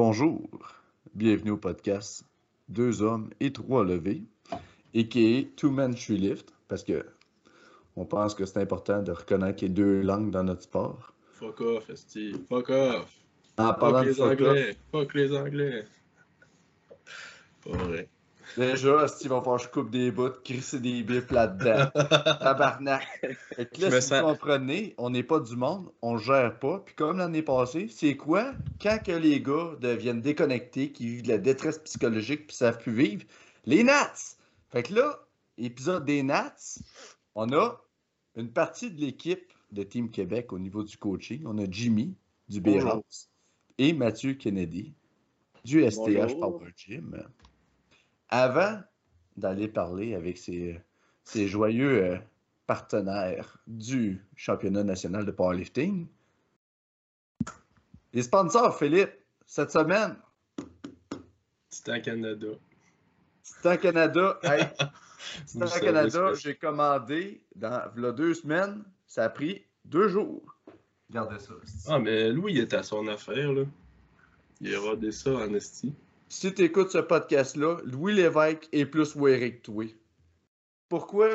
Bonjour, bienvenue au podcast Deux hommes et trois levées, a.k.a. Two Men Tree Lift, parce que on pense que c'est important de reconnaître les deux langues dans notre sport. Fuck off, Steve. Fuck off. En parlant Fuck de les off, Anglais. Fuck les Anglais. Pas vrai. Déjà, Steve va falloir que je coupe des bouts, crisser des bips là-dedans. Tabarnak. Fait que là, Je me si vous sens- comprenez, on n'est pas du monde, on gère pas. Puis comme l'année passée, c'est quoi? Quand que les gars deviennent déconnectés, qui vivent de la détresse psychologique puis savent plus vivre, les Nats! Fait que là, épisode des Nats, on a une partie de l'équipe de Team Québec au niveau du coaching. On a Jimmy du. B-House et Mathieu Kennedy du STH Bonjour. Power Gym. Avant d'aller parler avec ces joyeux euh, partenaires du championnat national de powerlifting, les sponsors, Philippe, cette semaine, Titan Canada. Titan Canada, hey, Titan Canada, j'ai commandé dans deux semaines, ça a pris deux jours. Regardez ça. Ah, mais Louis il est à son affaire, là. Il a rodé ça en esti. Si tu écoutes ce podcast-là, Louis Lévesque est plus wearé que toi. Pourquoi?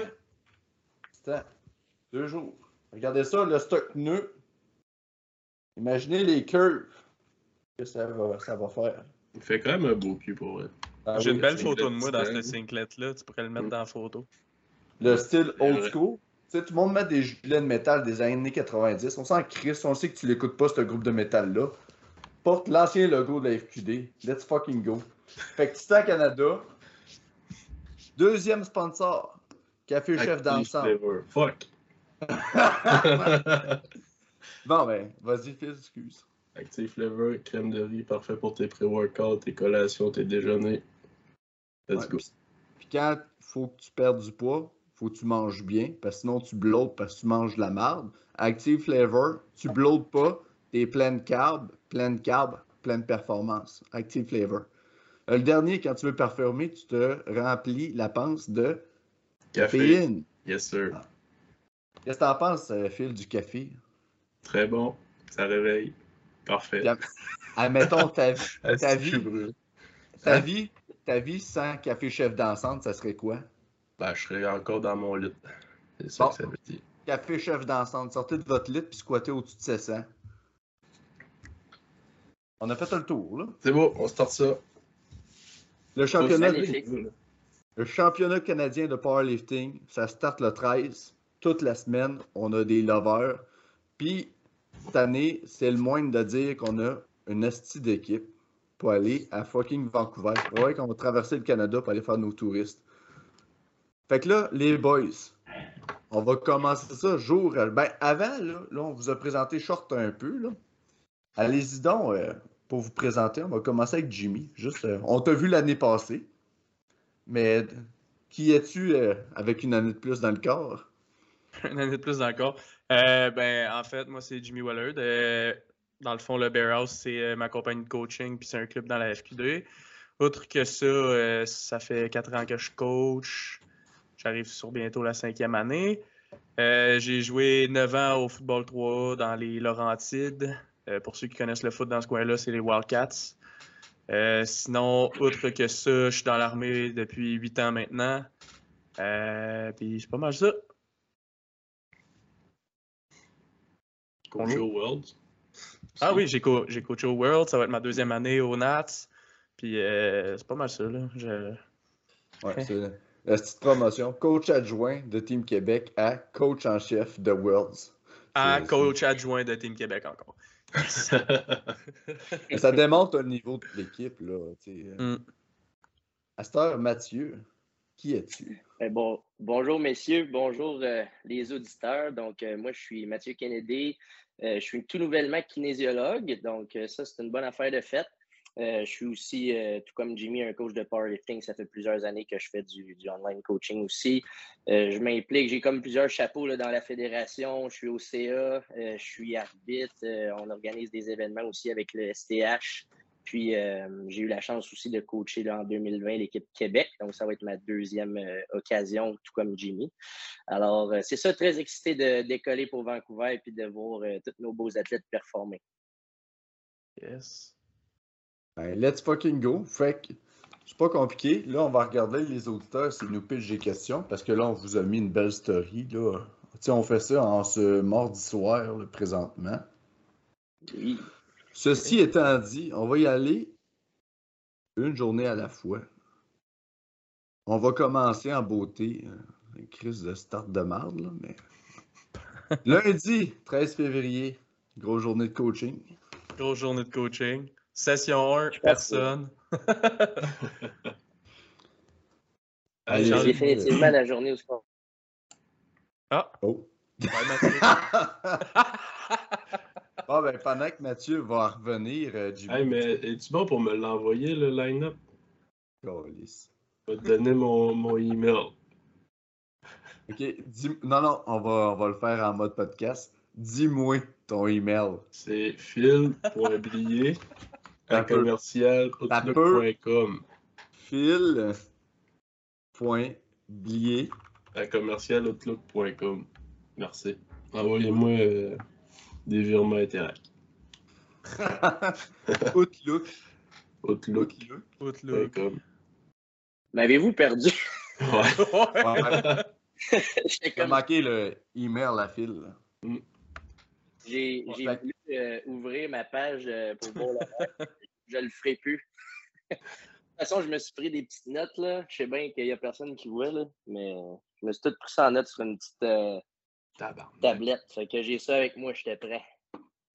Attends, deux jours. Regardez ça, le stock pneu. Imaginez les curves que ça va, ça va faire? Il fait quand même un beau cul pour vrai. Ah J'ai oui, une belle photo de moi dans ce singlet-là. Tu pourrais le mettre Mm. dans la photo. Le style old school. Tu sais, tout le monde met des gilets de métal des années 90. On s'en crisse, on sait que tu l'écoutes pas, ce groupe de métal-là. Porte l'ancien logo de la FQD. Let's fucking go. Fait que Titan Canada. Deuxième sponsor. Café Chef Active d'ensemble. flavor. Fuck. Bon, ben, vas-y, fais excuse. Active Flavor, crème de riz, parfait pour tes pré-workouts, tes collations, tes déjeuners. Let's Ouais, go. Puis quand il faut que tu perdes du poids, faut que tu manges bien, parce que sinon tu bloates parce que tu manges de la marde. Active Flavor, tu bloates pas, t'es plein de carbs, plein de carbs, plein de performance. Active Flavor. Euh, le dernier, quand tu veux performer, tu te remplis la panse de Café. caféine. Yes, sir. Qu'est-ce que t'en penses, euh, Phil, du café? Très bon. Ça réveille. Parfait. Bien. Admettons ta, Ah, ta vie. ta Hein? vie, ta vie sans café chef d'ensemble, ça serait quoi? Ben, je serais encore dans mon lit. C'est ça Bon. que ça veut dire. Café chef d'ensemble, sortez de votre lit puis squattez au-dessus de 700. On a fait le tour, là. C'est bon, on start ça. Le championnat, le championnat canadien de powerlifting, ça start le 13. Toute la semaine, on a des lovers. Puis, cette année, c'est le moindre de dire qu'on a une esti d'équipe pour aller à fucking Vancouver. Ouais, qu'on va traverser le Canada pour aller faire nos touristes. Fait que là, les boys, on va commencer ça jour. Ben, avant, là, là, on vous a présenté short un peu. Là. Allez-y donc euh, pour vous présenter. On va commencer avec Jimmy. Juste, euh, on t'a vu l'année passée. Mais qui es-tu euh, avec une année de plus dans le corps? Une année de plus encore. Euh, ben, en fait, moi, c'est Jimmy Wallard. Dans le fond, le Bear House, c'est ma compagnie de coaching, puis c'est un club dans la FQ2. Outre que ça, ça fait quatre ans que je coach. J'arrive sur bientôt la cinquième année. J'ai joué 9 ans au football 3 dans les Laurentides. Euh, pour ceux qui connaissent le foot dans ce coin-là, c'est les Wildcats. Euh, sinon, outre que ça, je suis dans l'armée depuis 8 ans maintenant. Euh, puis c'est pas mal ça. Coach au World. Ah oui, j'ai co- j'ai coaché au World, ça va être ma deuxième année au Nats. Puis euh, c'est pas mal ça, là. Je- Ouais, c'est la petite promotion. Coach adjoint de Team Québec à coach en chef de Worlds. À coach adjoint de Team Québec encore. Ça démontre le niveau de l'équipe. là. sais. Mm. À cette heure, Mathieu, qui es-tu? Eh bon, bonjour messieurs, bonjour euh, les auditeurs. Donc, euh, moi, je suis Mathieu Kennedy. Euh, je suis tout nouvellement kinésiologue. Donc, euh, ça, c'est une bonne affaire de fête. Euh, je suis aussi, euh, tout comme Jimmy, un coach de powerlifting. Ça fait plusieurs années que je fais du, du online coaching aussi. Euh, je m'implique, j'ai comme plusieurs chapeaux là, dans la fédération. Je suis au CA, je suis arbitre. on organise des événements aussi avec le STH. Puis, j'ai eu la chance aussi de coacher là, en 2020 l'équipe Québec. Donc, ça va être ma deuxième occasion, tout comme Jimmy. Alors, c'est ça, très excité de décoller pour Vancouver et puis de voir tous nos beaux athlètes performer. Yes. Ben, let's fucking go. Fait que c'est pas compliqué. Là, on va regarder les auditeurs s'ils nous pitchent des questions parce que là, on vous a mis une belle story. Là. On fait ça en ce mardi soir, là, présentement. Oui. Ceci étant dit, on va y aller une journée à la fois. On va commencer en beauté. euh, Une crise de start de marde, là, mais. Lundi, 13 février, grosse journée de coaching. Grosse journée de coaching. Session 1, Je pense personne. Allez, Charlie. définitivement la journée où on Ah, Oh. ouais, Mathieu. Ah ben pendant que Mathieu va revenir, euh, Jimmy. Hey, mais es-tu bon pour me l'envoyer, le line-up? Calisse. Je vais te donner mon, mon email. Ok, dis- non, non, on va, on va le faire en mode podcast. Dis-moi ton email. C'est phil.blier à commercial outlook.com. Phil. Point blier. À commercial outlook.com. Merci. Envoyez-moi euh, des virements Interact. Outlook. Outlook. Outlook. M'avez-vous perdu? Ouais. Ouais. Comme. manqué le email à Phil. J'ai j'ai voulu euh, ouvrir ma page euh, pour voir match. Je le ferai plus. De toute façon, je me suis pris des petites notes. Là. Je sais bien qu'il n'y a personne qui voit, là, mais je me suis tout pris ça en note sur une petite euh, tablette. Fait que j'ai ça avec moi, j'étais prêt.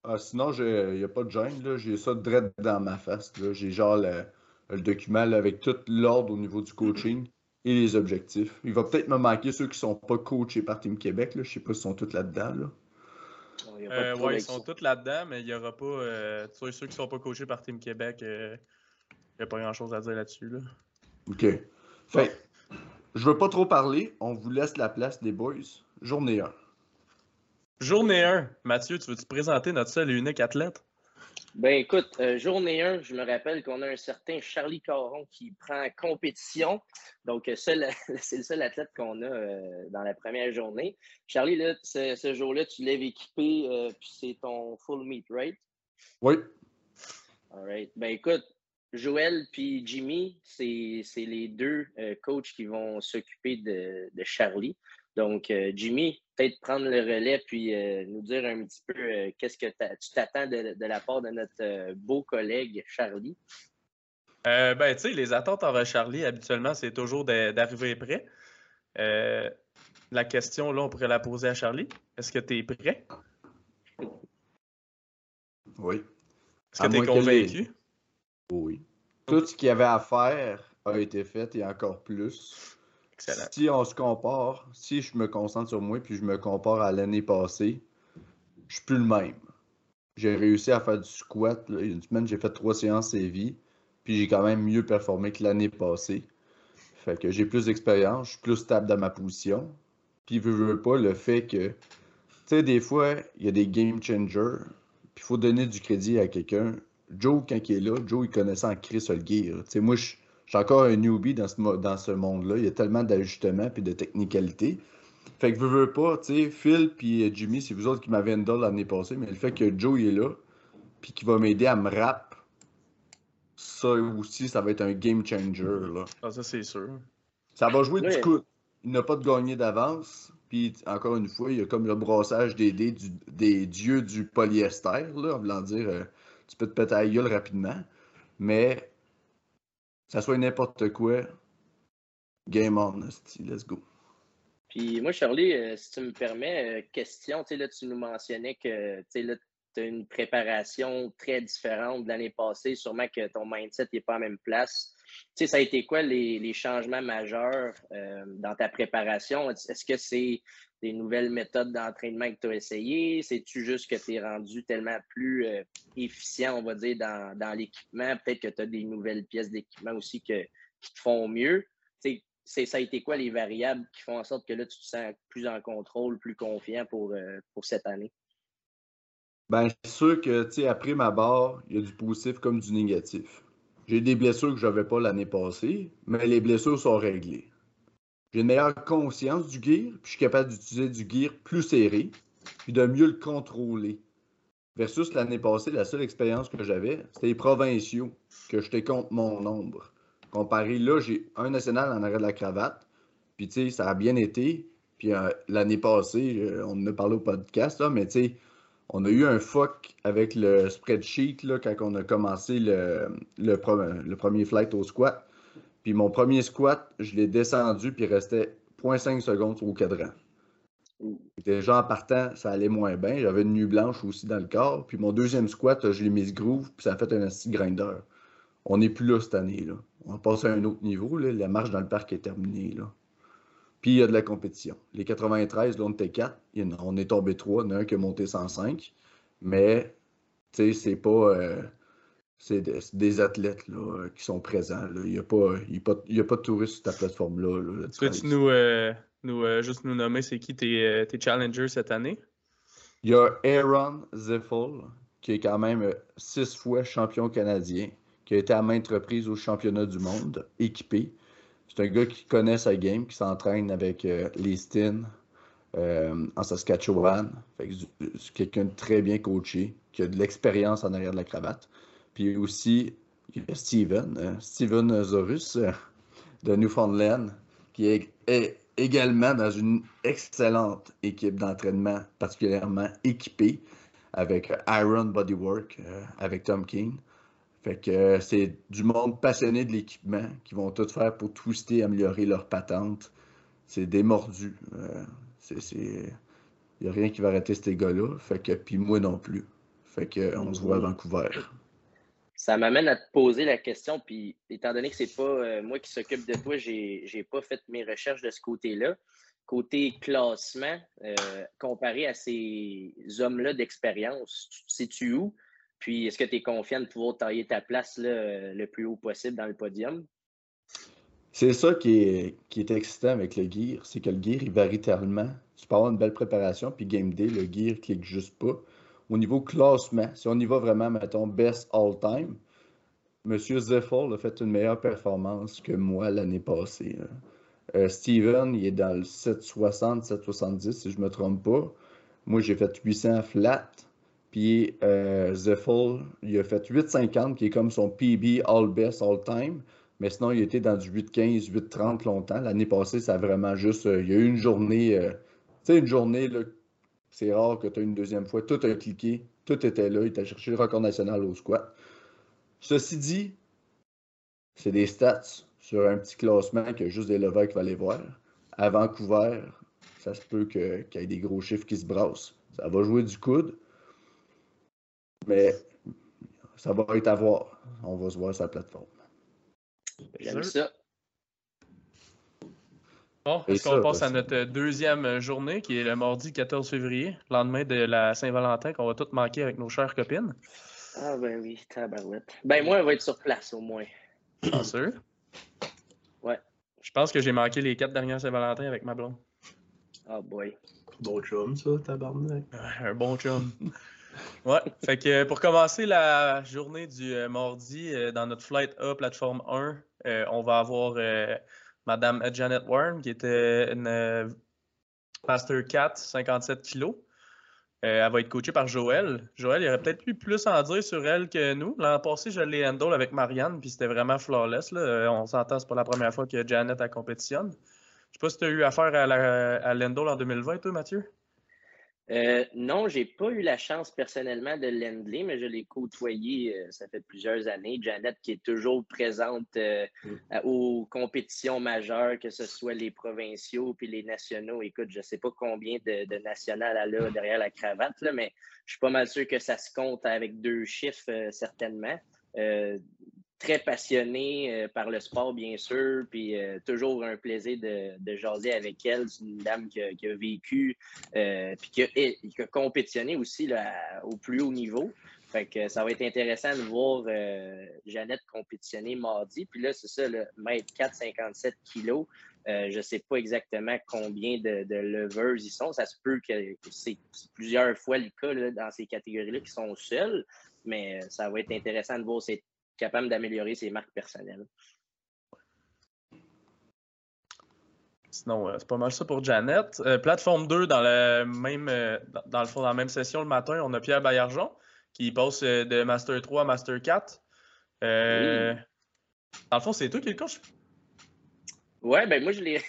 Ah, sinon, il n'y a pas de gêne. là. J'ai ça direct dans ma face. là. J'ai genre le, le document là, avec tout l'ordre au niveau du coaching et les objectifs. Il va peut-être me manquer ceux qui sont pas coachés par Team Québec. Là. Je sais pas s'ils sont tous là-dedans. Là. Bon, il y a pas Euh, de trouble ouais, ils sont tous là-dedans, mais il n'y aura pas. Euh, tu sais, ceux qui ne sont pas coachés par Team Québec, euh, il n'y a pas grand-chose à dire là-dessus. Là. OK. Fait je veux pas trop parler. On vous laisse la place, les boys. Journée 1. Journée 1. Mathieu, tu veux-tu présenter notre seul et unique athlète? Ben écoute, euh, journée 1, je me rappelle qu'on a un certain Charlie Caron qui prend compétition. Donc, euh, c'est le seul athlète qu'on a euh, dans la première journée. Charlie, là, ce, jour-là, tu lèves équipé, euh, puis c'est ton full meet, right? Oui. All right. Ben écoute, Joël puis Jimmy, c'est c'est les deux coachs qui vont s'occuper de, de Charlie. Donc, Jimmy, peut-être prendre le relais puis euh, nous dire un petit peu euh, qu'est-ce que tu t'attends de, de la part de notre euh, beau collègue Charlie? Euh, ben, tu sais, les attentes envers Charlie, habituellement, c'est toujours d'arriver prêt. Euh, la question, là, on pourrait la poser à Charlie. Est-ce que tu es prêt? Oui. Est-ce que tu es moins que les- convaincu? Oui. Tout ce qu'il y avait à faire a été fait et encore plus. Si on se compare, si je me concentre sur moi puis je me compare à l'année passée, je suis plus le même. J'ai réussi à faire du squat. là. Une semaine, j'ai fait trois séances vie, puis j'ai quand même mieux performé que l'année passée. Fait que j'ai plus d'expérience, je suis plus stable dans ma position. Puis, veux, veux pas, le fait que, tu sais, des fois, il y a des game changers, puis il faut donner du crédit à quelqu'un. Joe, quand il est là, Joe, il connaissait en Chris gear. Tu sais, moi, je je suis encore un newbie dans ce, dans ce monde-là. Il y a tellement d'ajustements puis de technicalité. Fait que veux, veux pas, tu sais, Phil puis Jimmy, c'est vous autres qui m'avez handle l'année passée, mais le fait que Joe il est là, puis qu'il va m'aider à me rap, ça aussi, ça va être un game changer, là. Ah, ça, c'est sûr. Ça va jouer Oui. du coup. Il n'a pas de gagné d'avance. Puis, encore une fois, il y a comme le brassage des dés du- des dieux du polyester, là, en voulant dire, euh, tu peux te péter la gueule rapidement. Mais, ça soit n'importe quoi, game on, let's go. Puis moi, Charlie, euh, si tu me permets, euh, question, tu là, tu nous mentionnais que, tu tu as une préparation très différente de l'année passée, sûrement que ton mindset n'est pas à la même place. Tu sais, ça a été quoi les, changements majeurs euh, dans ta préparation? Est-ce que c'est des nouvelles méthodes d'entraînement que tu as essayées? C'est-tu juste que tu es rendu tellement plus euh, efficient, on va dire, dans, l'équipement? Peut-être que tu as des nouvelles pièces d'équipement aussi qui te font mieux. Tu sais, ça a été quoi les variables qui font en sorte que là, tu te sens plus en contrôle, plus confiant pour, euh, pour cette année? Ben, c'est sûr que, tu sais, après ma barre, il y a du positif comme du négatif. J'ai des blessures que j'avais pas l'année passée, mais les blessures sont réglées. J'ai une meilleure conscience du gear, puis je suis capable d'utiliser du gear plus serré, puis de mieux le contrôler. Versus l'année passée, la seule expérience que j'avais, c'était les provinciaux, que j'étais contre mon nombre. Comparé là, j'ai un national en arrêt de la cravate. Puis, tu sais, ça a bien été. Puis, euh, l'année passée, euh, on en a parlé au podcast, là, mais tu sais, on a eu un fuck avec le spreadsheet là, quand on a commencé le, le, le premier flight au squat. Puis, mon premier squat, je l'ai descendu, puis il restait 0.5 secondes au cadran. Déjà en partant, ça allait moins bien. J'avais une nuit blanche aussi dans le corps. Puis mon deuxième squat, je l'ai mis groove, puis ça a fait un petit grinder. On n'est plus là cette année. Là. On a passé à un autre niveau. Là. La marche dans le parc est terminée. Là. Puis il y a de la compétition. Les 93, là, on était 4. On est tombé 3. Il y en a un qui a monté 105. Mais, tu sais, c'est pas. Euh, c'est des, athlètes là, qui sont présents. Il n'y a, pas, a, pas de touristes sur ta plateforme-là. Peux-tu nous, euh, nous, euh, juste nous nommer c'est qui tes, tes challengers cette année? Il y a Aaron Ziffel, qui est quand même six fois champion canadien qui a été à maintes reprises au championnat du monde, équipé. C'est un gars qui connaît sa game, qui s'entraîne avec euh, euh, en Saskatchewan. C'est quelqu'un de très bien coaché, qui a de l'expérience en arrière de la cravate. Puis aussi, il y a Steven, euh, Steven Zorus de Newfoundland, qui est, également dans une excellente équipe d'entraînement, particulièrement équipée avec Iron Bodywork, avec Tom King. Fait que euh, c'est du monde passionné de l'équipement qui vont tout faire pour twister, améliorer leur patente. C'est des mordus. Euh, il n'y a rien qui va arrêter ces gars-là. Fait que, puis moi non plus. Fait que, on se voit à Vancouver. Ça m'amène à te poser la question, puis étant donné que c'est pas euh, moi qui s'occupe de toi, j'ai n'ai pas fait mes recherches de ce côté-là. Côté classement, comparé à ces hommes-là d'expérience, sais-tu où? Puis, est-ce que tu es confiant de pouvoir tailler ta place le plus haut possible dans le podium? C'est ça qui est, qui est excitant avec le gear, c'est que le gear, il varie tellement. Tu peux avoir une belle préparation, puis game day, le gear clique juste pas. Au niveau classement, si on y va vraiment, mettons, best all-time, M. Zeffel a fait une meilleure performance que moi l'année passée. Euh, Steven, il est dans le 760, 770, si je ne me trompe pas. Moi, j'ai fait 800 flat. Puis euh, Zeffel, il a fait 8,50 qui est comme son PB All Best All Time. Mais sinon, il était dans du 8,15, 8,30 longtemps. L'année passée, ça a vraiment juste. Euh, il y a eu une journée. Euh, tu sais, une journée, c'est rare que tu aies une deuxième fois. Tout a cliqué, tout était là. Il t'a cherché le record national au squat. Ceci dit, c'est des stats sur un petit classement a juste des levels qu'il va aller voir. À Vancouver, ça se peut qu'il y ait des gros chiffres qui se brassent. Ça va jouer du coude. Mais ça va être à voir. On va se voir sur la plateforme. J'aime ça. Bon, est-ce qu'on passe à notre deuxième journée, qui est le mardi 14 février, lendemain de la Saint-Valentin, qu'on va tous manquer avec nos chères copines? Ah ben oui, tabarouette. Ben moi, on va être sur place au moins. Bien sûr. Ouais. Je pense que j'ai manqué les quatre dernières Saint-Valentin avec ma blonde. Oh boy. Bon chum, ça, tabarnak. Un bon chum. Ouais, fait que pour commencer la journée du euh, mardi euh, dans notre Flight A plateforme 1, euh, on va avoir Madame Janet Warren qui était une Master 4, 57 kg. elle va être coachée par Joël. Joël, il aurait peut-être plus en dire sur elle que nous. L'an passé, je l'ai handle avec Marianne, puis c'était vraiment flawless. Là. On s'entend, c'est pas la première fois que Janet a compétitionne. Je sais pas si tu as eu affaire à, la, à en 2020, toi, Mathieu? Euh, non, j'ai pas eu la chance personnellement de l'endler, mais je l'ai côtoyé, euh, ça fait plusieurs années. Janet qui est toujours présente euh, mm. aux compétitions majeures, que ce soit les provinciaux puis les nationaux. Écoute, je sais pas combien de, de nationales elle a derrière la cravate, là, mais je suis pas mal sûr que ça se compte avec deux chiffres, certainement très passionné euh, par le sport, bien sûr, puis euh, toujours un plaisir de, de, avec elle. C'est une dame qui a, vécu, euh, puis qui a, compétitionné aussi là, au plus haut niveau. Fait ça va être intéressant de voir Jeannette compétitionner mardi. Puis là, c'est ça, le mètre 4,57 kilos. je ne sais pas exactement combien de, de levers ils sont. Ça se peut que c'est plusieurs fois le cas dans ces catégories-là qui sont seuls, mais ça va être intéressant de voir ces capable d'améliorer ses marques personnelles. Sinon, euh, c'est pas mal ça pour Janet. Euh, plateforme 2, dans, le même, euh, dans, le fond, dans la même session le matin, on a Pierre Baillargeon. qui passe de Master 3 à Master 4. Euh, Dans le fond, c'est toi qui le coach? Ouais, ben moi, je l'ai.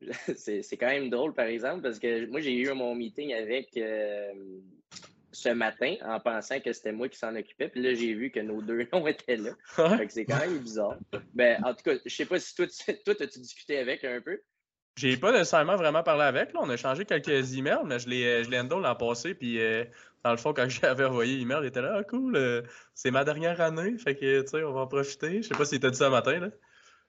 c'est quand même drôle, par exemple, parce que moi, j'ai eu mon meeting avec ce matin en pensant que c'était moi qui s'en occupais. Puis là, j'ai vu que nos deux noms étaient là. c'est quand même bizarre. Ben, en tout cas, je sais pas si toi, toi, as-tu discuté avec un peu? J'ai pas nécessairement vraiment parlé avec. Là. On a changé quelques emails, mais je l'ai, je l'ai l'an passé. Puis euh, dans le fond, quand j'avais envoyé l'email, il était là, ah, cool, euh, c'est ma dernière année. Fait que, tu sais, on va en profiter. Je sais pas si t'a dit ça ce matin. Là.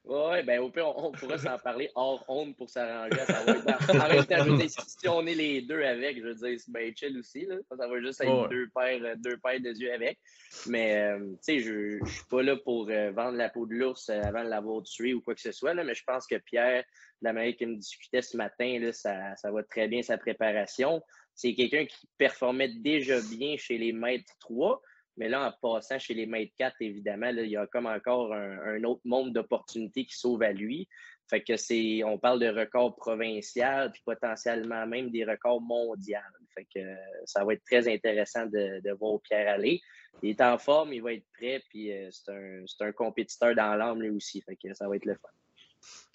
Oui, ben au pire, on, pourrait s'en parler hors honte pour s'arranger. Va être en même temps, je veux dire, si on est les deux avec, je veux dire, c'est bien chill aussi. Là. Ça va juste être deux, paires, deux paires de yeux avec. Mais, euh, tu sais, je ne suis pas là pour euh, vendre la peau de l'ours euh, avant de l'avoir tué ou quoi que ce soit. Là, mais je pense que Pierre, la manière qu'il me discutait ce matin, là, ça, ça va très bien sa préparation. C'est quelqu'un qui performait déjà bien chez les maîtres 3. Mais là, en passant chez les maîtres 4, évidemment, il y a comme encore un, autre monde d'opportunités qui s'ouvre à lui. Fait que c'est, on parle de records provincial, puis potentiellement même des records mondiaux. Fait que ça va être très intéressant de, voir Pierre aller. Il est en forme, il va être prêt, puis euh, c'est un, compétiteur dans l'âme lui aussi. Fait que ça va être le fun.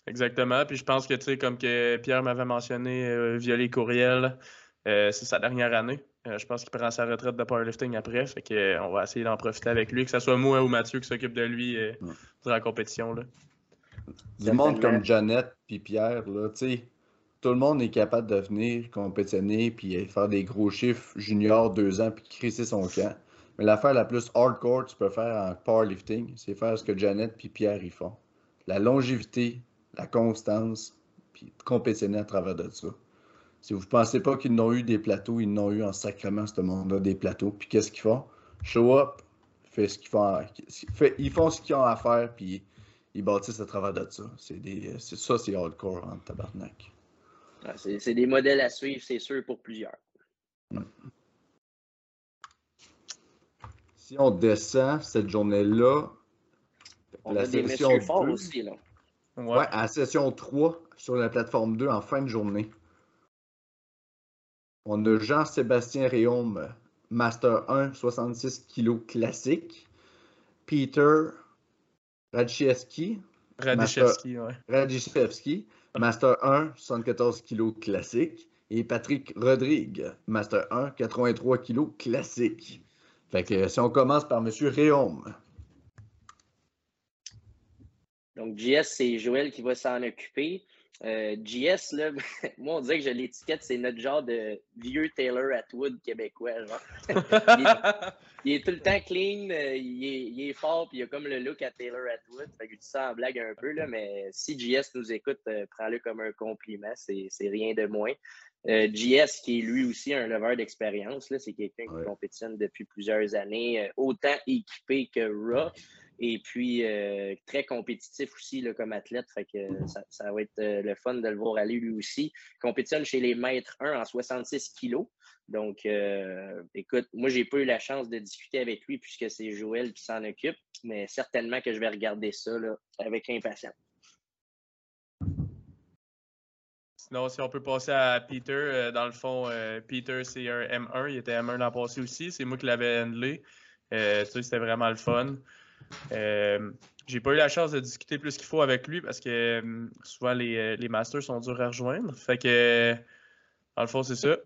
Exactement. Puis je pense que, tu sais, comme que Pierre m'avait mentionné euh, via euh, c'est sa dernière année. Euh, je pense qu'il prend sa retraite de powerlifting après. Fait que, on va essayer d'en profiter avec lui, que ce soit moi ou Mathieu qui s'occupe de lui euh, dans la compétition. Là. Du monde comme Jeannette puis Pierre, là, tout le monde est capable de venir compétitionner puis faire des gros chiffres junior deux ans puis crisser son camp. Mais l'affaire la plus hardcore que tu peux faire en powerlifting, c'est faire ce que Jeannette puis Pierre y font. La longévité, la constance, puis compétitionner à travers de ça. Si vous ne pensez pas qu'ils n'ont eu des plateaux, ils n'ont eu en sacrement, ce monde-là, des plateaux. Puis qu'est-ce qu'ils font? Show up, fait ce qu'ils font, ils font ce qu'ils ont à faire, puis ils bâtissent à travers de ça. C'est des, ça, c'est hardcore en tabarnak. c'est, des modèles à suivre, c'est sûr, pour plusieurs. Si on descend cette journée-là, on la a session des forts aussi, là. Ouais. ouais, à session 3 sur la plateforme 2 en fin de journée. On a Jean-Sébastien Réaume, Master 1, 66 kg classique. Peter Radchevski. Radchevski, ouais. Master 1, 74 kg classique. Et Patrick Rodrigue, Master 1, 83 kg classique. Fait que si on commence par M. Réaume. Donc, JS, c'est Joël qui va s'en occuper. Euh, GS, là, moi, on dirait que je l'étiquette, c'est notre genre de vieux Taylor Atwood québécois. il, est, tout le temps clean, euh, il, est, fort, puis il a comme le look à Taylor Atwood. Fait que tu sens en blague un peu, là, mais si GS nous écoute, euh, prends-le comme un compliment, c'est rien de moins. GS, qui est lui aussi un lever d'expérience, c'est quelqu'un qui compétitionne depuis plusieurs années, autant équipé que Raw. Et puis, euh, très compétitif aussi comme athlète. Ça, va être euh, le fun de le voir aller lui aussi. Compétitionne chez les maîtres 1 en 66 kilos. Donc, euh, écoute, moi, j'ai pas eu la chance de discuter avec lui puisque c'est Joël qui s'en occupe, mais certainement que je vais regarder ça là, avec impatience. Sinon, si on peut passer à Peter, dans le fond, Peter, c'est un M1. Il était M1 l'an passé aussi. C'est moi qui l'avais handlé. c'était vraiment le fun. Euh, j'ai pas eu la chance de discuter plus qu'il faut avec lui parce que euh, souvent les, euh, les, masters sont durs à rejoindre. Fait que, dans le fond, c'est ça.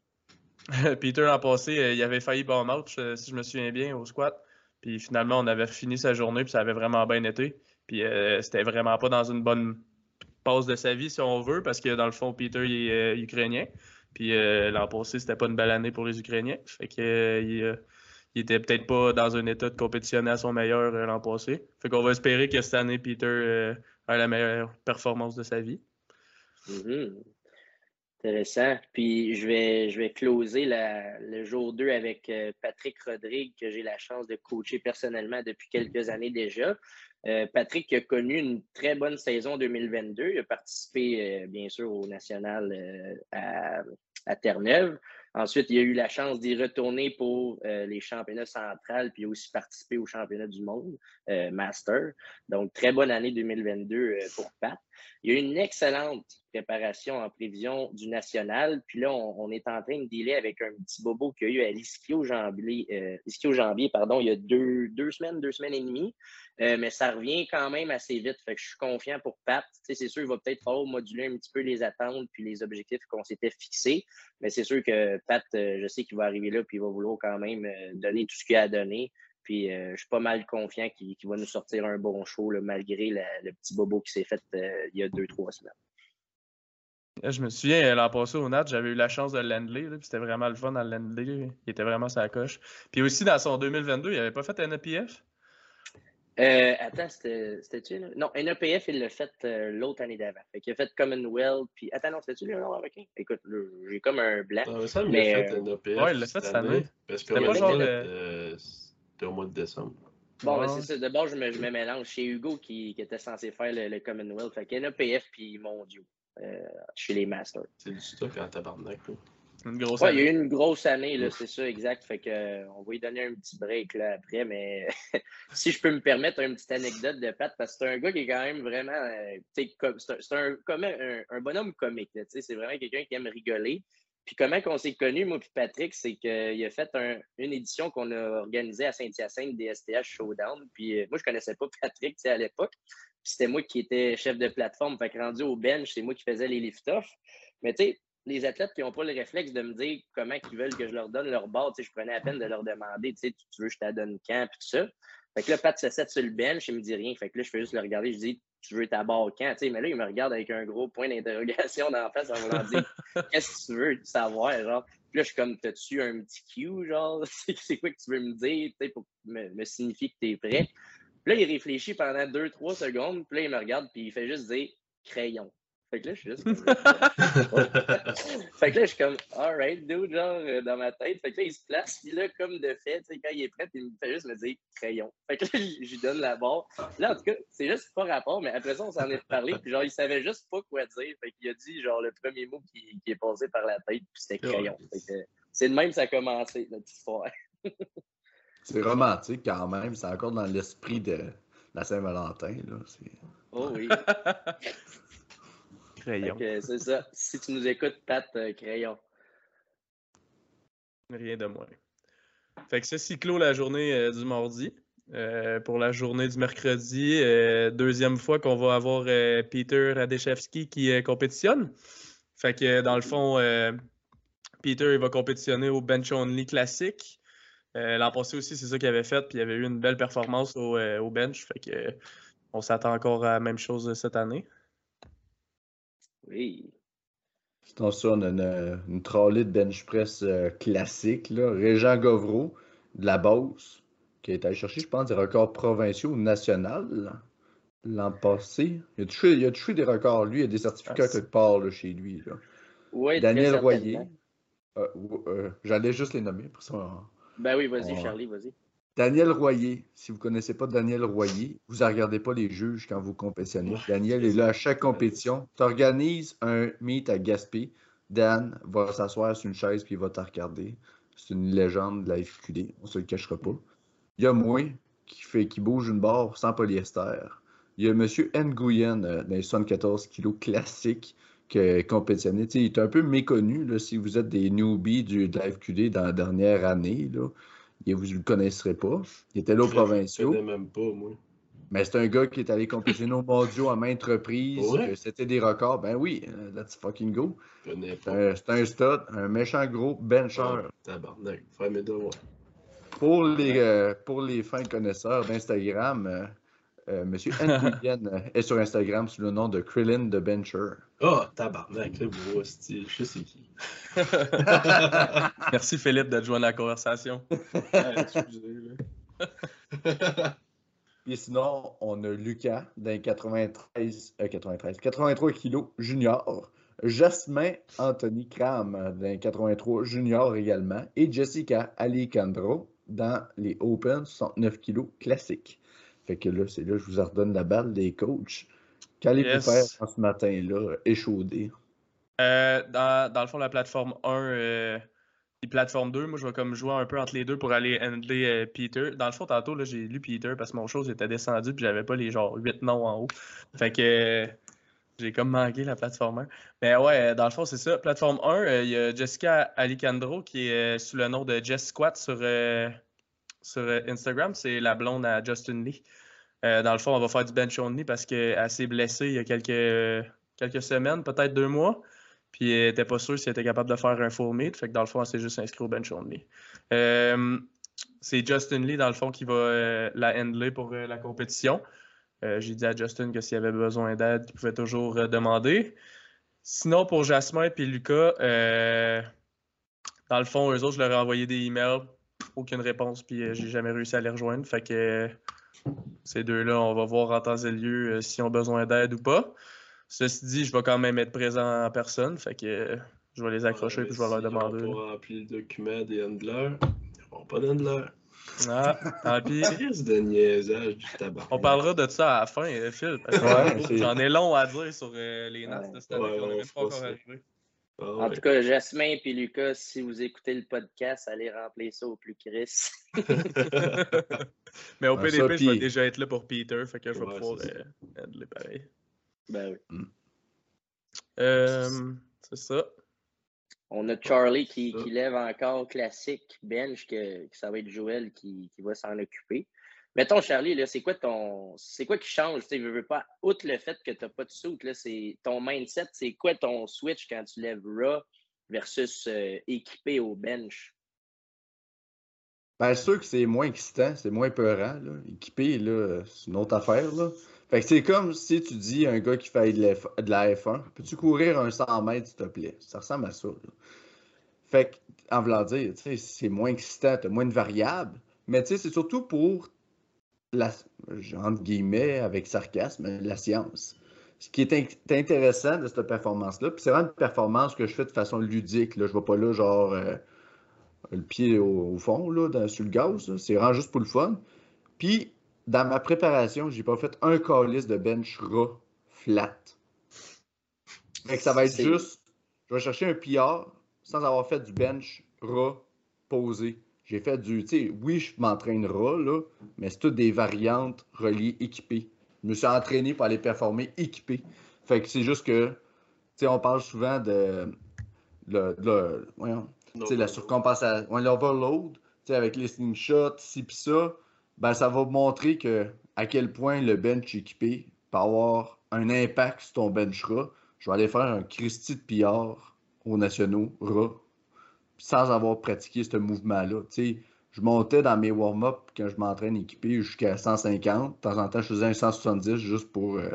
Peter, l'an passé, il avait failli bon match, si je me souviens bien, au squat. Puis finalement, on avait fini sa journée, puis ça avait vraiment bien été. Puis c'était vraiment pas dans une bonne pause de sa vie, si on veut, parce que dans le fond, Peter, il est ukrainien. Puis l'an passé, c'était pas une belle année pour les Ukrainiens. Fait que il était peut-être pas dans un état de compétitionner à son meilleur euh, l'an passé. Fait qu'on va espérer que cette année, Peter euh, a la meilleure performance de sa vie. Mm-hmm. Intéressant. Puis je vais, je vais closer le jour 2 avec euh, Patrick Rodrigue, que j'ai la chance de coacher personnellement depuis quelques années déjà. Patrick a connu une très bonne saison 2022. Il a participé, bien sûr, au national à, à Terre-Neuve. Ensuite, il a eu la chance d'y retourner pour euh, les championnats centrales, puis aussi participer au championnat du monde, euh, Master. Donc, très bonne année 2022 euh, pour Pat. Il a eu une excellente préparation en prévision du national. Puis là, on, est en train de dealer avec un petit bobo qu'il y a eu à l'ischio-jambier, euh, pardon, il y a deux, deux, semaines, deux semaines et demie. Euh, mais ça revient quand même assez vite. Fait que je suis confiant pour Pat. c'est sûr, il va peut-être falloir moduler un petit peu les attentes puis les objectifs qu'on s'était fixés. Mais c'est sûr que Pat, euh, je sais qu'il va arriver là puis il va vouloir quand même donner tout ce qu'il a à donner. Puis euh, je suis pas mal confiant qu'il va nous sortir un bon show, malgré le petit bobo qui s'est fait euh, il y a deux, trois semaines. Je me souviens, euh, l'an passé au Nat, j'avais eu la chance de l'Endley, puis c'était vraiment le fun dans l'Endley. Il était vraiment sa coche. Puis aussi, dans son 2022, il n'avait pas fait NEPF? Euh, attends, c'était-tu? Non, NEPF, il l'a fait l'autre année d'avant. Fait il a fait Commonwealth, puis... Attends, non, c'était-tu le Nord-Américain? Écoute, j'ai comme un blanc. Ah, ça, il mais, fait NEPF. Ouais, il l'a fait cette année. Parce que pas genre au mois de décembre. Bon, ben, c'est ça. De bord, je me, je me, mélange. Chez Hugo qui, qui, était censé faire le, Commonwealth. Fait qu'il y en a PF puis Mondiaux euh, chez les Masters. C'est du stock en tabarnak. Une grosse ouais, il y a eu une grosse année, là, c'est ça, exact. Fait que, euh, on va lui donner un petit break là, après, mais si je peux me permettre une petite anecdote de Pat, parce que c'est un gars qui est quand même vraiment. Euh, c'est un, un, un, bonhomme comique. C'est vraiment quelqu'un qui aime rigoler. Puis comment qu'on s'est connus, moi et Patrick, c'est qu'il a fait une édition qu'on a organisée à Saint-Hyacinthe des STH Showdown. Puis euh, moi, je connaissais pas Patrick à l'époque. Puis c'était moi qui étais chef de plateforme. Fait que rendu au bench, c'est moi qui faisais les lift-off. Mais tu sais, les athlètes qui n'ont pas le réflexe de me dire comment ils veulent que je leur donne leur barre, je prenais la peine de leur demander, tu veux que je te donne quand, puis tout ça. Fait que là, Pat se set sur le bench, il me dit rien. Fait que là, je fais juste le regarder, je dis, tu veux ta barre quand? mais là, il me regarde avec un gros point d'interrogation dans la face en voulant dire Qu'est-ce que tu veux savoir? Genre, puis là, je suis comme T'as-tu un petit cue, genre, c'est quoi que tu veux me dire pour me, me signifier que tu es prêt? Puis là, il réfléchit pendant deux, trois secondes, puis là, il me regarde, puis il fait juste dire crayon. Fait que là, je suis juste comme. fait que là, je suis comme, alright, dude, genre, euh, dans ma tête. Fait que là, il se place, puis là, comme de fait, quand il est prêt, il me fait juste me dire crayon. Fait que là, je lui donne la barre. Là, en tout cas, c'est juste pas rapport, mais après ça, on s'en est parlé, puis genre, il savait juste pas quoi dire. Fait qu'il a dit, genre, le premier mot qui, qui est passé par la tête, puis c'était crayon. Fait que c'est de même que ça a commencé, notre histoire. c'est romantique quand même, c'est encore dans l'esprit de la Saint-Valentin, là. Oh oui. Crayon. C'est ça. Si tu nous écoutes, Pat, euh, crayon. Rien de moins. Fait que c'est clôt la journée euh, du mardi. Euh, pour la journée du mercredi, deuxième fois qu'on va avoir Peter Radechevski qui compétitionne. Fait que dans le fond, Peter il va compétitionner au Bench Only classique. L'an passé aussi, c'est ça qu'il avait fait, puis il avait eu une belle performance au, au bench. Fait que on s'attend encore à la même chose cette année. Oui. Sinon, ça, on a une, une trolley de bench press euh, classique. Là. Régent Govreau de la Beauce, qui est allé chercher, je pense, des records provinciaux ou nationaux l'an passé. Il a, touché, il a touché des records, lui, il a des certificats ah, quelque part là, chez lui. Là. Oui, Daniel Royer. Euh, euh, j'allais juste les nommer pour ça. Ben oui, vas-y, Charlie, vas-y. Daniel Royer, si vous ne connaissez pas Daniel Royer, vous ne regardez pas les juges quand vous compétitionnez. Daniel est là à chaque compétition. Tu organises un meet à Gaspé. Dan va s'asseoir sur une chaise puis il va te regarder. C'est une légende de la FQD, on ne se le cachera pas. Il y a moi qui, fait, qui bouge une barre sans polyester. Il y a M. Nguyen euh, dans les 74 kilos classiques qui a compétitionné. il est un peu méconnu là, si vous êtes des newbies du, de la FQD dans la dernière année. Là vous ne le connaisserez pas. Il était là au provinciaux. Je ne même pas, moi. Mais c'est un gars qui est allé compétitionner aux mondiaux à maintes reprises. C'était des records. Ben oui, euh, let's fucking go. C'est un, stud, un méchant gros bencher. Ah, tabarnak, devoirs. Pour les, euh, pour les fins connaisseurs d'Instagram, euh, euh, Monsieur euh, est sur Instagram sous le nom de Krillin the Bencher. Oh, tabarnak, le beau style, je sais qui. Merci Philippe d'être joint à la conversation. Et sinon, on a Lucas d'un 93, 93, 83 kg junior. Jasmin Anthony Kram d'un 83 junior également. Et Jessica Alicandro dans les Open 69 kg classiques. Fait que là, c'est là je vous ordonne la balle des coachs. Qu'allez-vous faire ce matin-là, échaudé? Euh, dans, dans, le fond, la plateforme 1 euh, et plateforme 2, moi, je vais comme jouer un peu entre les deux pour aller handler euh, Peter. Dans le fond, tantôt, là, j'ai lu Peter parce que mon chose était descendu puis j'avais pas les genre 8 noms en haut. Fait que J'ai comme manqué la plateforme 1. Mais ouais, dans le fond, c'est ça. Plateforme 1, il y a Jessica Alicandro qui est sous le nom de Jess Squat sur, sur Instagram. C'est la blonde à Justin Lee. dans le fond, on va faire du bench only parce qu'elle s'est blessée il y a quelques, quelques semaines, peut-être deux mois. Puis elle n'était pas sûre si elle était capable de faire un full meet. Fait que dans le fond, elle s'est juste inscrite au bench only. Euh, c'est Justin Lee, dans le fond, qui va euh, la handler pour euh, la compétition. J'ai dit à Justin que s'il avait besoin d'aide, il pouvait toujours demander. Sinon, pour Jasmin et Lucas, dans le fond, eux autres, je leur ai envoyé des emails. Aucune réponse, puis j'ai jamais réussi à les rejoindre. Fait que ces deux-là, on va voir en temps et lieu s'ils ont besoin d'aide ou pas. Ceci dit, je vais quand même être présent en personne, fait que je vais les accrocher et puis je vais leur demander. Pour remplir le document des handlers, ils n'auront pas d'handlers. Ah, tant pis. de niaisage du tabac. On parlera de ça à la fin, euh, Phil. ouais, J'en ai long à dire sur euh, les notes de cette année. on pas encore arrivé. Ah en tout cas, Jasmin et Lucas, si vous écoutez le podcast, allez remplir ça au plus Chris. Mais au PDP, je vais déjà être là pour Peter, fait que je vais pouvoir euh, pareil. Ben oui. Mm. Euh, c'est ça. On a Charlie qui, qui, lève encore classique bench, que, que, ça va être Joël qui, qui va s'en occuper. Mettons, Charlie, c'est quoi ton. C'est quoi qui change? Tu veux, pas, outre le fait que tu n'as pas de soute, c'est ton mindset, c'est quoi ton switch quand tu lèves raw versus euh, équipé au bench? Bien sûr que c'est moins excitant, c'est moins peurant. Là. Équipé, là, c'est une autre affaire. Là. Fait que c'est comme si tu dis à un gars qui fait de la F1, peux-tu courir un 100 mètres, s'il te plaît? Ça ressemble à ça. Fait que, en voulant dire, c'est moins excitant, tu as moins de variables, mais c'est surtout pour la, entre guillemets, avec sarcasme, la science. Ce qui est, intéressant de cette performance-là, puis c'est vraiment une performance que je fais de façon ludique. Là. Je ne vais pas là, genre, euh, le pied au, fond, là, sur le gaz. C'est vraiment juste pour le fun. Puis, dans ma préparation, j'ai pas fait un calice de bench raw flat. Fait que ça va être juste, je vais chercher un PR sans avoir fait du bench raw posé. J'ai fait du, tu sais, oui, je m'entraîne raw, là, mais c'est toutes des variantes reliées équipées. Je me suis entraîné pour aller performer équipé. Fait que c'est juste que, tu sais, on parle souvent de, le, le voyons, la surcompensation, l'overload, tu sais, avec les slingshots, ci pis ça ben, ça va montrer que, à quel point le bench équipé peut avoir un impact sur ton bench RA. Je vais aller faire un Christy de PR aux nationaux RA sans avoir pratiqué ce mouvement-là. Je montais dans mes warm-up quand je m'entraîne équipé jusqu'à 150. De temps en temps, je faisais un 170 juste pour, euh,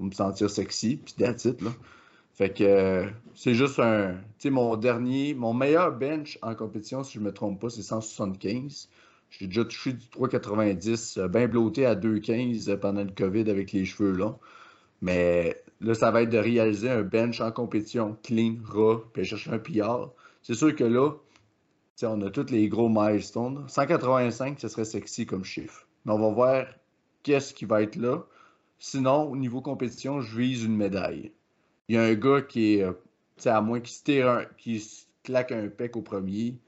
me sentir sexy. Puis là. Fait que euh, c'est juste un. Tu mon dernier, mon meilleur bench en compétition, si je ne me trompe pas, c'est 175. J'ai déjà touché du 3,90, euh, bien blotté à 2,15 pendant le COVID avec les cheveux longs. Mais là, ça va être de réaliser un bench en compétition clean, raw, puis chercher un PR. C'est sûr que là, on a tous les gros milestones. 185, ce serait sexy comme chiffre. Mais on va voir qu'est-ce qui va être là. Sinon, au niveau compétition, je vise une médaille. Il y a un gars qui est, euh, à moins qu'il se, qui claque un pec au premier,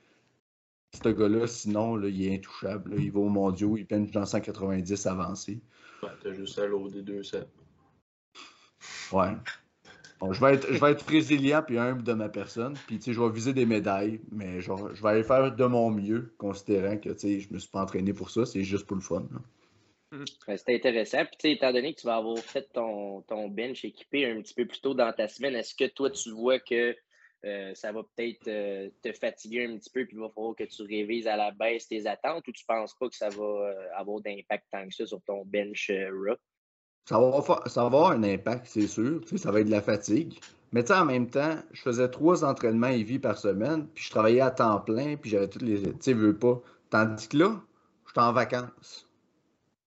ce gars-là, sinon, là, il est intouchable. Il va au mondiaux, il peine dans 190 avancé. Ouais, t'as juste à des 200. Ouais. Je, vais être, je vais être résilient puis humble de ma personne. Puis, je vais viser des médailles, mais genre, je vais aller faire de mon mieux, considérant que, tu sais, je me suis pas entraîné pour ça. C'est juste pour le fun. C'est intéressant. Puis, tu sais, étant donné que tu vas avoir fait ton, ton bench équipé un petit peu plus tôt dans ta semaine, est-ce que toi, tu vois que euh, ça va peut-être euh, te fatiguer un petit peu, puis il va falloir que tu révises à la baisse tes attentes, ou tu ne penses pas que ça va euh, avoir d'impact tant que ça sur ton bench rock? Ça va, ça va avoir un impact, c'est sûr. ça va être de la fatigue. Mais en même temps, je faisais trois entraînements EV par semaine, puis je travaillais à temps plein, puis j'avais toutes les. Tu sais, veux pas. Tandis que là, je suis en vacances.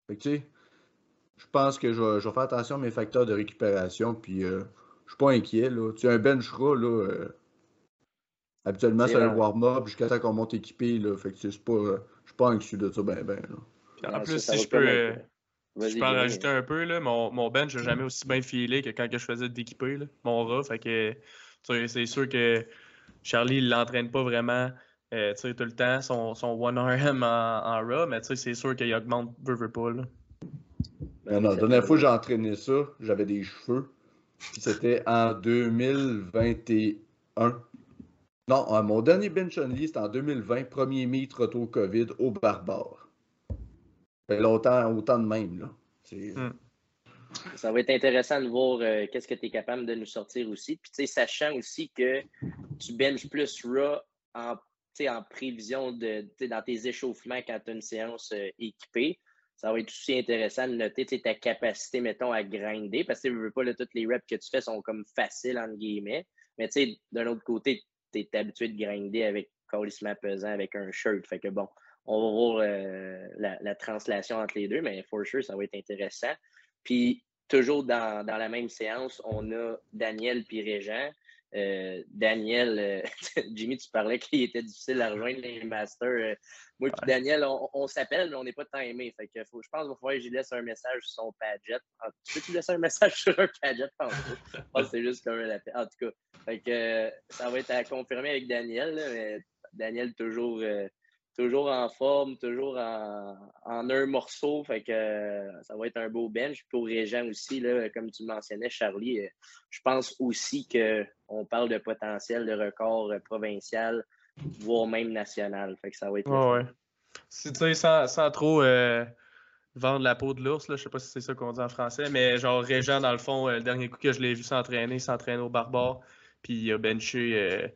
Fait que, tu sais, je pense que je vais, faire attention à mes facteurs de récupération, puis je suis pas inquiet. Là. Tu sais, un bench raw, là, Habituellement, c'est un warm-up jusqu'à temps qu'on monte équipé. Là. Fait que c'est pas, euh, je suis pas anxieux de ça, ben, ben. en plus, si je peux, euh, je peux en rajouter un peu, là, mon, mon bench n'a jamais aussi bien filé que quand que je faisais d'équiper, mon rat. Fait que c'est sûr que Charlie, il l'entraîne pas vraiment euh, tout le temps, son, son 1RM en, en raw, mais c'est sûr qu'il augmente peu, peu pas. Là. Non, la dernière fois que j'ai entraîné ça, j'avais des cheveux. C'était en 2021. Non, mon dernier bench only, c'était en 2020, premier meet retour COVID au Barbare. Fait longtemps, autant de même, là. Hmm. Ça va être intéressant de voir euh, qu'est-ce que tu es capable de nous sortir aussi. Puis, tu sais, sachant aussi que tu benches plus raw en, en prévision de, dans tes échauffements quand tu as une séance euh, équipée, ça va être aussi intéressant de noter ta capacité, mettons, à grinder. Parce que tu veux pas, là, toutes les reps que tu fais sont comme faciles, entre guillemets. Mais, tu sais, d'un autre côté, tu es habitué de grinder avec colissement pesant, avec un shirt. Fait que bon, on va voir euh, la, la translation entre les deux, mais for sure, ça va être intéressant. Puis, toujours dans, dans la même séance, on a Daniel puis Régent. Euh, Daniel, euh, Jimmy, tu parlais qu'il était difficile à rejoindre les masters. Moi puis Daniel, on, on s'appelle, mais on n'est pas timé. Fait que faut, je pense qu'il va falloir que j'y laisse un message sur son Padget. Ah, tu peux-tu laisser un message sur un Padget? Que c'est juste comme un appel. En tout cas, fait que, ça va être à confirmer avec Daniel. là, mais Daniel, toujours, toujours en forme, toujours en, en un morceau. Fait que euh, ça va être un beau bench. Pour Régent aussi, là, comme tu mentionnais, Charlie, euh, je pense aussi qu'on parle de potentiel de record euh, provincial, voire même national. Fait que ça va être. le Ouais, fun. ouais. Si, tu sais, sans, sans trop euh, vendre la peau de l'ours, je sais pas si c'est ça qu'on dit en français, mais genre Régent, dans le fond, euh, le dernier coup que je l'ai vu s'entraîner, il s'entraîne au barbare, puis il a benché euh,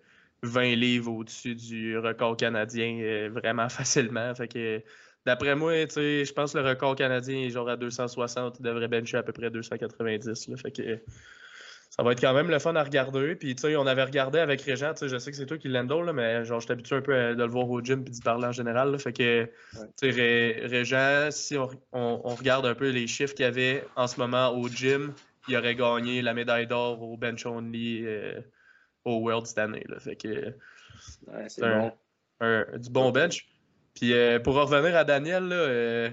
20 livres au-dessus du record canadien euh, vraiment facilement. Fait que d'après moi, je pense que le record canadien est genre à 260, il devrait bencher à peu près 290. Là, fait que ça va être quand même le fun à regarder. Puis, tu sais, on avait regardé avec Régent, tu sais, je sais que c'est toi qui l'handle, mais genre, je suis habitué un peu à- de le voir au gym puis d'y parler en général. là. fait que, tu sais, Ré- Régent, si on, on- on regarde un peu les chiffres qu'il y avait en ce moment au gym, il aurait gagné la médaille d'or au bench only euh, au World cette année. Là. Fait que, Ouais, c'est un- bon. un- du bon bench. Puis euh, pour revenir à Daniel, là, euh,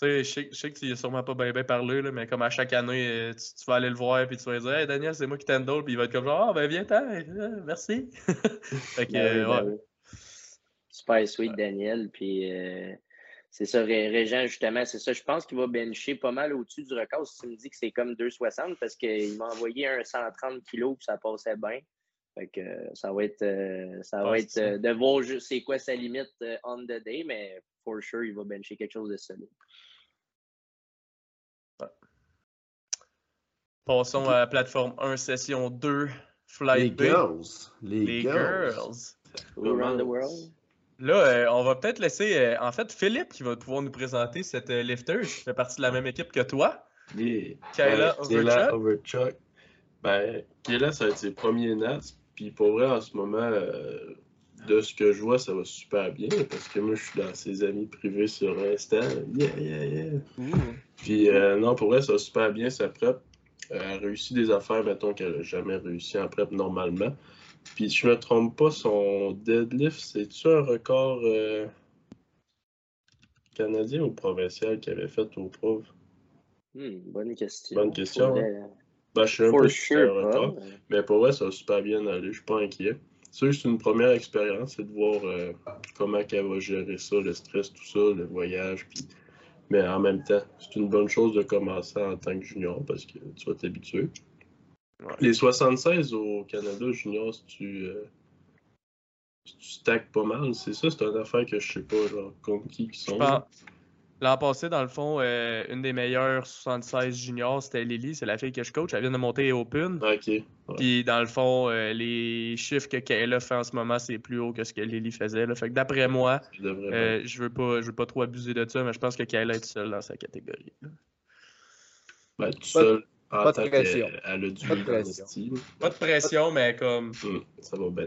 je sais- je sais que tu n'as sûrement pas bien parlé, là, mais comme à chaque année, euh, tu, tu vas aller le voir puis tu vas lui dire Hey Daniel, c'est moi qui t'handle, puis il va être comme genre Ah ben viens-t'en, euh, merci. fait que, Ben oui, ben ouais. oui. Super sweet, Daniel. Puis euh, c'est ça, Ré- Régent, justement, c'est ça. Je pense qu'il va bencher pas mal au-dessus du record si tu me dis que c'est comme 2,60 parce qu'il m'a envoyé un 130 kilos puis ça passait bien. Fait que euh, ça va être, euh, ça va être euh, de voir juste c'est quoi sa limite on the day, mais for sure, il va bencher quelque chose de solide. Passons à la plateforme 1, session 2, Les Flight B. girls. Les, Les girls. around the world? Là, euh, on va peut-être laisser, euh, en fait, Philippe qui va pouvoir nous présenter cette euh, lifter qui fait partie de la même équipe que toi. Yeah. Kayla Ouais, Kayla Overchuck. Overchuck. Ben, Kayla, ça va être ses premiers nats. Puis pour vrai, en ce moment, euh, de ce que je vois, ça va super bien. Parce que moi, je suis dans ses amis privés sur Insta. Yeah, yeah, yeah. Puis euh, non, pour vrai, ça va super bien sa prep. Euh, elle a réussi des affaires, mettons, qu'elle n'a jamais réussi en prep normalement. Puis si je me trompe pas, son deadlift, c'est-tu un record euh, canadien ou provincial qu'elle avait fait au prof? Hmm, bonne question. Bonne question, Faudrait- Ben, je sais un For peu si sure, pas. Mais pour vrai, ça va super bien aller. Je suis pas inquiet. C'est juste une première expérience, c'est de voir euh, comment elle va gérer ça, le stress, tout ça, le voyage. Puis... Mais en même temps, c'est une bonne chose de commencer en tant que junior parce que tu vas t'habituer. Ouais. Les 76 au Canada junior, si tu, euh, si tu stacks pas mal, c'est ça, c'est une affaire que je sais pas, genre, contre qui qui Je sont. pense- L'an passé, dans le fond, euh, une des meilleures 76 juniors, c'était Lily, c'est la fille que je coach. Elle vient de monter Open. Ah, Ok. Ouais. Puis dans le fond, euh, les chiffres que Kayla fait en ce moment, c'est plus haut que ce que Lily faisait. là. Fait que d'après moi, euh, je veux pas je veux pas trop abuser de ça, mais je pense que Kayla est seule dans sa catégorie. ben, tout seul, en pas de pression. elle a du Pas de dans le pression. style. Pas de pression, mais comme. Hum, ça va bien.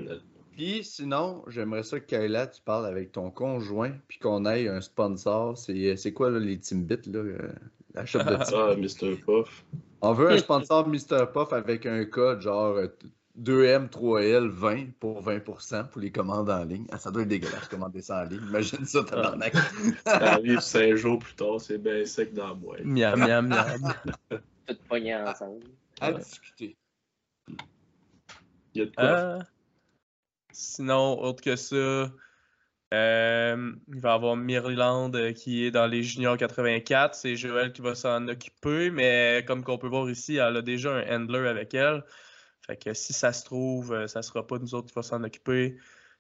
Puis sinon, j'aimerais ça que Kayla, tu parles avec ton conjoint, puis qu'on aille un sponsor. C'est c'est quoi là, les Timbits, là, euh, la shop de Timbits? Ah, Mr. Puff. On veut un sponsor Mr. Puff avec un code genre euh, 2M, 3L, 20 pour 20% pour les commandes en ligne. Ah, ça doit être dégueulasse, commander ça en ligne. Imagine ça, tabarnak. Ça arrive cinq jours plus tard, c'est bien sec dans la boîte. Miam, miam, miam. Tout pogné ensemble. À discuter. Il y a de quoi? Euh, sinon, autre que ça, Euh, il va y avoir Mirland euh, qui est dans les juniors 84. C'est Joël qui va s'en occuper, mais comme qu'on peut voir ici, elle a déjà un handler avec elle. Fait que si ça se trouve, euh, ça sera pas nous autres qui va s'en occuper.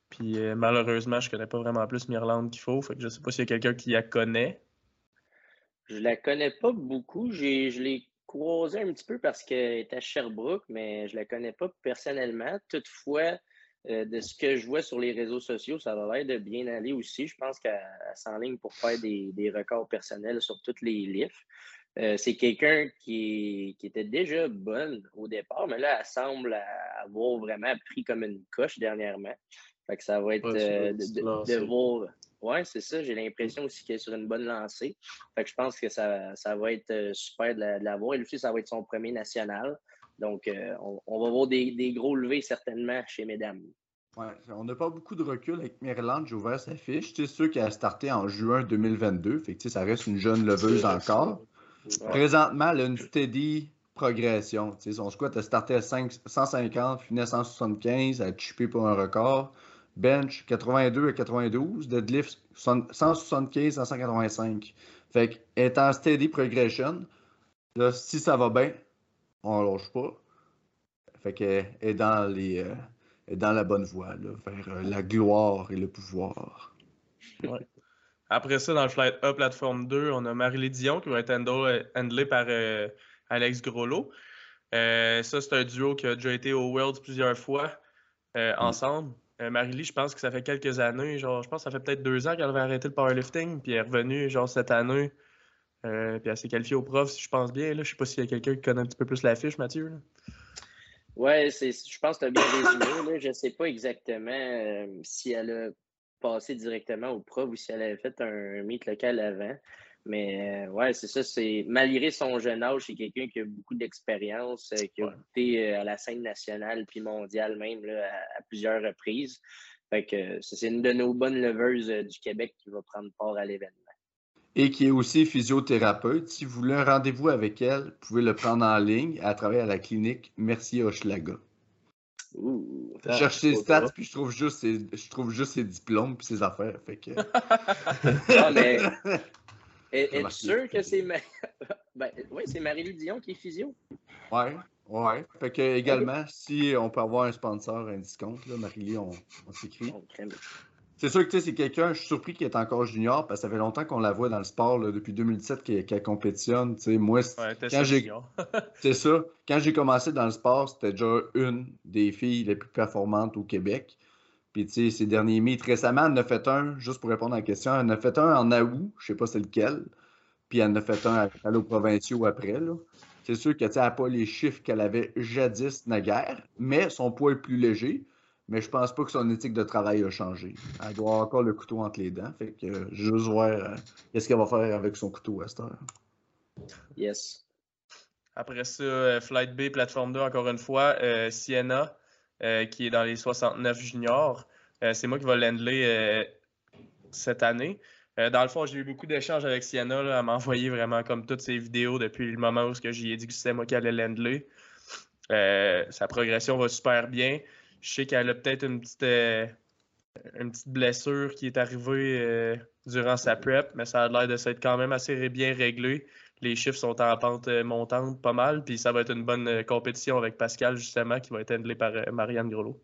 Puis malheureusement, je connais pas vraiment plus Mirland qu'il faut. Fait que je sais pas s'il y a quelqu'un qui la connaît. Je la connais pas beaucoup. Je l'ai croisée un petit peu parce qu'elle est à Sherbrooke, mais je la connais pas personnellement. Toutefois, euh, de ce que je vois sur les réseaux sociaux, ça va l'air de bien aller aussi. Je pense qu'elle s'enligne pour faire des, records personnels sur toutes les lifts. Euh, c'est quelqu'un qui, était déjà bonne au départ, mais là, elle semble avoir vraiment pris comme une coche dernièrement. Fait que ça va être euh, de, voir. Oui, c'est ça. J'ai l'impression aussi qu'elle est sur une bonne lancée. Fait que je pense que ça, va être super de la, voir. Et aussi, ça va être son premier national. Donc, euh, on, va voir des, gros levés certainement chez mesdames. Ouais, on n'a pas beaucoup de recul avec Maryland. J'ai ouvert sa fiche. C'est sûr qu'elle a starté en juin 2022. Fait que, ça reste une jeune leveuse encore. Présentement, elle a une steady progression. son squat a starté à 150, fini à 175, elle a chipé pour un record. Bench 82 à 92, deadlift 175 à 185. Fait qu'elle est en steady progression. Là, si ça va bien, on ne lâche pas. Fait qu'elle est dans, les, euh, est dans la bonne voie, vers euh, la gloire et le pouvoir. Après ça, dans le Flight A Plateforme 2, on a Marie Dion qui va être handlée par euh, Alex Groslo. ça, c'est un duo qui a déjà été au Worlds plusieurs fois mm. ensemble. Marie-Lie, je pense que ça fait quelques années, genre, je pense que ça fait peut-être deux ans qu'elle avait arrêté le powerlifting, puis elle est revenue, genre, cette année. Euh, puis elle s'est qualifiée au prof, si je pense bien. Là. Je sais pas s'il y a quelqu'un qui connaît un petit peu plus la fiche, Mathieu. Oui, je pense que tu as bien résumé. Je ne sais pas exactement euh, si elle a passé directement au prof ou si elle avait fait un meet local avant. Mais euh, ouais, c'est ça. C'est malgré son jeune âge, c'est quelqu'un qui a beaucoup d'expérience, qui a été à la scène nationale puis mondiale même à, plusieurs reprises. Fait que c'est une de nos bonnes leveuses du Québec qui va prendre part à l'événement et qui est aussi physiothérapeute. Si vous voulez un rendez-vous avec elle, vous pouvez le prendre en ligne à travers la clinique Merci Hochelaga. je cherche ses stats, puis je trouve juste ses, je trouve juste ses diplômes puis ses affaires. Fait que... non, mais... Es-tu sûr que c'est ben, oui, c'est Marie-Lie Dion qui est physio? Oui, oui. Fait que également, si on peut avoir un sponsor, un discount, Marie-Lie, on, on s'écrit. C'est sûr que c'est quelqu'un, je suis surpris qu'il est encore junior parce que ça fait longtemps qu'on la voit dans le sport depuis 2017 qu'elle compétitionne. moi, quand j'ai c'est ça. Quand j'ai commencé dans le sport, c'était déjà une des filles les plus performantes au Québec. Puis ces derniers mythes, récemment, elle en a fait un, juste pour répondre à la question, elle en a fait un en août, je sais pas c'est lequel. Puis elle en a fait un à l'eau provinciaux après. C'est sûr qu'elle n'a pas les chiffres qu'elle avait jadis naguère, mais son poids est plus léger mais je pense pas que son éthique de travail a changé. Elle doit avoir encore le couteau entre les dents. Fait que euh, juste voir euh, qu'est-ce qu'elle va faire avec son couteau à cette heure. Yes. Après ça, euh, Flight B, plateforme 2, encore une fois, Sienna, qui est dans les 69 juniors. c'est moi qui vais l'handler cette année. dans le fond, j'ai eu beaucoup d'échanges avec Sienna. Là, elle m'a envoyé vraiment comme toutes ses vidéos depuis le moment où j'y ai dit que c'était moi qui allais l'handler. sa progression va super bien. Je sais qu'elle a peut-être une petite, euh, une petite blessure qui est arrivée euh, durant sa prep, mais ça a l'air de s'être quand même assez bien réglé. Les chiffres sont en pente euh, montante pas mal, puis ça va être une bonne compétition avec Pascal, justement, qui va être handlé par Marianne Grelot.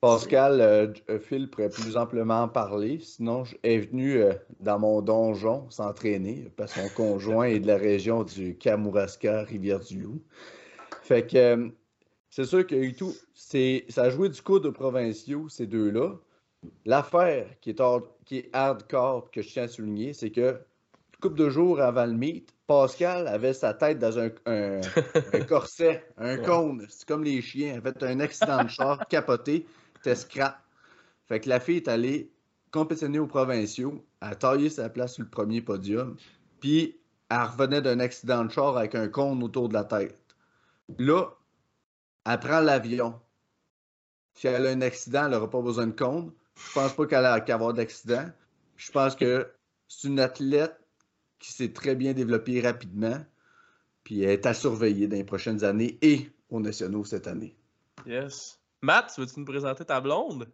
Pascal, Phil pourrait plus amplement parler. Sinon, je est venu dans mon donjon s'entraîner parce que son conjoint est de la région du Kamouraska, Rivière-du-Loup. Fait que c'est sûr que tout, ça a joué du coup de provinciaux, ces deux-là. L'affaire qui est, qui est hardcore, que je tiens à souligner, c'est que, couple de jours avant le meet, Pascal avait sa tête dans un, corset, un cône. C'est comme les chiens. Elle a fait un accident de char, capoté, était scrap. Fait que la fille est allée compétitionner aux provinciaux, a taillé sa place sur le premier podium, puis elle revenait d'un accident de char avec un cône autour de la tête. Là, elle prend l'avion. Si elle a un accident, elle n'aura pas besoin de compte. Je pense pas qu'elle va avoir d'accident. Je pense que c'est une athlète qui s'est très bien développée rapidement. Puis elle est à surveiller dans les prochaines années et aux nationaux cette année. Yes. Matt, veux-tu nous présenter ta blonde?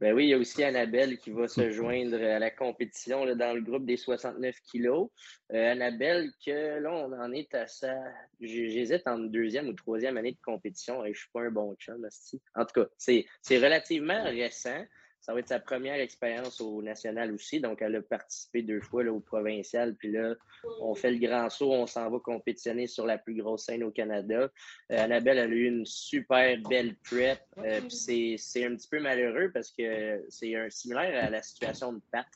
Ben oui, il y a aussi Annabelle qui va se joindre à la compétition dans le groupe des 69 kilos. Euh, Annabelle, que là, on en est à ça. J'hésite entre deuxième ou troisième année de compétition et je suis pas un bon chum, En tout cas, c'est relativement récent. Ça va être sa première expérience au national aussi. Donc, elle a participé deux fois là, au provincial. Puis là, on fait le grand saut, on s'en va compétitionner sur la plus grosse scène au Canada. Euh, Annabelle, elle a eu une super belle prep. Euh, puis c'est un petit peu malheureux parce que c'est un similaire à la situation de Pat.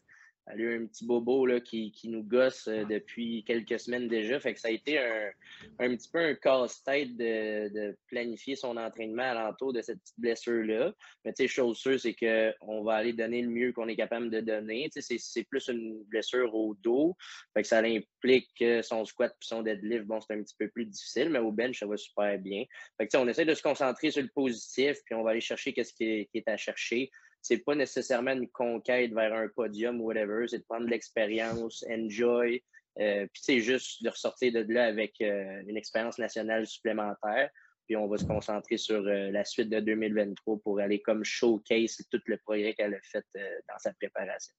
Elle a eu un petit bobo là, qui, qui nous gosse euh, depuis quelques semaines déjà. Fait que ça a été un, un petit peu un casse-tête de, de, planifier son entraînement alentour de cette petite blessure-là. Mais tu sais, chose sûre, c'est qu'on va aller donner le mieux qu'on est capable de donner. Tu sais, c'est plus une blessure au dos. Fait que ça implique que son squat puis son deadlift, bon, c'est un petit peu plus difficile, mais au bench, ça va super bien. Fait que tu sais, on essaie de se concentrer sur le positif, puis on va aller chercher qu'est-ce qui, qui est à chercher c'est pas nécessairement une conquête vers un podium ou whatever, c'est de prendre l'expérience, enjoy, euh, puis c'est juste de ressortir de là avec euh, une expérience nationale supplémentaire. Puis on va se concentrer sur euh, la suite de 2023 pour aller comme showcase tout le progrès qu'elle a fait dans sa préparation.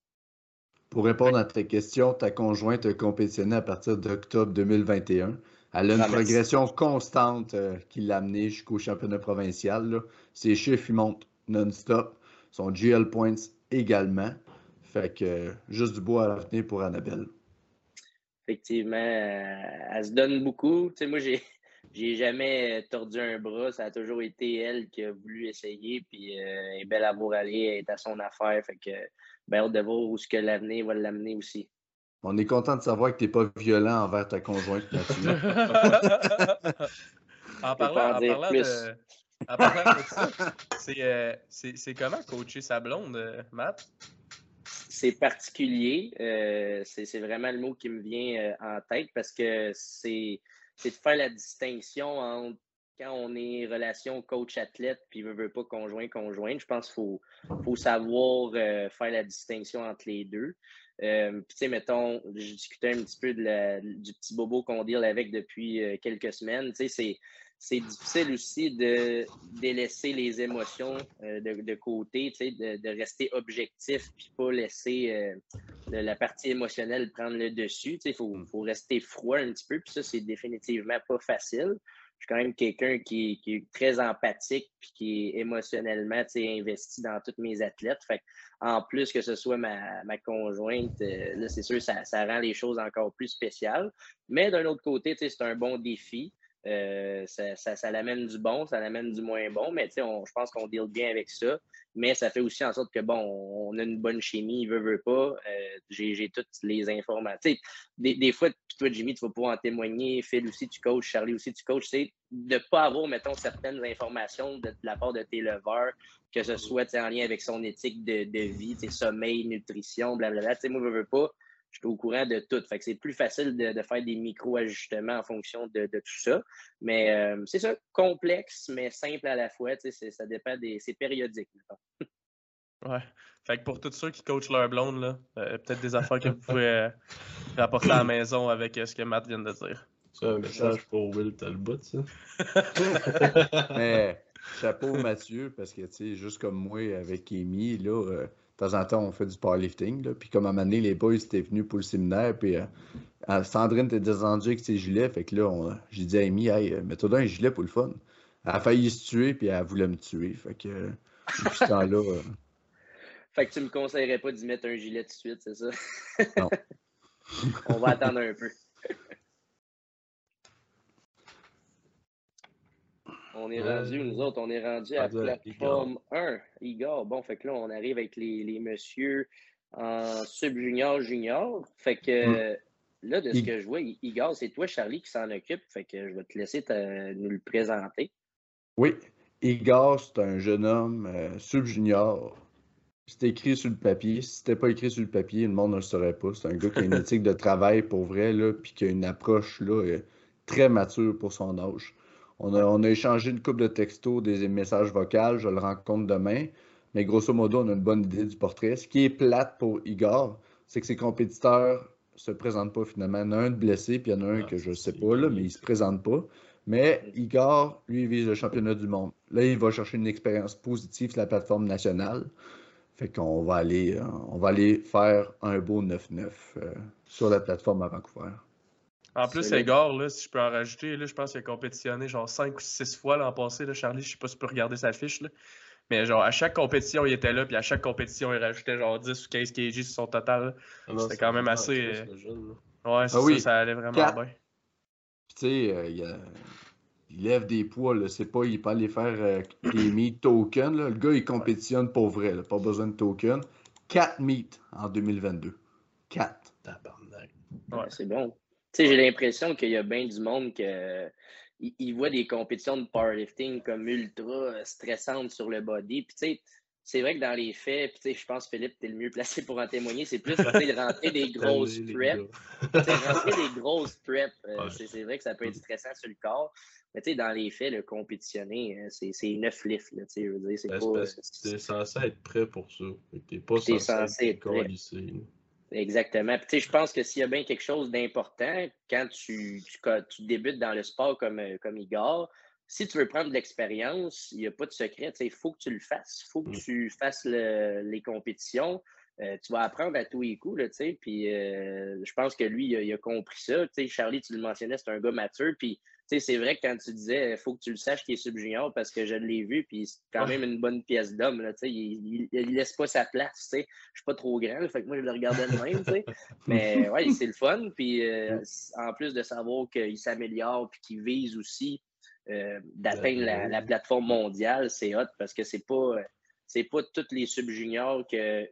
Pour répondre à ta question, ta conjointe a compétitionné à partir d'octobre 2021. Elle a une ah, progression constante qui l'a amenée jusqu'au championnat provincial. Ses chiffres montent non-stop son GL Points également. Fait que juste du bois à venir pour Annabelle. Effectivement, euh, elle se donne beaucoup. Tu sais, moi, j'ai. J'ai jamais tordu un bras, ça a toujours été elle qui a voulu essayer, puis euh, elle est belle à voir aller, elle est à son affaire, fait que ben, de voir où ce que l'avenir va l'amener aussi. On est content de savoir que tu n'es pas violent envers ta conjointe là-dessus. en parlant, en parlant de, euh, c'est comment coacher sa blonde, euh, Matt? C'est particulier. Euh, c'est vraiment le mot qui me vient en tête parce que c'est de faire la distinction entre quand on est relation coach-athlète puis veut, veut pas conjoint-conjoint. Je pense qu'il faut, faut savoir faire la distinction entre les deux. puis, tu sais, mettons, je discutais un petit peu de du petit bobo qu'on deal avec depuis quelques semaines. Tu sais, c'est difficile aussi de délaisser les émotions euh, de, côté, de, de, rester objectif puis pas laisser euh, la partie émotionnelle prendre le dessus. Il faut, faut, rester froid un petit peu, puis ça, c'est définitivement pas facile. Je suis quand même quelqu'un qui, est très empathique puis qui est émotionnellement investi dans tous mes athlètes. Fait en plus que ce soit ma, conjointe, euh, là, c'est sûr, ça, ça rend les choses encore plus spéciales. Mais d'un autre côté, c'est un bon défi. Euh, ça, ça, l'amène du bon, ça l'amène du moins bon, mais je pense qu'on deal bien avec ça. Mais ça fait aussi en sorte que, bon, on a une bonne chimie, il veut, veut pas. Euh, j'ai toutes les informations. Des, des, fois, toi, Jimmy, tu vas pouvoir en témoigner. Phil aussi, tu coaches. Charlie aussi, tu coaches. C'est de ne pas avoir, mettons, certaines informations de, la part de tes leveurs, que ce soit en lien avec son éthique de, de vie, sommeil, nutrition, blablabla. Moi, je veux, veux pas je suis au courant de tout. Fait que c'est plus facile de, faire des micro-ajustements en fonction de, tout ça. Mais euh, c'est ça, complexe, mais simple à la fois. Ça dépend des. C'est périodique, Ouais. Fait que pour tous ceux qui coachent leur blonde, là, euh, peut-être des affaires que vous pouvez euh, rapporter à la maison avec ce que Matt vient de dire. C'est un message pour Will Talbot, ça. mais chapeau Mathieu, parce que tu sais, juste comme moi avec Amy, là de temps en temps, on fait du powerlifting. Là. Puis comme à un moment donné, les boys étaient venus pour le séminaire, puis euh, Sandrine était descendue avec ses gilets. Fait que là, j'ai dit à Amy, hey, euh, mets-toi un gilet pour le fun. Elle a failli se tuer, puis elle voulait me tuer. Fait que euh, depuis ce temps-là. Fait que tu me conseillerais pas d'y mettre un gilet tout de suite, c'est ça? Non. on va attendre un peu. On est rendu, nous autres, on est rendu à plateforme 1, Igor. Bon, fait que là, on arrive avec les, les messieurs en sub-junior, junior. Fait que mm. là, de ce que je vois, Igor, c'est toi, Charlie, qui s'en occupe. Fait que je vais te laisser nous le présenter. Oui, Igor, c'est un jeune homme euh, sub-junior. C'est écrit sur le papier. Si c'était pas écrit sur le papier, le monde ne le saurait pas. C'est un gars qui a une éthique de travail pour vrai, là, puis qui a une approche là, euh, très mature pour son âge. On a, échangé une couple de textos, des messages vocaux. Je le rencontre demain. Mais grosso modo, on a une bonne idée du portrait. Ce qui est plate pour Igor, c'est que ses compétiteurs ne se présentent pas finalement. Il y en a un de blessé, puis il y en a un ah, que je ne sais pas, là, mais il ne se présente pas. Mais Igor, lui, vise le championnat du monde. Là, il va chercher une expérience positive sur la plateforme nationale. Fait qu'on va aller, euh, on va aller faire un beau 9-9 euh, sur la plateforme à Vancouver. En plus, Edgar, là, si je peux en rajouter, là, je pense qu'il a compétitionné genre 5 ou 6 fois l'an passé. Là, Charlie, je sais pas si tu peux regarder sa fiche. Là. Mais genre, à chaque compétition, il était là, puis à chaque compétition, il rajoutait genre 10 ou 15 kg sur son total. Ah C'était quand même assez, triste, euh, jeune. Ouais, Ah oui, ça, ça allait vraiment quatre. bien. Puis, tu sais, euh, il, a- il lève des poids, là. C'est pas, il peut aller faire euh, des meet tokens, là. Le gars, il compétitionne pour vrai, là. Pas besoin de tokens. 4 meets en 2022. 4. Tabarnak. Ouais, C'est bon. Tu sais, j'ai l'impression qu'il y a bien du monde que il, il voit des compétitions de powerlifting comme ultra euh, stressantes sur le body. Puis tu sais, c'est vrai que dans les faits, puis tu sais, je pense Philippe, tu es le mieux placé pour en témoigner, c'est plus de rentrer des grosses preps. rentrer des grosses preps, euh, c'est vrai que ça peut être stressant sur le corps. Mais tu sais, dans les faits, le compétitionner, euh, c'est c'est neuf lifts. Là, tu sais, je veux dire, c'est Ben, pas. que t'es censé être prêt pour ça. T'es pas censé, censé être être prêt. Exactement. Puis, tu sais, je pense que s'il y a bien quelque chose d'important quand tu, tu, débutes dans le sport comme, euh, comme Igor, si tu veux prendre de l'expérience, il n'y a pas de secret. tu sais, Il faut que tu le fasses. Il faut que Mm. tu fasses le- les compétitions. Euh, tu vas apprendre à tous les coups. Là, tu sais, puis, euh, je pense que lui, il a, il a compris ça. Tu sais, Charlie, tu le mentionnais, c'est un gars mature. Puis, c'est vrai que quand tu disais il faut que tu le saches qu'il est sub-junior parce que je l'ai vu, puis c'est quand Ouais. même une bonne pièce d'homme. là, tu sais, Il, il laisse pas sa place. tu sais. Je suis pas trop grand, fait que moi, je le regardais de même. tu sais. Mais ouais, c'est le fun. Puis euh, en plus de savoir qu'il s'améliore puis qu'il vise aussi euh, d'atteindre la, la plateforme mondiale, c'est hot parce que c'est pas, euh, c'est pas tous les sub-juniors que.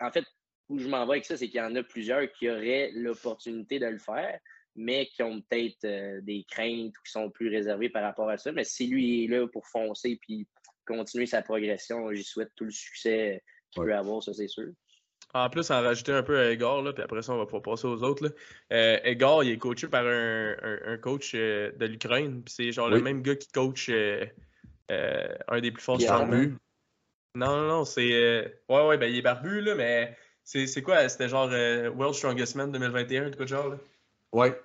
En fait, où je m'en vais avec ça, c'est qu'il y en a plusieurs qui auraient l'opportunité de le faire, mais qui ont peut-être euh, des craintes ou qui sont plus réservés par rapport à ça. Mais si lui est là pour foncer puis continuer sa progression, j'y souhaite tout le succès qu'il Ouais. peut avoir, ça c'est sûr. En plus, en rajouter un peu à Edgar, là, puis après ça, on va pouvoir passer aux autres. Là. Euh, Edgar, il est coaché par un, un- un coach euh, de l'Ukraine. Puis c'est genre le même gars qui coach euh, euh, un des plus forts. Barbu. Non, non, non, c'est. euh, Ouais, ouais, ben il est barbu, là, mais c'est c'est quoi? C'était genre euh, World Strongest Man 2021, tout de genre, là? Ouais.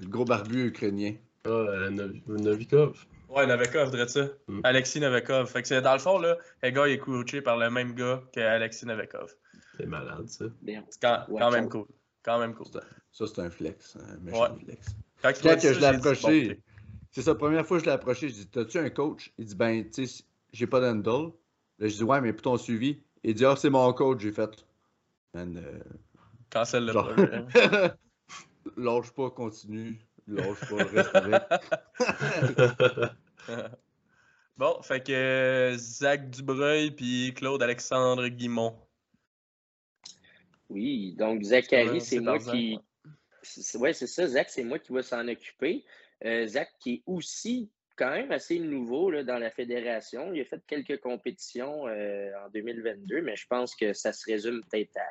Le gros barbu ukrainien. Ah, euh, Nov- Novikov. Ouais, Novikov, dirait ça. Mm. Alexis Novikov. Fait que c'est dans le fond, là, il est coaché par le même gars qu'Alexis Novikov. C'est malade, ça. C'est quand, Ouais, quand ça- même cool. Quand même cool. Ça, c'est un flex. Un méchant Ouais. flex. Quand, que ça, je l'ai approché, bon, c'est ça, la première fois que je l'ai approché, je dis T'as-tu un coach? Il dit Ben, tu sais, j'ai pas d'handle. Là, je dis Ouais, mais pour ton suivi. Il dit Ah, c'est mon coach. J'ai fait Man, euh, Cancel le projet. lâche pas, continue. Lâche pas, reste avec. Bon, fait que Zach Dubreuil puis Claude Alexandre Guimont. Oui, donc Zachary, Ouais, c'est moi qui. Oui, c'est ça, Zach, c'est moi qui va s'en occuper. Euh, Zach, qui est aussi quand même assez nouveau là, dans la fédération. Il a fait quelques compétitions euh, en 2022, mais je pense que ça se résume peut-être à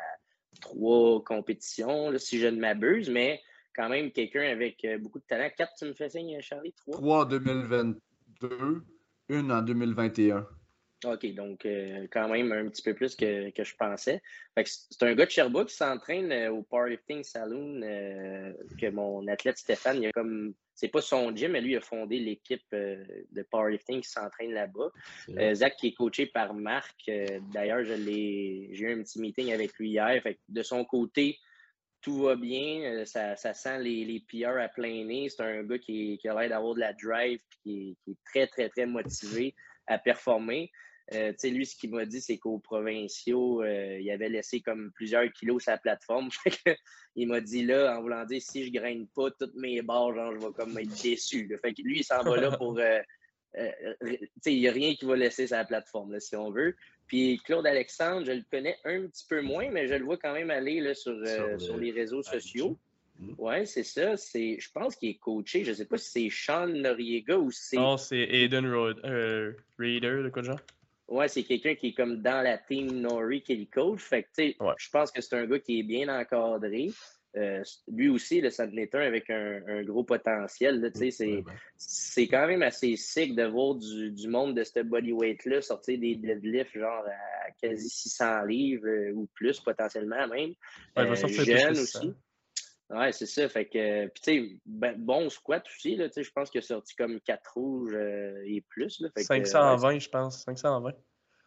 trois compétitions, là, si je ne m'abuse, mais quand même quelqu'un avec euh, beaucoup de talent. Quatre, tu me fais signe, Charlie? Trois? 3 en 2022, une en 2021. OK, donc euh, quand même un petit peu plus que, que je pensais. C'est un gars de Sherbrooke qui s'entraîne euh, au Powerlifting Saloon euh, que mon athlète Stéphane, il a comme c'est pas son gym, mais lui il a fondé l'équipe euh, de powerlifting qui s'entraîne là-bas. Euh, Zach qui est coaché par Marc. euh, D'ailleurs, j'ai eu un petit meeting avec lui hier. Fait de son côté, tout va bien. ça, ça sent les, les PR à plein nez. C'est un gars qui, qui a l'air d'avoir de la drive qui qui est très, très, très motivé à performer. Euh, tu sais, lui, ce qu'il m'a dit, c'est qu'aux provinciaux, euh, il avait laissé comme plusieurs kilos sa plateforme. Il m'a dit là, en voulant dire, si je graine pas toutes mes barres, genre, je vais comme être déçu. là. Fait que lui, il s'en va là pour. euh, euh, tu sais, il n'y a rien qui va laisser sa plateforme, là, si on veut. Puis Claude Alexandre, je le connais un petit peu moins, mais je le vois quand même aller là, sur, Sur sur, le- les réseaux sociaux. Mm. Ouais, c'est ça. C'est, je pense qu'il est coaché. Je ne sais pas si c'est Sean Noriega ou si c'est. Non, c'est Aiden Reader, de quoi genre? Ouais, c'est quelqu'un qui est comme dans la team Nori qui est le coach. Fait que, Ouais. je pense que c'est un gars qui est bien encadré. Euh, lui aussi, là, ça est un avec un, un gros potentiel. c'est, ben, c'est quand même assez sick de voir du, du monde de ce bodyweight-là sortir des deadlifts genre à quasi 600 livres euh, ou plus potentiellement même. Ouais, il va Euh, sortir plus jeune ça. aussi. Ouais, c'est ça. Fait que, puis tu sais, ben, bon squat aussi, là, tu sais, je pense qu'il a sorti comme 4 rouges euh, et plus. Là, fait que, ouais, 520, je pense. 520.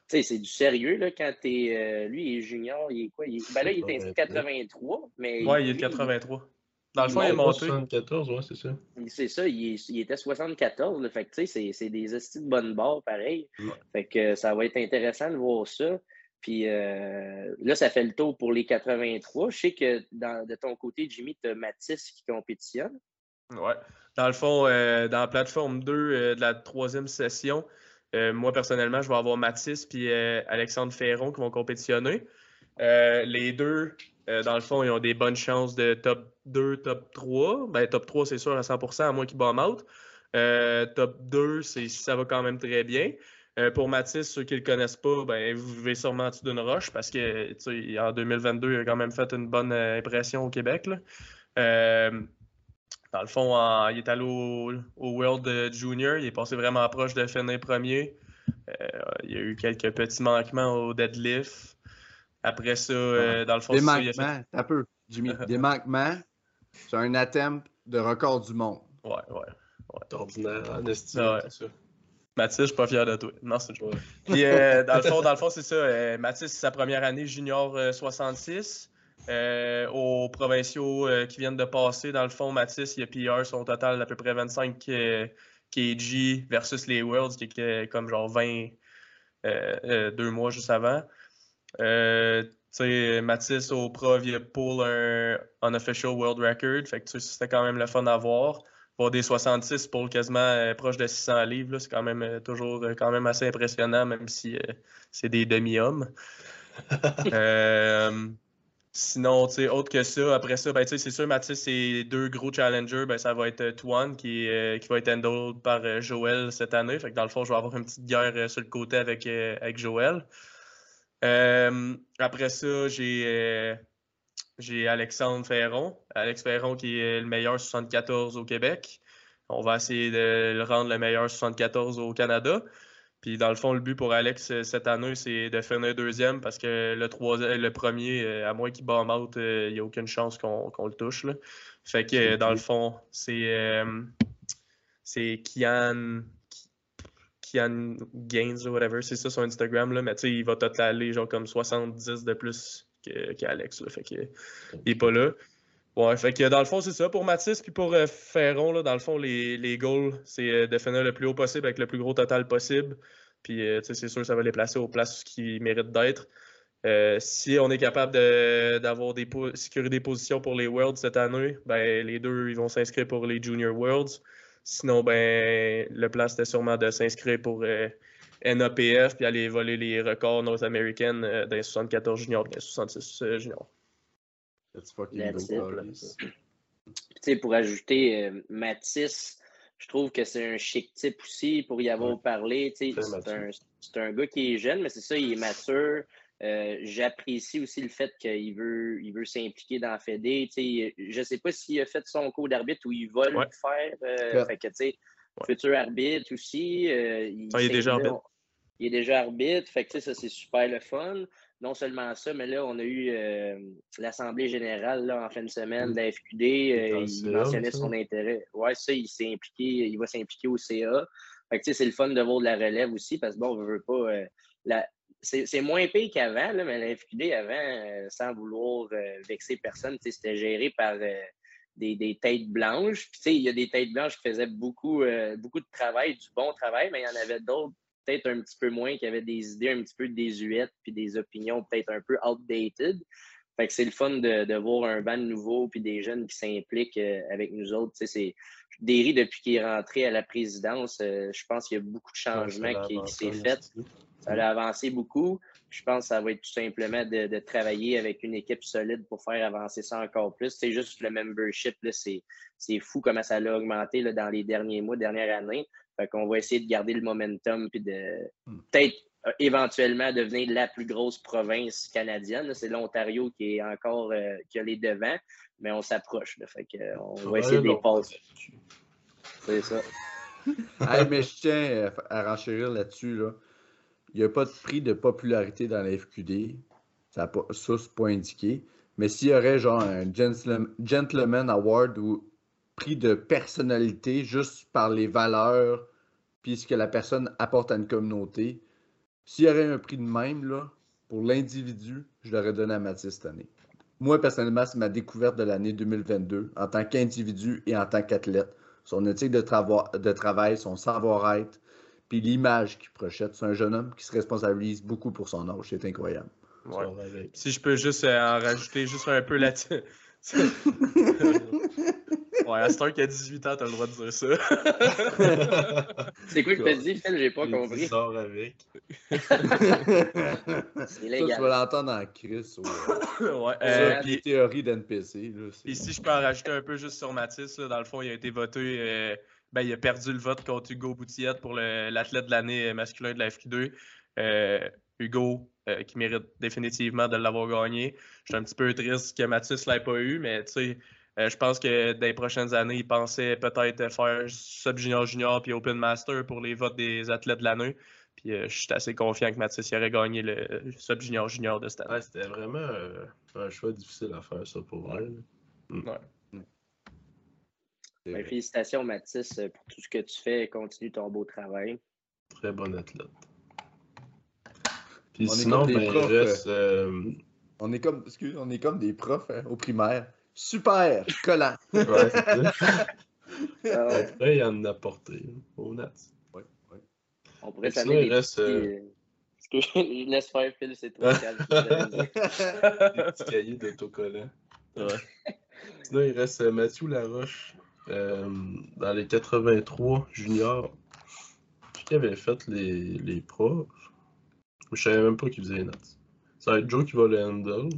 c'est du sérieux là, quand t'es. Euh, lui, il est junior, il est quoi? ben là, il est inscrit 83, mais. Ouais, il est 83. Dans le fond, il est monté. 74, ouais, c'est ça. C'est ça, il, est, il, était 74. fait que, tu sais, c'est des estis de bonne barre, pareil. Fait que ça va être intéressant de voir ça. Puis euh, là, ça fait le tour pour les 83. Je sais que dans, de ton côté, Jimmy, tu as Mathis qui compétitionne. Ouais. Dans le fond, euh, dans la plateforme 2 euh, de la troisième session, moi, personnellement, je vais avoir Mathis et Alexandre Ferron qui vont compétitionner. les deux, dans le fond, ils ont des bonnes chances de top 2, top 3. Ben, top 3, c'est sûr à 100%, à moins qu'ils bomb out. top 2, ça va quand même très bien. Euh, pour Mathis, ceux qui ne le connaissent pas, ben, vous vivez sûrement en dessous d'une roche parce que en 2022, il a quand même fait une bonne euh, impression au Québec. Euh, dans le fond, il est allé au, World Junior, il est passé vraiment proche de finir premier. il y a eu quelques petits manquements au deadlift. Après ça, dans le fond, des manquements, fait... un peu, Jimmy, des manquements sur un attempt de record du monde. Ouais, ouais. ouais. Ordinaire, en estime, ça. Mathis, je suis pas fier de toi. Non, c'est toujours. Puis, euh, dans le fond, dans le fond c'est ça. Euh, Mathis, c'est sa première année junior 66. Euh, aux provinciaux qui viennent de passer, dans le fond, Mathis, il a PR son total d'à peu près 25 kg versus les Worlds, qui est comme genre 20 deux mois juste avant. tu sais, Mathis au prov, il a pull un unofficial world record. Fait que c'était quand même le fun à voir pour des 66 pour quasiment euh, proche de 600 livres, c'est quand même euh, toujours euh, quand même assez impressionnant, même si c'est des demi-hommes. sinon, autre que ça, après ça, ben, c'est sûr, Mathis, c'est deux gros challengers. Ben, ça va être Twan qui, qui va être handled par Joël cette année. Fait que dans le fond, je vais avoir une petite guerre sur le côté avec, avec Joël. après ça, j'ai j'ai Alexandre Ferron. Alex Ferron qui est le meilleur 74 au Québec. On va essayer de le rendre le meilleur 74 au Canada. Puis dans le fond, le but pour Alex euh, cette année, c'est de finir deuxième parce que le, troisième, le premier, euh, à moins qu'il bombe out, euh, il n'y a aucune chance qu'on le touche. Là. Fait que dans le fond, c'est c'est Kian, Kian Gaines ou whatever, c'est ça son Instagram. Là, mais tu sais, il va totaler genre comme 70 de plus qu'Alex. fait qu'il n'est pas là. Ouais, fait que dans le fond, c'est ça pour Mathis. Puis pour euh, Ferron, là, dans le fond, les, les goals, c'est euh, de finir le plus haut possible avec le plus gros total possible. Puis euh, c'est sûr, ça va les placer aux places qui méritent d'être. si on est capable d'avoir des sécuriser des positions pour les Worlds cette année, ben, les deux ils vont s'inscrire pour les Junior Worlds. Sinon, ben, le plan c'était sûrement de s'inscrire pour NAPF puis aller voler les records nord-américains dans les 74 juniors, dans les 66 juniors. Pour ajouter euh, Matisse, je trouve que c'est un chic type aussi pour y avoir parlé. C'est un, un, gars qui est jeune, mais c'est ça, il est mature. Euh, j'apprécie aussi le fait qu'il veut, il veut s'impliquer dans la Fédé. Je ne sais pas s'il a fait son cours d'arbitre ou il va le faire. Euh, fait que, futur arbitre aussi. il, ah, il, est déjà arbitre. Il est déjà arbitre. Fait que, ça, c'est super le fun non seulement ça, mais là, on a eu euh, l'Assemblée générale là, en fin de semaine de la FQD. Euh, il mentionnait son intérêt. Ouais, ça, il s'est impliqué, il va s'impliquer au CA. Fait que, c'est le fun de voir de la relève aussi, parce que bon, on veut pas. Euh, la... C'est moins pire qu'avant, mais la FQD, avant, sans vouloir vexer personne, c'était géré par des, des, têtes blanches. Puis, il y a des têtes blanches qui faisaient beaucoup, beaucoup de travail, du bon travail, mais il y en avait d'autres peut-être un petit peu moins, qui avaient des idées un petit peu désuètes, puis des opinions peut-être un peu outdated. Fait que c'est le fun de, voir un band nouveau, puis des jeunes qui s'impliquent euh, avec nous autres. C'est Derry, depuis qu'il est rentré à la présidence, euh, je pense qu'il y a beaucoup de changements qui, qui s'est fait. Ça a avancé beaucoup. Je pense que ça va être tout simplement de, travailler avec une équipe solide pour faire avancer ça encore plus. C'est juste le membership, c'est fou comment ça a augmenté là, dans les derniers mois, dernières années. Fait qu'on va essayer de garder le momentum puis de hmm. peut-être euh, éventuellement devenir la plus grosse province canadienne. C'est l'Ontario qui est encore euh, qui a les devants, mais on s'approche. Fait que, on va essayer de les passer. C'est ça. mais je tiens à renchérir là-dessus. Là. Il n'y a pas de prix de popularité dans la FQD. Ça, c'est pas indiqué. Mais s'il y aurait genre un Gentleman Award ou prix de personnalité juste par les valeurs puis ce que la personne apporte à une communauté, S'il y aurait un prix de même, là, pour l'individu, je l'aurais donné à Mathis cette année. Moi, personnellement, c'est ma découverte de l'année 2022 en tant qu'individu et en tant qu'athlète. Son éthique de, de travail, son savoir-être, puis l'image qu'il projette. C'est un jeune homme qui se responsabilise beaucoup pour son âge. C'est incroyable. Si je peux juste euh, en rajouter juste un peu là-dessus. ouais, à qui a 18 ans, t'as le droit de dire ça. c'est quoi que t'as dit, Phil? J'ai pas compris. sors avec. c'est légal. Ça, tu vas l'entendre en Chris. ouais. Euh, puis, théorie d'NPC. Et si je peux en rajouter un peu juste sur Mathis, dans le fond, il a été voté. Euh, ben, il a perdu le vote contre Hugo Boutillette pour l'athlète de l'année masculin de la FQ2. Euh, Hugo, euh, qui mérite définitivement de l'avoir gagné. Je suis un petit peu triste que Mathis ne l'ait pas eu, mais euh, je pense que dans les prochaines années, il pensait peut-être faire Sub Junior Junior puis Open Master pour les votes des athlètes de l'année. Puis je suis assez confiant que Mathis aurait gagné le Sub Junior Junior de cette année. C'était vraiment un choix difficile à faire, ça, pour elle. Mm. Ben, félicitations, Mathis, pour tout ce que tu fais. Continue ton beau travail. Très bon athlète. Puis on sinon, est comme des ben, profs, reste, euh, euh, On est comme, excuse, on est comme des profs hein, au primaire. Super, collant. ouais, euh, Après, il en a porté au Nats. Oui, oui. On pourrait s'amener des reste, petits, que je laisse faire Phil, c'est toi. des petits cahiers d'autocollants. Ouais. Sinon, il reste Mathieu Laroche euh, dans les 83 juniors. Qui avait fait les, les profs? Je savais même pas qu'il faisait les notes. Ça va être Joe qui va le handle.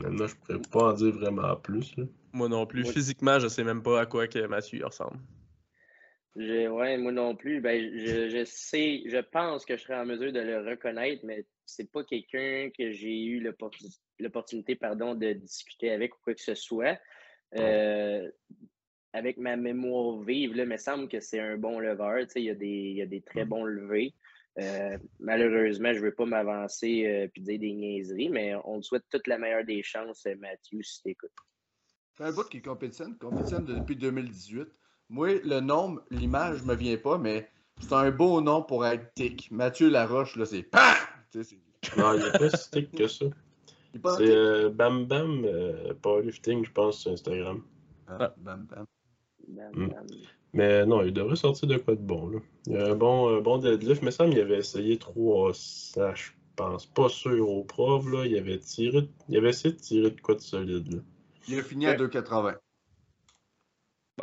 Maintenant, je pourrais pas en dire vraiment plus. Moi non plus. Physiquement, je sais même pas à quoi que Mathieu ressemble. Ouais, moi non plus. Ben, je, je, sais, je pense que je serais en mesure de le reconnaître, mais c'est pas quelqu'un que j'ai eu l'opportunité pardon, de discuter avec ou quoi que ce soit. Euh, avec ma mémoire vive, là, il me semble que c'est un bon leveur. Il y, a des, il y a des très mm. bons levés. Euh, malheureusement, je ne veux pas m'avancer et euh, dire des niaiseries, mais on te souhaite toute la meilleure des chances, euh, Mathieu, si tu écoutes. C'est un bout qui compétitionne, compétitionne depuis 2018. Moi, le nom, l'image ne me vient pas, mais c'est un beau nom pour être tic. Mathieu Laroche, là, c'est PAM! Non, il n'est pas si tic que ça. C'est Bam Bam Powerlifting, je pense, sur Instagram. Ah, Bam Bam. Bam, hmm. bam. Mais non, il devrait sortir de quoi de bon. Là. Il y a un bon, bon deadlift, mais ça, il avait essayé 300, je pense. Pas sûr au prof. Là. Il, avait tiré, il avait essayé de tirer de quoi de solide. Là. Il a fini à 2,80.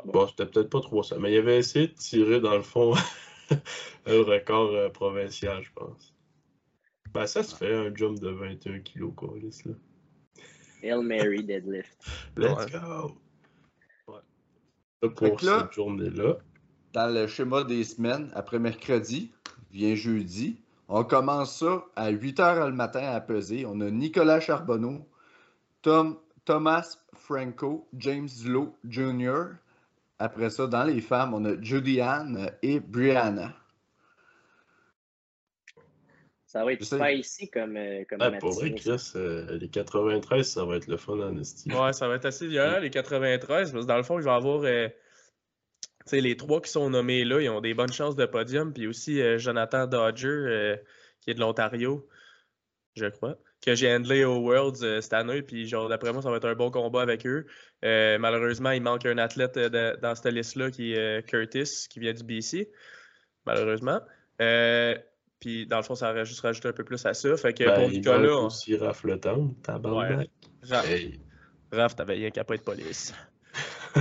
Bon, c'était peut-être pas 300, mais il avait essayé de tirer, dans le fond, un record euh, provincial, je pense. Ben, ça se fait un jump de 21 kg, quoi, là. Hail Mary deadlift. Let's go! Pour cette journée-là. Dans le schéma des semaines, après mercredi, vient jeudi. On commence ça à 8 h le matin à peser. On a Nicolas Charbonneau, Tom, Thomas Franco, James Lowe Jr. Après ça, dans les femmes, on a Judy Ann et Brianna. Ça va être pas ici comme, euh, comme ouais, Pour vrai, Chris, euh, les 93, ça va être le fun en estime. Ouais, ça va être assez violent, les 93, parce que dans le fond, il va y avoir. Euh, les trois qui sont nommés là, ils ont des bonnes chances de podium. Puis aussi Jonathan Dodger, qui est de l'Ontario, je crois, que j'ai handlé au Worlds cette année. Puis genre, d'après moi, ça va être un bon combat avec eux. malheureusement, il manque un athlète dans cette liste-là qui est Curtis, qui vient du BC. Malheureusement. Puis dans le fond, ça va juste rajouter un peu plus à ça. Fait que ben, pour Nicolas. On... aussi Raph le temps, ouais. Raph, hey. Raph t'avais rien qu'à pas être police.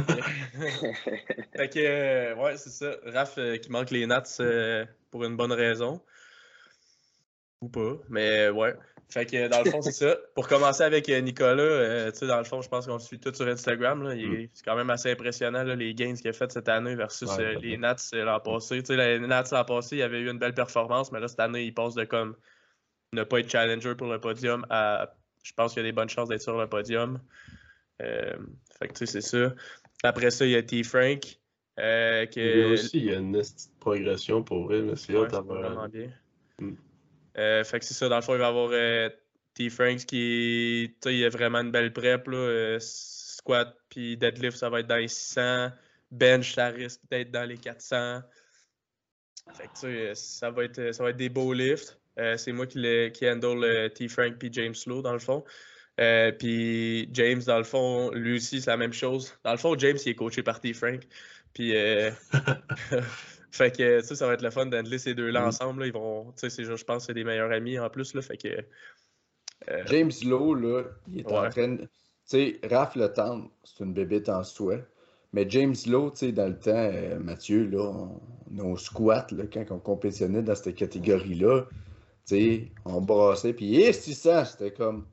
fait que, euh, ouais, c'est ça. Raph euh, qui manque les Nats euh, pour une bonne raison. Ou pas, mais ouais. Fait que dans le fond, c'est ça. Pour commencer avec euh, Nicolas, euh, tu sais, dans le fond, je pense qu'on suit tout sur Instagram. Là. Mm. C'est quand même assez impressionnant les gains qu'il a fait cette année versus euh, les Nats l'an passé. Tu sais, les Nats l'an passé, il avait eu une belle performance, mais là, cette année, il passe de comme ne pas être challenger pour le podium à je pense qu'il y a des bonnes chances d'être sur le podium. fait que tu sais, c'est ça. Après ça, il y a T. Frank. que... Il y a aussi il y a une petite progression pour vrai. C'est ouais, vraiment bien. Mm. Euh, fait que c'est ça, dans le fond, il va y avoir euh, T. Franks qui il a vraiment une belle prep. Là, euh, squat puis deadlift, ça va être dans les 600. Bench, ça risque d'être dans les 400. Fait que, ça, va être, ça va être des beaux lifts. C'est moi qui, le, qui handle euh, T-Frank puis James Slow, dans le fond. Puis James, dans le fond, lui aussi, c'est la même chose. Dans le fond, James, il est coaché par T-Frank. Puis, fait que, ça, ça va être le fun d'handler ces deux-là Mhm. ensemble. là. Ils vont, tu sais, c'est- je pense que c'est des meilleurs amis en plus. Là, fait que, euh, James Lowe, là, il est en train de. Tu sais, Raph Le c'est une bébête en soi. Mais James Lowe, tu sais, dans le temps, euh, Mathieu, là, on, on squat, là, quand on compétitionnait dans cette catégorie-là, tu sais, on brassait, puis eh, ça, c'était comme.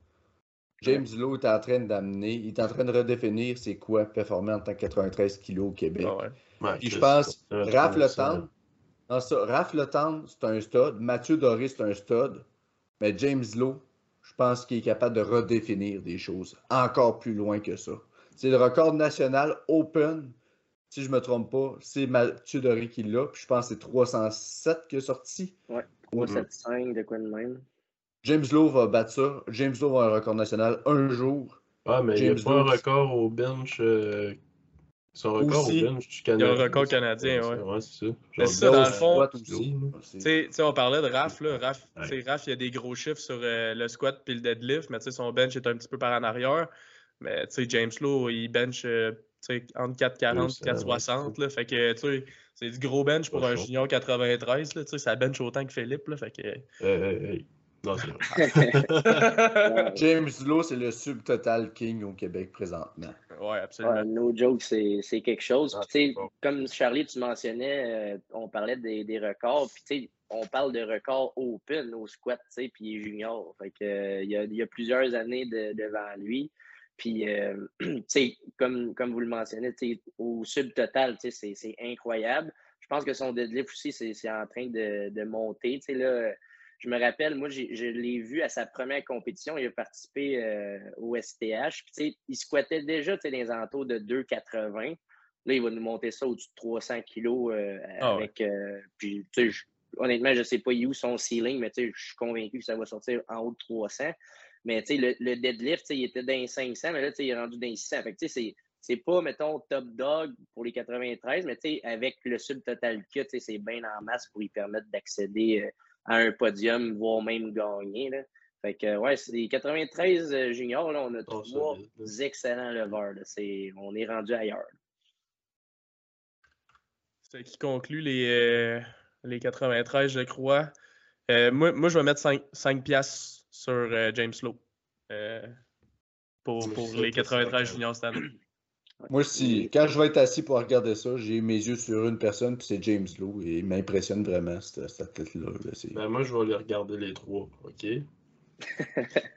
James Lowe est en train d'amener, il est en train de redéfinir c'est quoi performer en tant que 93 kg au Québec. ah ouais. Ouais, Puis je pense. Raph Le Raph c'est un stud. Mathieu Doré, c'est un stud. Mais James Lowe, je pense qu'il est capable de redéfinir des choses encore plus loin que ça. C'est le record national open, si je ne me trompe pas, c'est Mathieu Doré qui l'a. Puis je pense que c'est 307 qui est sorti. 3, 7, 5, de quoi de même. James Lowe va battre ça. James Lowe va avoir un record national un jour. Ouais, mais il n'y a James pas un record au bench. euh, Son record Aussi, au bench du il y a un record canadien, ouais. Ouais, c'est ça. Mais ça, dans le fond, aussi, on parlait de Raph, là. Raph, Ouais. Raph, il y a des gros chiffres sur euh, le squat puis le deadlift, mais tu sais, son bench est un petit peu par en arrière. Mais tu sais, James Lowe, il bench euh, entre 440 et 200, 460. Là, fait que tu sais, c'est du gros bench pour un chaud. junior 93. Là, tu sais, ça bench autant que Philippe. Là, fait que... Hey, hey, hey. Non, James Lowe, c'est le subtotal king au Québec présentement. ouais, absolument. Ouais, no joke, c'est c'est quelque chose. Ah, Puis, bon. comme Charlie, tu mentionnais, euh, on parlait des, des records. Puis, tu sais, on parle de records open au squat, tu sais, puis il est junior. Fait que, euh, il, y a, il y a plusieurs années de- devant lui. Puis, euh, tu sais, comme, comme vous le mentionnez, tu sais, au subtotal, tu sais, c'est- c'est incroyable. Je pense que son deadlift aussi, c'est c'est en train de, de monter. Tu sais, là, je me rappelle, moi, je l'ai vu à sa première compétition. Il a participé euh, au STH. Puis, il squattait déjà dans les entours de 2,80. Là, il va nous monter ça au-dessus de 300 kilos. euh, Ah ouais. avec, euh, puis, je- honnêtement, je ne sais pas où son ceiling, mais je suis convaincu que ça va sortir en haut de 300. Mais le, le deadlift, il était dans les 500, mais là, il est rendu dans les 600. Fait que, c'est c'est pas, mettons, top dog pour les 93, mais avec le tu sais, c'est bien en masse pour lui permettre d'accéder euh, à un podium, voire même gagner. Là. Fait que, ouais, c'est les 93 euh, juniors, là, on a Oh, trois excellents leveurs. là. C'est- On est rendu ailleurs. C'est qui conclut les, euh, les 93, je crois. Euh, moi, moi, je vais mettre 5, 5 piastres sur euh, James Lowe euh, pour, pour les que c'est 93 correct. juniors cette année. Moi, si, quand je vais être assis pour regarder ça, j'ai mes yeux sur une personne, puis c'est James Lowe, et il m'impressionne vraiment, cette, cette athlète-là. là. Ben, moi, je vais aller regarder les trois, OK?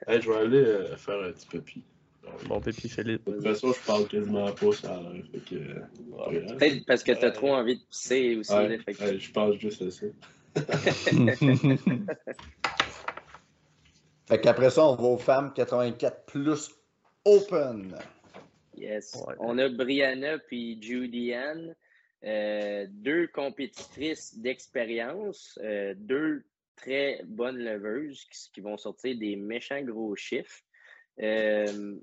Hey, je vais aller euh, faire un petit pipi. Bon, Pépi Philippe. De toute façon, je parle quasiment pas ça a l'air, que... Peut-être parce que tu as Euh, trop envie de pisser aussi. Ouais, là, fait que- ouais, je pense juste à ça. fait qu'après ça, on va aux femmes 84 plus open. Yes. Ouais. On a Brianna puis Judy Ann, euh, deux compétitrices d'expérience, euh, deux très bonnes leveuses qui, qui vont sortir des méchants gros chiffres. Euh,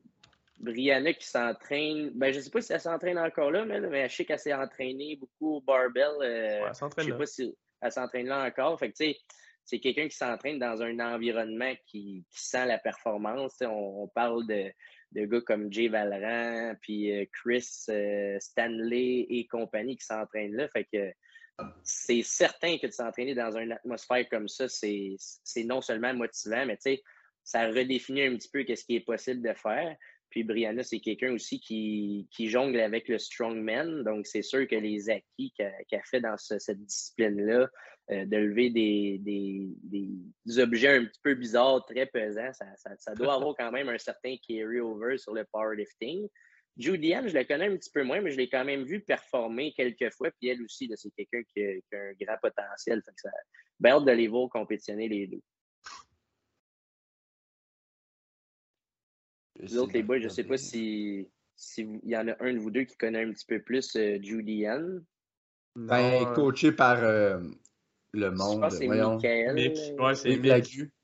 Brianna qui s'entraîne, ben, je ne sais pas si elle s'entraîne encore là, mais, mais je sais qu'elle s'est entraînée beaucoup au barbell. Ouais, elle je s'entraîne sais là. pas si elle s'entraîne là encore. Fait que, tu sais, c'est quelqu'un qui s'entraîne dans un environnement qui, qui sent la performance. Sais, on parle de, de gars comme Jay Valran, puis euh, Chris euh, Stanley et compagnie qui s'entraînent là. Fait que c'est certain que de s'entraîner dans une atmosphère comme ça, c'est non seulement motivant, mais tu sais, ça redéfinit un petit peu qu'est-ce qui est possible de faire. Puis Brianna, c'est quelqu'un aussi qui, qui jongle avec le strongman. Donc, c'est sûr que les acquis qu'elle qu'elle fait dans ce- cette discipline-là, euh, de lever des, des, des objets un petit peu bizarres, très pesants, ça, ça, ça doit avoir quand même un certain carry-over sur le powerlifting. Judy Ann, je la connais un petit peu moins, mais je l'ai quand même vu performer quelques fois. Puis elle aussi, c'est quelqu'un qui, a- qui a un grand potentiel. Fait que ça, ben hâte de les voir compétitionner les deux. Vous autres, les boys, je ne sais pas si s'il y en a un de vous deux qui connaît un petit peu plus euh, Judy Ann. Ben, Non, coaché par euh, le Je monde. pense que c'est. Michael. Mick. Ouais, c'est.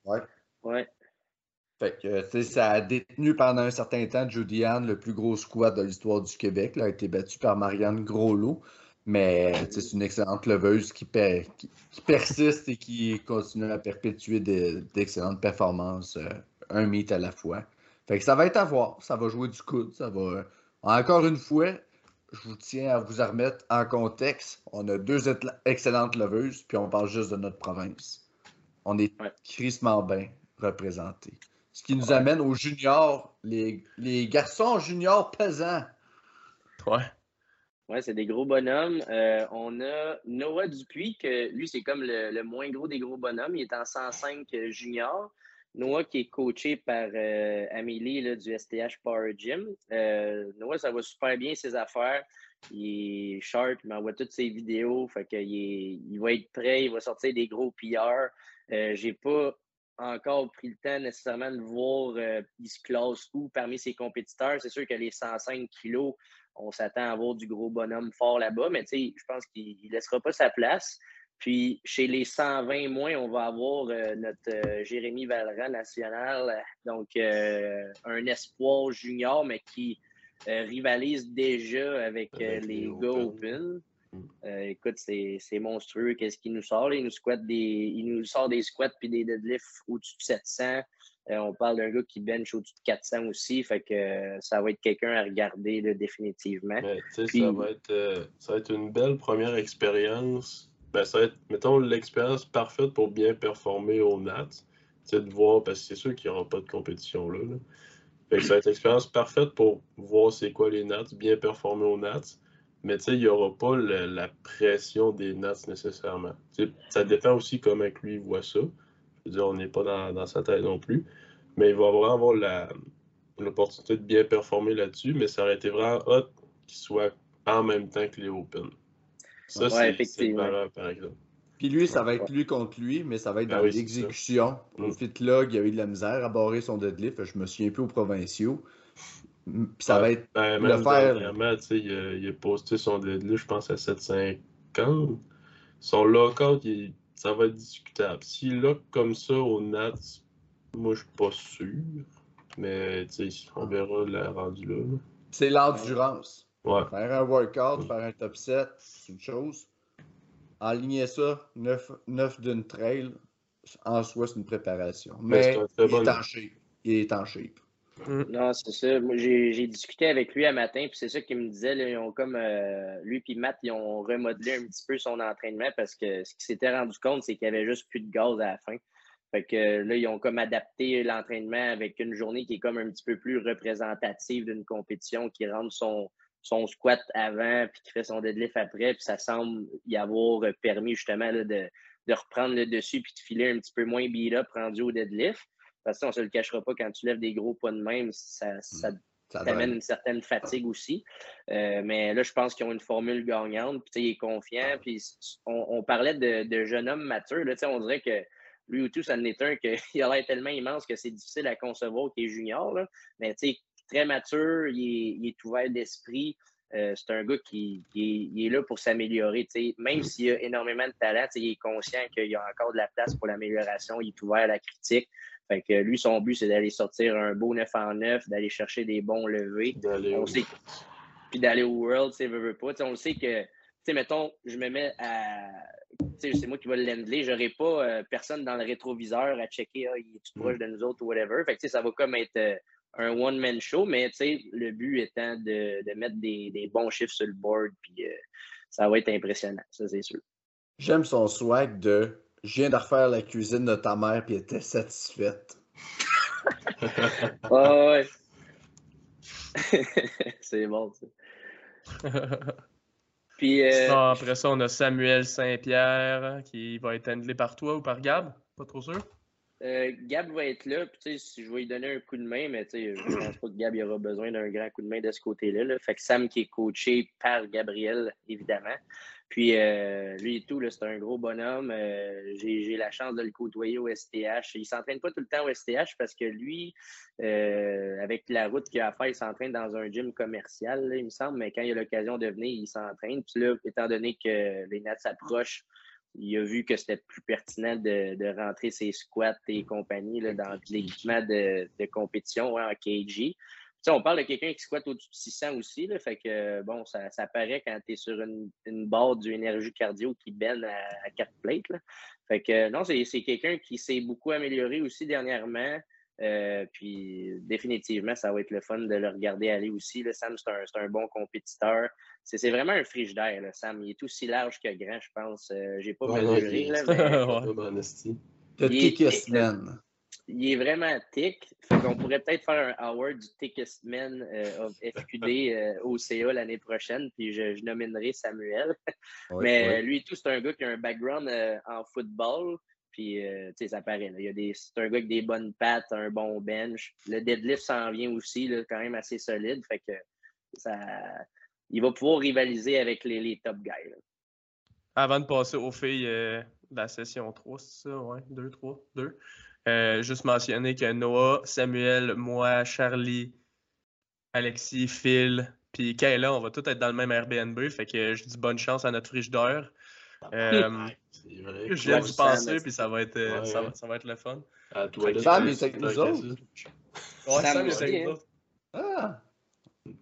Ouais. Ouais. Fait que, tu sais, ça a détenu pendant un certain temps Judy Ann, le plus gros squat de l'histoire du Québec. Là, a été battu par Marianne Groslot. Mais c'est une excellente leveuse qui, persiste et qui continue à perpétuer d'excellentes performances, euh, un meet à la fois. Fait que ça va être à voir. Ça va jouer du coude. Ça va. Encore une fois, je vous tiens à vous remettre en contexte. On a deux excellentes leveuses, puis on parle juste de notre province. On est crissement bien représentés. Ce qui nous amène aux juniors, les, les garçons juniors pesants. Ouais. Ouais, c'est des gros bonhommes. Euh, on a Noah Dupuis, que lui, c'est comme le, moins gros des gros bonhommes. Il est en 105 junior. Noah qui est coaché par euh, Amélie là, du STH Power Gym. Euh, Noah, ça va super bien ses affaires. Il est sharp, il m'envoie toutes ses vidéos. Fait il va être prêt, il va sortir des gros PR. Euh, J'ai pas encore pris le temps nécessairement de voir euh, il se classe où parmi ses compétiteurs. C'est sûr que les 105 kilos, on s'attend à avoir du gros bonhomme fort là-bas, mais je pense qu'il ne laissera pas sa place. Puis chez les 120 moins, on va avoir euh, notre euh, Jérémy Valran national, donc euh, un espoir junior, mais qui rivalise déjà avec, les Go Open. Mm. écoute, c'est monstrueux. Qu'est-ce qu'il nous sort? Il nous, des, il nous sort des squats puis des deadlifts au-dessus de 700. Euh, on parle d'un gars qui bench au-dessus de 400 aussi, fait que ça va être quelqu'un à regarder définitivement. ça, va être, ça va être une belle première expérience. Ben, ça va être, mettons, l'expérience parfaite pour bien performer au NAT. de voir, parce que c'est sûr qu'il n'y aura pas de compétition là. Fait que ça va être l'expérience parfaite pour voir c'est quoi les Nats, bien performer au NAT. Mais il n'y aura pas la pression des Nats nécessairement. ça dépend aussi comment lui voit ça on n'est pas dans, sa tête non plus. Mais il va vraiment avoir l'opportunité de bien performer là-dessus, mais ça aurait été vraiment hot qu'il soit en même temps que les Open. Ça, c'est valeur, par exemple. Puis lui, ça va être lui contre lui, mais ça va être ben dans l'exécution. Au mm. fitlog, il y a eu de la misère à barrer son deadlift. Je me souviens plus aux provinciaux. Puis ça va être ben, le faire. Il a, il a posté son deadlift, je pense, à 750. Son lockout, il ça va être discutable. S'il lock comme ça au Nats, moi je suis pas sûr. Mais on verra la rendu là. C'est l'endurance. Ouais. Faire un workout, faire un top 7, c'est une chose. Aligner ça, 9, d'une trail, en soi, c'est une préparation. Mais, il, est en shape. il est en shape. Mm. Non, c'est ça. Moi, j'ai discuté avec lui un matin, puis c'est ça qu'il me disait. ils ont comme euh, lui et Matt, ils ont remodelé un petit peu son entraînement parce que ce qu'il s'était rendu compte, c'est qu'il n'y avait juste plus de gaz à la fin. Fait que là, ils ont comme adapté l'entraînement avec une journée qui est comme un petit peu plus représentative d'une compétition qui rentre son, son squat avant puis qui fait son deadlift après. Puis ça semble y avoir permis justement de, de reprendre le dessus puis de filer un petit peu moins beat-up rendu au deadlift. Parce qu'on ne se le cachera pas, quand tu lèves des gros poids de même, ça, ça, mm. t'amène une certaine fatigue aussi. Euh, mais là, je pense qu'ils ont une formule gagnante. Puis, il est confiant. Puis, on, parlait de, de, jeune homme mature. Là, on dirait que lui ou tout, ça n'est un qu'il a l'air tellement immense que c'est difficile à concevoir qu'il est junior. Là. Mais très mature, il est, ouvert d'esprit. Euh, c'est un gars qui, est, là pour s'améliorer. Même mm. s'il a énormément de talent, il est conscient qu'il y a encore de la place pour l'amélioration. Il est ouvert à la critique. Fait que lui, son but, c'est d'aller sortir un beau 9 en 9, d'aller chercher des bons levés. On sait... Puis d'aller au World, tu sais, veut, pas. on sait que, tu sais, mettons, je me mets à. Tu sais, c'est moi qui vais l'endler. J'aurai pas euh, personne dans le rétroviseur à checker, ah, il est tout proche mm. de nous autres ou whatever. Fait que, tu sais, ça va comme être euh, un one-man show, mais, tu sais, le but étant de, de mettre des, des, bons chiffres sur le board, puis euh, ça va être impressionnant, ça, c'est sûr. J'aime son swag de je viens de refaire la cuisine de ta mère puis elle était satisfaite. ah ouais. c'est bon, ça. puis, euh, après ça, on a Samuel Saint-Pierre qui va être handlé par toi ou par Gab. Pas trop sûr? Euh, Gab va être là, puis si je vais lui donner un coup de main, mais je pense pas que Gab aura besoin d'un grand coup de main de ce côté-là. Là. Fait que Sam qui est coaché par Gabriel, évidemment. Puis euh, lui et tout, c'est un gros bonhomme. Euh, j'ai la chance de le côtoyer au STH. Il s'entraîne pas tout le temps au STH parce que lui, avec la route qu'il a à faire, il s'entraîne dans un gym commercial, il me semble, mais quand il a l'occasion de venir, il s'entraîne. Puis là, étant donné que les Nats s'approchent, il a vu que c'était plus pertinent de, rentrer ses squats et compagnie là, dans l'équipement de, compétition en KG on parle de quelqu'un qui squatte au-dessus de 600 aussi. Là, fait que, bon, ça, ça paraît quand tu es sur une, une, barre du énergie cardio qui benne à, quatre plates. Là. Fait que, non, c'est quelqu'un qui s'est beaucoup amélioré aussi dernièrement. Euh, puis définitivement, ça va être le fun de le regarder aller aussi. Là. Sam, c'est un, un, bon compétiteur. C'est vraiment un frigidaire, là, Sam. Il est aussi large que grand, je pense. Euh, J'ai pas mesuré. là, mais... The il est vraiment thick. Fait qu'on pourrait peut-être faire un award du thickest man euh, of FQD euh, au CA l'année prochaine, puis je, je, nominerai Samuel. Mais lui tout, c'est un gars qui a un background euh, en football. Puis, tu sais, ça paraît. Il y a des, c'est un gars avec des bonnes pattes, un bon bench. Le deadlift s'en vient aussi, là, quand même assez solide. Fait que ça, il va pouvoir rivaliser avec les, top guys. Avant de passer aux filles de la session 3, c'est ça? Ouais, 2, 3, 2. Euh, juste mentionner que Noah, Samuel, moi, Charlie, Alexis, Phil, puis Kayla, on va tous être dans le même Airbnb. Fait que je dis bonne chance à notre frigidaire. Euh, je viens d'y penser, puis ça va être, euh, ça, va, ça, va, être le fun. À toi, Sam est avec nous autres. Ouais, Sam est avec nous autres. Ah!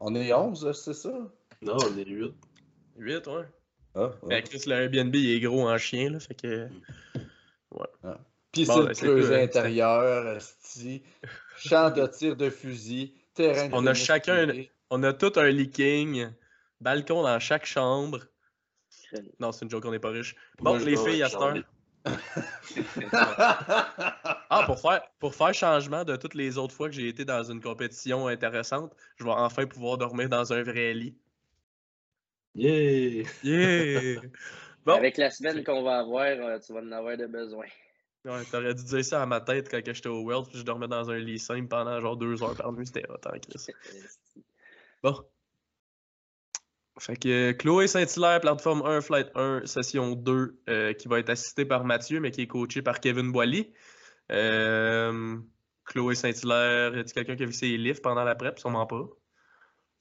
On est 11, c'est ça? Non, on est 8. 8, ouais. Ah, ouais. Fait que le Airbnb, il est gros en chien, là, fait que... Ouais. Ah. Puis c'est le creuset intérieur, champ de tir de fusil, terrain de On a chacun, on a tout un leaking, balcon dans chaque chambre. Non, c'est une joke, on n'est pas riche. Bon, les filles, à cette heure. ah, pour faire, pour faire changement de toutes les autres fois que j'ai été dans une compétition intéressante, je vais enfin pouvoir dormir dans un vrai lit. Yeah! Yeah! Bon. Avec la semaine qu'on va avoir, euh, tu vas en avoir de besoin. Ouais, t'aurais dû dire ça à ma tête quand j'étais au World, puis je dormais dans un lit simple pendant genre deux heures par nuit, c'était hot Chris. Bon. Fait que Chloé Saint-Hilaire, plateforme 1, flight 1, session 2, euh, qui va être assistée par Mathieu, mais qui est coaché par Kevin Boily. Euh, Chloé Saint-Hilaire, a-t-il quelqu'un qui a vu ses livres pendant la prep? Sûrement pas.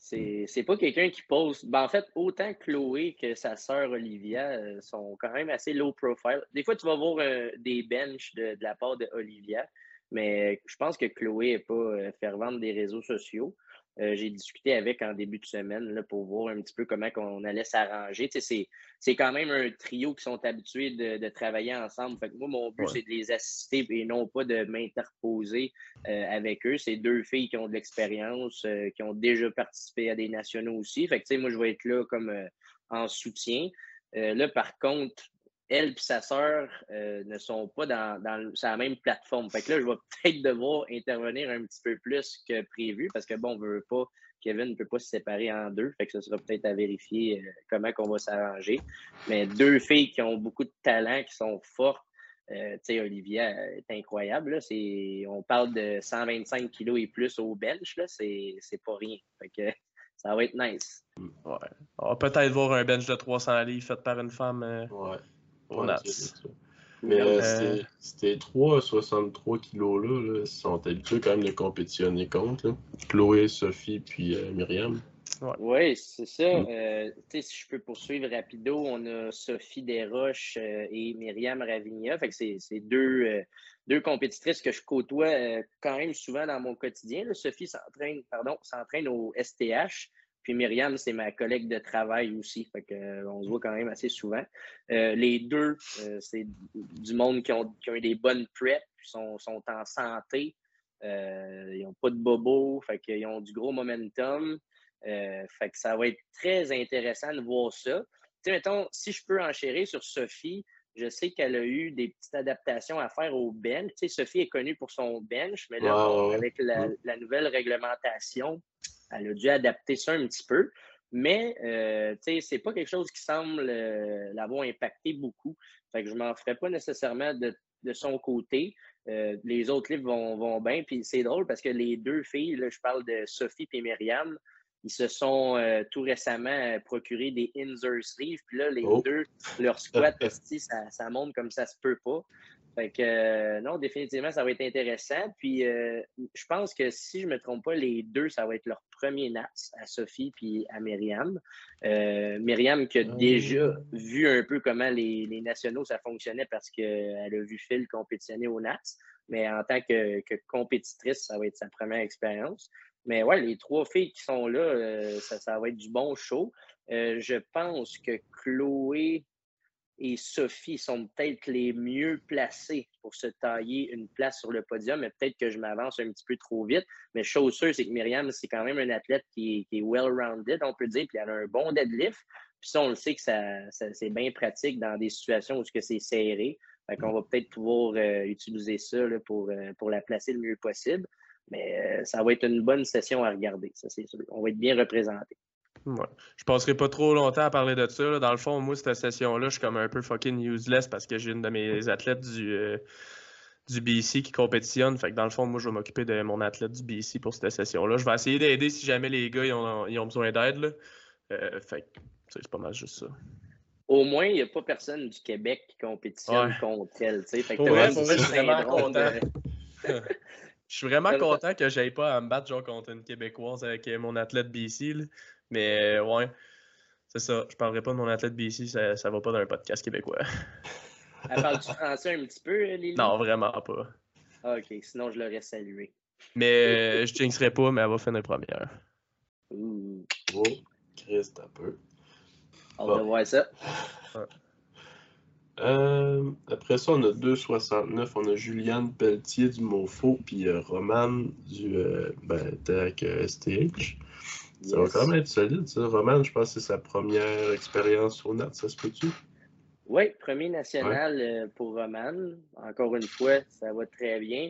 C'est pas quelqu'un qui pose. Ben, en fait, autant Chloé que sa sœur Olivia euh, sont quand même assez low profile. Des fois, tu vas voir euh, des benches de, la part de Olivia, mais je pense que Chloé n'est pas euh, fervente des réseaux sociaux. Euh, j'ai discuté avec en début de semaine là, pour voir un petit peu comment on allait s'arranger. c'est quand même un trio qui sont habitués de, travailler ensemble. Fait moi, mon but, c'est de les assister et non pas de m'interposer euh, avec eux. C'est deux filles qui ont de l'expérience, euh, qui ont déjà participé à des nationaux aussi. Fait que, moi, je vais être là comme en soutien. là, par contre, elle et sa sœur euh, ne sont pas dans, dans, la même plateforme. Fait que là, je vais peut-être devoir intervenir un petit peu plus que prévu parce que, bon, on veut pas, Kevin ne peut pas se séparer en deux. Fait que ce sera peut-être à vérifier euh, comment on va s'arranger. Mais deux filles qui ont beaucoup de talent, qui sont fortes. Euh, tu sais, Olivia est incroyable. Là. On parle de 125 kilos et plus au bench. C'est pas rien. Fait que ça va être nice. Ouais. On va peut-être voir un bench de 300 livres fait par une femme. Ouais. Mais euh, c'était 3,63 kilos là, Ils sont habitués quand même de compétitionner contre. Chloé, Sophie, puis euh, Myriam. Oui, c'est ça. Mm. Euh, si je peux poursuivre rapido, on a Sophie Desroches et Myriam Ravigna. Fait que c'est deux, deux compétitrices que je côtoie quand même souvent dans mon quotidien. Sophie s'entraîne, pardon, s'entraîne au STH. Puis Myriam, c'est ma collègue de travail aussi. Fait que, euh, on se voit quand même assez souvent. Euh, les deux, euh, c'est du monde qui ont, qui ont, eu des bonnes preps, sont, sont en santé. ils n'ont pas de bobo, fait qu'ils ont du gros momentum. fait que ça va être très intéressant de voir ça. Tu sais, mettons, si je peux enchérir sur Sophie, je sais qu'elle a eu des petites adaptations à faire au bench. Tu sais, Sophie est connue pour son bench, mais là, avec la, la, nouvelle réglementation, elle a dû adapter ça un petit peu. Mais, euh, sais, c'est pas quelque chose qui semble euh, l'avoir impacté beaucoup. Fait que je m'en ferai pas nécessairement de, son côté. Euh, les autres livres vont, vont bien. Puis c'est drôle parce que les deux filles, là, je parle de Sophie et Myriam, ils se sont tout récemment procuré des Inzer sleeves. Puis là, les oh. deux, leur squat, ça, ça monte comme ça se peut pas. Fait que euh, non, définitivement, ça va être intéressant. Puis euh, je pense que si je ne me trompe pas, les deux, ça va être leur premier NATS à Sophie puis à Myriam. Euh, Myriam qui a ah. déjà vu un peu comment les, nationaux ça fonctionnait parce qu'elle a vu Phil compétitionner au NATS. Mais en tant que, compétitrice, ça va être sa première expérience. Mais ouais, les trois filles qui sont là, ça, ça, va être du bon show. Je pense que Chloé et Sophie sont peut-être les mieux placées pour se tailler une place sur le podium, mais peut-être que je m'avance un petit peu trop vite. Mais chose sûre, c'est que Myriam, c'est quand même un athlète qui est, well-rounded, on peut dire, puis elle a un bon deadlift. Puis ça, on le sait que ça, c'est bien pratique dans des situations où c'est serré. Fait qu'on va peut-être pouvoir euh, utiliser ça pour, pour la placer le mieux possible. Mais euh, ça va être une bonne session à regarder, ça c'est sûr. On va être bien représenté. Ouais. Je passerai pas trop longtemps à parler de ça. Dans le fond, moi, cette session-là, je suis comme un peu fucking useless parce que j'ai une de mes athlètes du, euh, du BC qui compétitionne. Fait que dans le fond, moi, je vais m'occuper de mon athlète du BC pour cette session-là. Je vais essayer d'aider si jamais les gars ils ont, ils ont besoin d'aide. Euh, fait c'est pas mal juste ça. Au moins, il n'y a pas personne du Québec qui compétitionne contre elle. Fait que je suis vraiment content. Je suis vraiment content que j'aille pas à me battre genre, contre une Québécoise avec mon athlète BC. Mais euh, ouais, c'est ça. Je parlerai pas de mon athlète BC, ça, ça va pas dans un podcast québécois. Elle parle-tu français un petit peu, Lily? Non, vraiment pas. Ah, ok, sinon je l'aurais salué. Mais euh, je jinxerai pas, mais elle va finir première. Ouh. Oh, Christ, un peu. On va voir ça. Euh, après ça, on a 2,69. On a Juliane Pelletier du Monfaux, puis euh, Romane du euh, ben, Tech STH. Ça va quand même être solide, ça. Romane, je pense que c'est sa première expérience au NAT, ça se peut-tu? Oui, premier national pour Romane. Encore une fois, ça va très bien.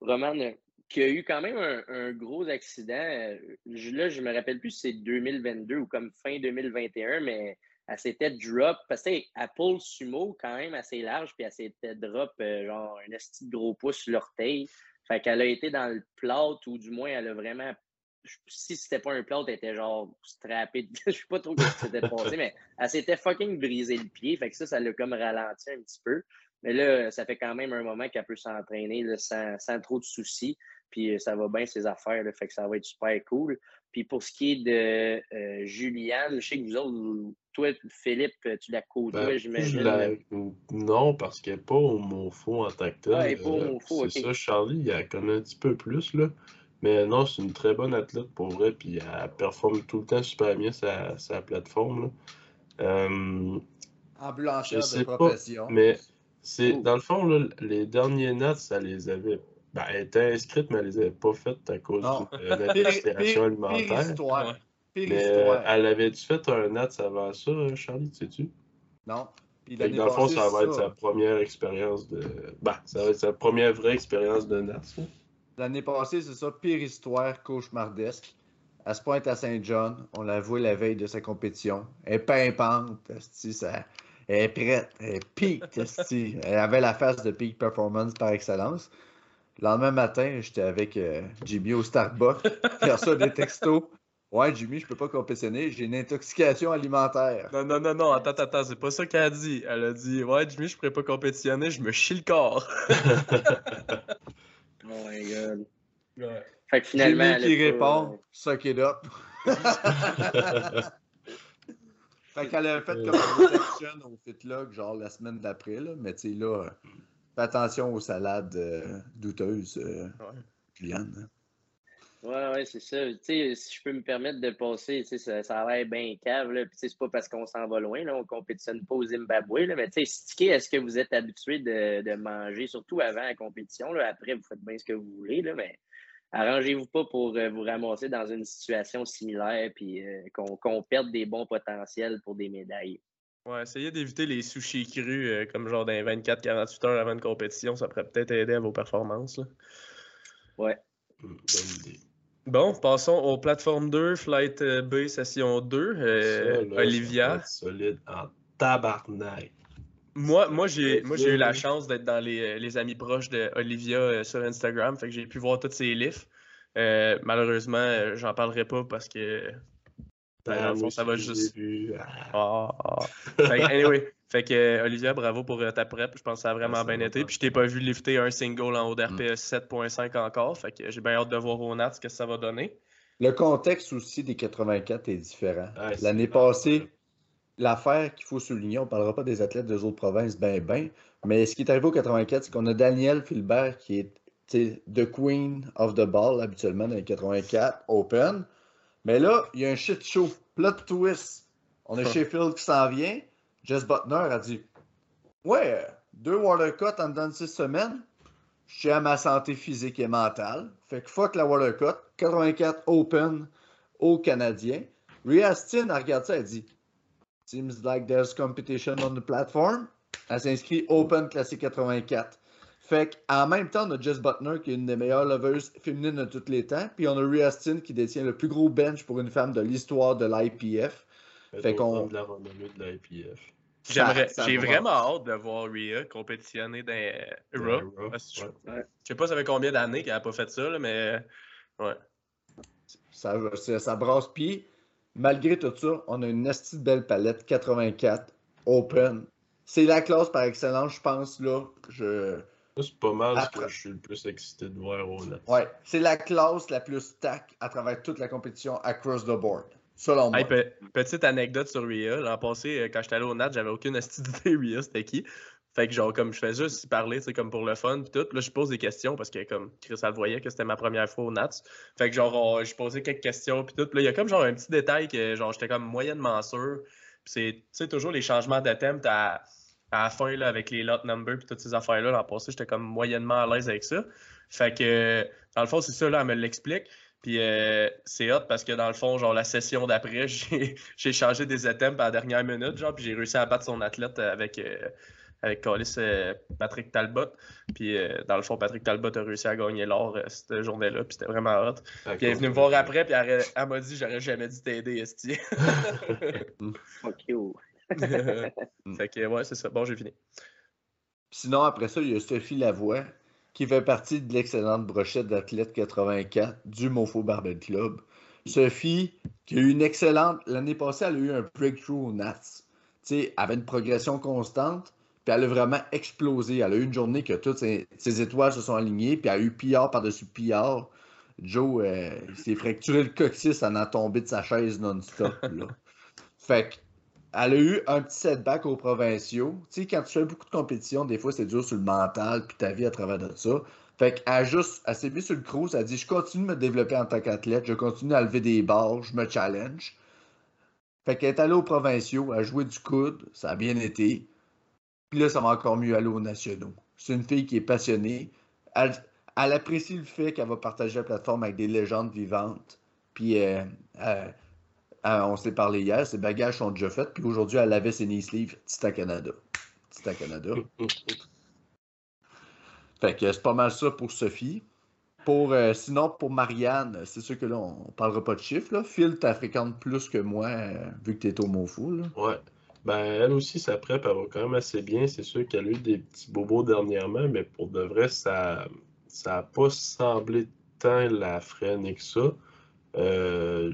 Romane qui a eu quand même un, gros accident. Là, je me rappelle plus si c'est 2022 ou comme fin 2021, mais elle s'était drop, parce que Apple Sumo, quand même assez large, puis elle s'était drop euh, genre un de gros pouce sur l'orteil. Fait qu'elle a été dans le plot, ou du moins, elle a vraiment. Si c'était pas un plot, elle était genre strappée. Je sais pas trop ce qui s'était passé, mais elle s'était fucking brisé le pied. Fait que ça, ça l'a comme ralenti un petit peu. Mais là, ça fait quand même un moment qu'elle peut s'entraîner sans, sans, trop de soucis. Puis euh, ça va bien ses affaires, là, fait que ça va être super cool. Puis pour ce qui est de euh, Juliane, je sais que vous autres, toi, Philippe, tu la côtoies, ben, j'imagine. Non, parce qu'elle n'est pas au Monfaux en tant que tel. Ah, elle n'est pas au euh, Monfaux, C'est ça, Charlie, elle connaît un petit peu plus, là. Mais non, c'est une très bonne athlète pour vrai, puis elle performe tout le temps super bien sa, sa plateforme. Là. Euh, en blancheur de profession. mais c'est dans le fond, là, les derniers Nats, ça les avait ben, elle était inscrite, mais elle ne les avait pas faites à cause de l'administration alimentaire. mais euh, elle avait-tu fait un NATS avant ça, Charlie, sais-tu? Non. Puis dans le fond, ça va être sa première expérience de. Bah, ça va être sa première vraie expérience de NATS. L'année passée, c'est ça, pire histoire cauchemardesque. Elle se pointe à Saint-John, on la voit la veille de sa compétition. Elle est pimpante, ça, elle est prête, elle est peak, elle avait la face de peak performance par excellence. Le lendemain matin, j'étais avec euh, Jimmy au Starbucks. Il reçoit des textos. Ouais, Jimmy, je peux pas compétitionner, j'ai une intoxication alimentaire. Non, non, non, non, attends, attends, c'est pas ça qu'elle a dit. Elle a dit Ouais, Jimmy, je pourrais pas compétitionner, je me chie le corps. oh my god. Ouais. Fait que finalement. Jimmy qui répond euh, Suck it up. fait qu'elle a fait comme une protection au FitLog, genre la semaine d'après, là, mais tu sais, là attention aux salades euh, douteuses, euh, ouais. Hein. Ouais, ouais, c'est ça. si je peux me permettre de passer, ça, ça a l'air bien cave, là. Puis c'est pas parce qu'on s'en va loin, là, on compétitionne pas au Zimbabwe, là. Mais tu sais, est-ce que vous êtes habitué de, manger, surtout avant la compétition, là? Après, vous faites bien ce que vous voulez, là, mais arrangez-vous pas pour euh, vous ramasser dans une situation similaire puis qu'on perde des bons potentiels pour des médailles. Ouais, essayer d'éviter les sushis crus euh, comme genre dans 24-48 heures avant une compétition, ça pourrait peut-être aider à vos performances. Là. Ouais. Hmm, bonne idée. Bon, passons aux plateformes 2, Flight euh, B, session 2. Euh, Olivia. solide en tabarnak. Moi, moi j'ai eu la chance d'être dans les, les, amis proches de Olivia sur Instagram, fait que j'ai pu voir tous ses livres. malheureusement, j'en parlerai pas parce que ben, ah, ça va juste. Ah, ah. anyway, fait que euh, Olivia, bravo pour euh, ta prep. Je pense que ça a vraiment bien été. Puis je t'ai pas vu lifter un single en haut d'RPS 7.5 encore. Fait que j'ai bien hâte de voir au NAT ce que ça va donner. Le contexte aussi des 84 est différent. L'année passée, l'affaire qu'il faut souligner, on ne parlera pas des athlètes des autres provinces, ben ben, mais ce qui est arrivé au 84, c'est qu'on a Daniel Filbert qui est sais, The Queen of the Ball, habituellement, dans les 84, Open. Mais là, il y a un shit show. Plot twist. On a Sheffield qui s'en vient. Jess Butner a dit Ouais, deux water cuts en dedans de six semaines. Je suis à ma santé physique et mentale. Fait que fuck la water cut. 84 Open au Canadien. Rhea Astin a regardé ça, elle dit Seems like there's competition on the platform. Elle s'inscrit Open Classic 84. Fait qu'en même temps, on a Jess Butner, qui est une des meilleures lovers féminines de tous les temps. Puis on a Rhea Astin, qui détient le plus gros bench pour une femme de l'histoire de l'IPF. Fait qu'on. de la renommée de l'IPF. J'aimerais, Ça- ça j'ai vraiment hâte de voir Rhea compétitionner dans Raw. Parce que je, ouais. je sais pas ça fait combien d'années qu'elle a pas fait ça, là, mais ouais. Ça, ça, ça brasse. Puis, malgré tout ça, on a une de belle palette 84 Open. C'est la classe par excellence, je pense. là. Je... C'est pas mal ce Après- que je suis le plus excité de voir au net. Ouais, c'est la classe la plus stack à travers toute la compétition across the board. Selon moi. Hey, pe- petite anecdote sur Rhea. L'an passé, euh, quand j'étais allé au Nat, j'avais aucune astuce d'idée Rhea, c'était qui. Fait que genre, comme je fais juste parler, sais, comme pour le fun, pis tout. Là, je pose des questions parce que, comme Chris, elle le voyait que c'était ma première fois au Nats. Fait que genre, je posais quelques questions, pis tout. Puis là, il y a comme genre un petit détail que, genre, j'étais comme moyennement sûr. C'est, tu sais, toujours les changements de thème, à, à la fin, là, avec les lot numbers, puis toutes ces affaires-là. L'an passé, j'étais comme moyennement à l'aise avec ça. Fait que, dans le fond, c'est ça, là, elle me l'explique. Puis euh, c'est hot parce que dans le fond, genre la session d'après, j'ai j'ai changé des items à la dernière minute, genre, puis j'ai réussi à battre son athlète avec, euh, avec euh, Patrick Talbot. Puis euh, dans le fond, Patrick Talbot a réussi à gagner l'or euh, cette journée-là, puis c'était vraiment hot. Puis elle est venue me voir après, puis elle, elle m'a dit J'aurais jamais dû t'aider, Esti. Fuck you. fait que ouais, c'est ça. Bon, j'ai fini. Sinon, après ça, il y a Sophie Lavoie, qui fait partie de l'excellente brochette d'athlète 84 du Mofo Barbell Club. Sophie, qui a eu une excellente. L'année passée, elle a eu un breakthrough au Nats. Tu sais, elle avait une progression constante, puis elle a vraiment explosé. Elle a eu une journée que toutes ses, étoiles se sont alignées, puis elle a eu PR par-dessus PR. Joe, euh, s'est fracturé le coccyx en a tombé de sa chaise non-stop. Fait que elle a eu un petit setback aux provinciaux. Tu sais, quand tu fais beaucoup de compétitions, des fois, c'est dur sur le mental, puis ta vie à travers de ça. Fait qu'elle juste, elle s'est mise sur le cruise, elle a dit Je continue de me développer en tant qu'athlète, je continue à lever des barres, je me challenge. Fait qu'elle est allée aux provinciaux, elle a joué du coude, ça a bien été. Puis là, ça va encore mieux aller aux nationaux. C'est une fille qui est passionnée. Elle, elle apprécie le fait qu'elle va partager la plateforme avec des légendes vivantes. Puis euh, euh, euh, on s'est parlé hier, ses bagages sont déjà faits, puis aujourd'hui, elle avait ses knee sleeves Tita Canada. Tita Canada. Fait que c'est pas mal ça pour Sophie. Pour, euh, sinon, pour Marianne, c'est sûr que là, on parlera pas de chiffres. Là. Phil, tu fréquentes plus que moi, euh, vu que tu es au Mofou. Là. Ouais. Ben, elle aussi, sa prep, elle va quand même assez bien. C'est sûr qu'elle a eu des petits bobos dernièrement, mais pour de vrai, ça ça n'a pas semblé tant la freiner que ça. Euh,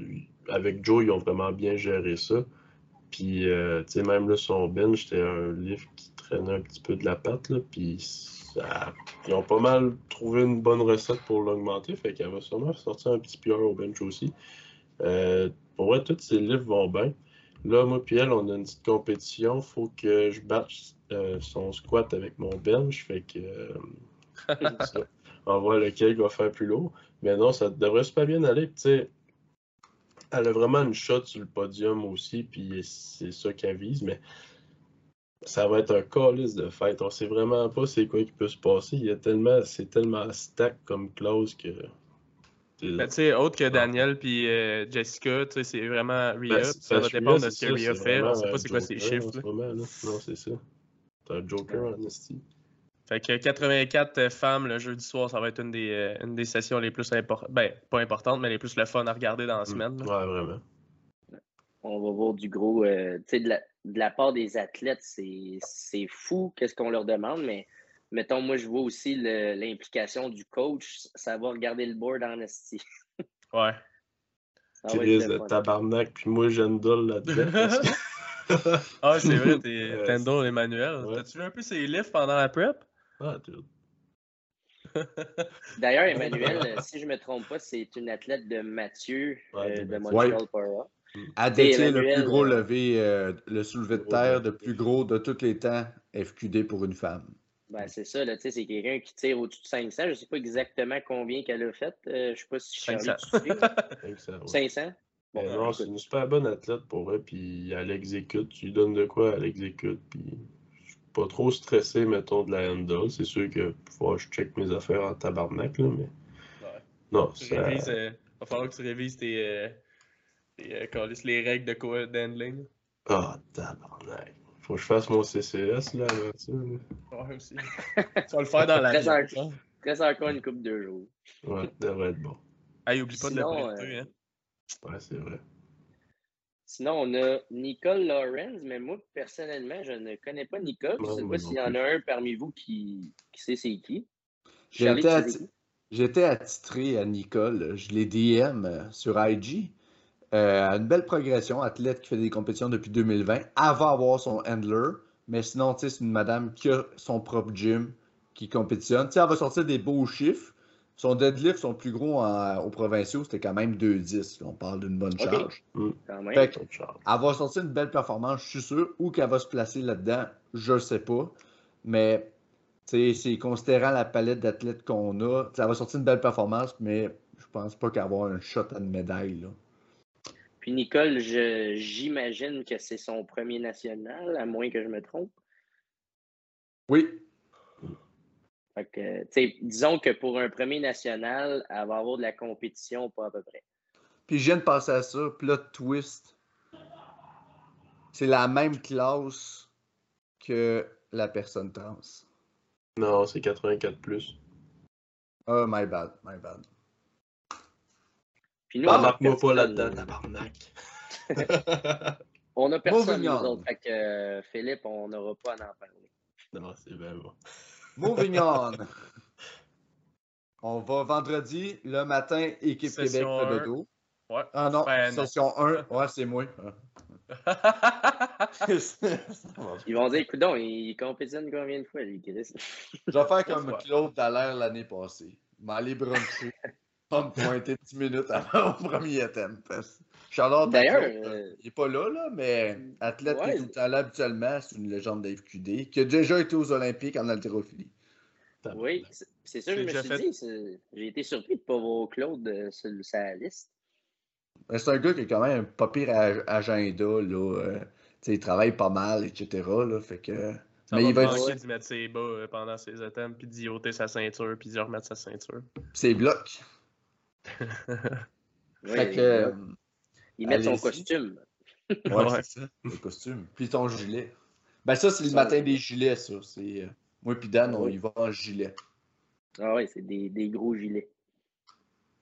avec Joe, ils ont vraiment bien géré ça. Puis, euh, tu sais, même là, son bench, c'était un livre qui traînait un petit peu de la patte, là. Puis, ça- ils ont pas mal trouvé une bonne recette pour l'augmenter. Fait qu'elle va sûrement sortir un petit PR au bench aussi. Euh, pour vrai, tous ces livres vont bien. Là, moi puis elle, on a une petite compétition. Faut que je batte euh, son squat avec mon bench. Fait que ça. on va voir lequel va faire plus lourd. Mais non, ça devrait super bien aller. Tu sais, elle a vraiment une shot sur le podium aussi, puis c'est ça qu'elle vise, mais ça va être un calice de fête. On sait vraiment pas c'est quoi qui peut se passer. Il y a tellement, c'est tellement stack comme clause que. Mais tu sais, autre que Daniel puis euh, Jessica, tu sais, c'est vraiment Rhea. Ben, ça va dépendre de ce c'est que Rhea c'est fait. On vraiment sait pas c'est quoi ses chiffres. moment. Non, c'est ça. C'est un joker en esti. Fait que 84 femmes le jeudi soir, ça va être une des, euh, une des sessions les plus importantes. Ben, pas importantes, mais les plus le fun à regarder dans la semaine. là. Ouais, vraiment. On va voir du gros. euh, tu sais, de la, de la part des athlètes, c'est c'est fou qu'est-ce qu'on leur demande, mais mettons, moi, je vois aussi l'implication du coach. Ça va regarder le board en esti. Ouais. Crise le tabarnak, puis moi, j'endole là-dedans. Ah, c'est vrai, t'es Euh, Tendo Emmanuel. ouais. T'as-tu vu un peu ses livres pendant la prep? Ah. D'ailleurs, Emmanuel, euh, si je ne me trompe pas, c'est une athlète de Mathieu Ouais, euh, de. Montreal Para. Elle détient le plus gros euh, levé, euh, le soulevé de terre de plus gros de tous les temps, FQD pour une femme. Ben, c'est ça, là, tu sais, c'est quelqu'un qui tire au-dessus de 500. Je ne sais pas exactement combien qu'elle a fait. Euh, je ne sais pas si Charlie, 500. tu sais. Fait que ça, ouais. 500? Bon, Mais non, c'est une super bonne athlète pour vrai, puis elle exécute. Tu lui donnes de quoi, elle exécute, puis pas trop stressé, mettons, de la handle. C'est sûr que faut que je check mes affaires en tabarnak, là, mais Ouais. non, Tu ça... révises, euh, va falloir que tu révises tes, euh, tes, euh, les règles de co- d'handling. Ah, tabarnak. Faut que je fasse mon CCS, là, avant ça, là. Ouais, aussi. tu vas le faire dans la Très vie. en- Reste encore une coupe de jours. Ouais, ça devrait être bon. Hey, oublie pas de Sinon, le prêter, euh, hein. Ouais, c'est vrai. Sinon, on a Nicole Lawrence, mais moi, personnellement, je ne connais pas Nicole. Je ne sais pas s'il y en a un parmi vous qui, qui sait c'est qui. Atti- été attitré à Nicole. Je l'ai DM sur IG. Euh, une belle progression, athlète qui fait des compétitions depuis 2020. Elle va avoir son handler, mais sinon, c'est une madame qui a son propre gym, qui compétitionne. Tu sais, elle va sortir des beaux chiffres. Son deadlift, son plus gros en- aux provinciaux, c'était quand même 2,10. On parle d'une bonne Ok. charge. Quand même. Fait que, Bonne chance. elle va sortir une belle performance, je suis sûr. Où qu'elle va se placer là-dedans, je ne sais pas. Mais tu sais, c'est considérant la palette d'athlètes qu'on a. Elle va sortir une belle performance, mais je pense pas qu'elle va avoir un shot à une médaille. Là. Puis Nicole, j'imagine que c'est son premier national, à moins que je me trompe. Oui, Fait que, disons que pour un premier national, elle va avoir de la compétition, pas à peu près. puis je viens de passer à ça. Plot twist. C'est la même classe que la personne trans. Non, c'est 84 plus. Oh, my bad, my bad. Puis nous, on a Marque-moi pas personne, là-dedans, tabarnak. On a personne, nous autres. Fait que, euh, Philippe, on n'aura pas à en parler. non, c'est bien bon. Moving on. On va vendredi, le matin, équipe Session Québec dodo. Ouais. Ah non, Ben, non. session 1. Ouais, c'est moi. Ils vont dire, écoute, il compétitionne combien de fois, lui, Chris? Je vais faire comme. Claude Dallaire l'année passée. M'aller bruncher. Pas me pointer 10 minutes avant mon premier thème. Charlotte, D'ailleurs, euh, il n'est pas là, là, mais athlète qui ouais. est tout le temps là habituellement, c'est une légende de FQD, qui a déjà été aux Olympiques en haltérophilie. Oui, c'est- ça que je J'ai me suis fait- dit. J'ai été surpris de ne pas voir Claude euh, sur sa liste. C'est un gars qui a quand même un pas pire ag- agenda. Là, euh, tu sais, il travaille pas mal, etc. Là, fait que... Ça mais va il va être d'y mettre ses bas pendant ses items, puis d'y ôter sa ceinture, puis d'y remettre sa ceinture. c'est bloc. Oui, Fait que, il- euh, il met son costume. Ouais, Ouais. c'est ça, le costume. Puis ton gilet. Ben ça, c'est le matin des gilets, ça. C'est, euh, Moi puis Dan, on y va en gilet. Ah oui, c'est des, des gros gilets.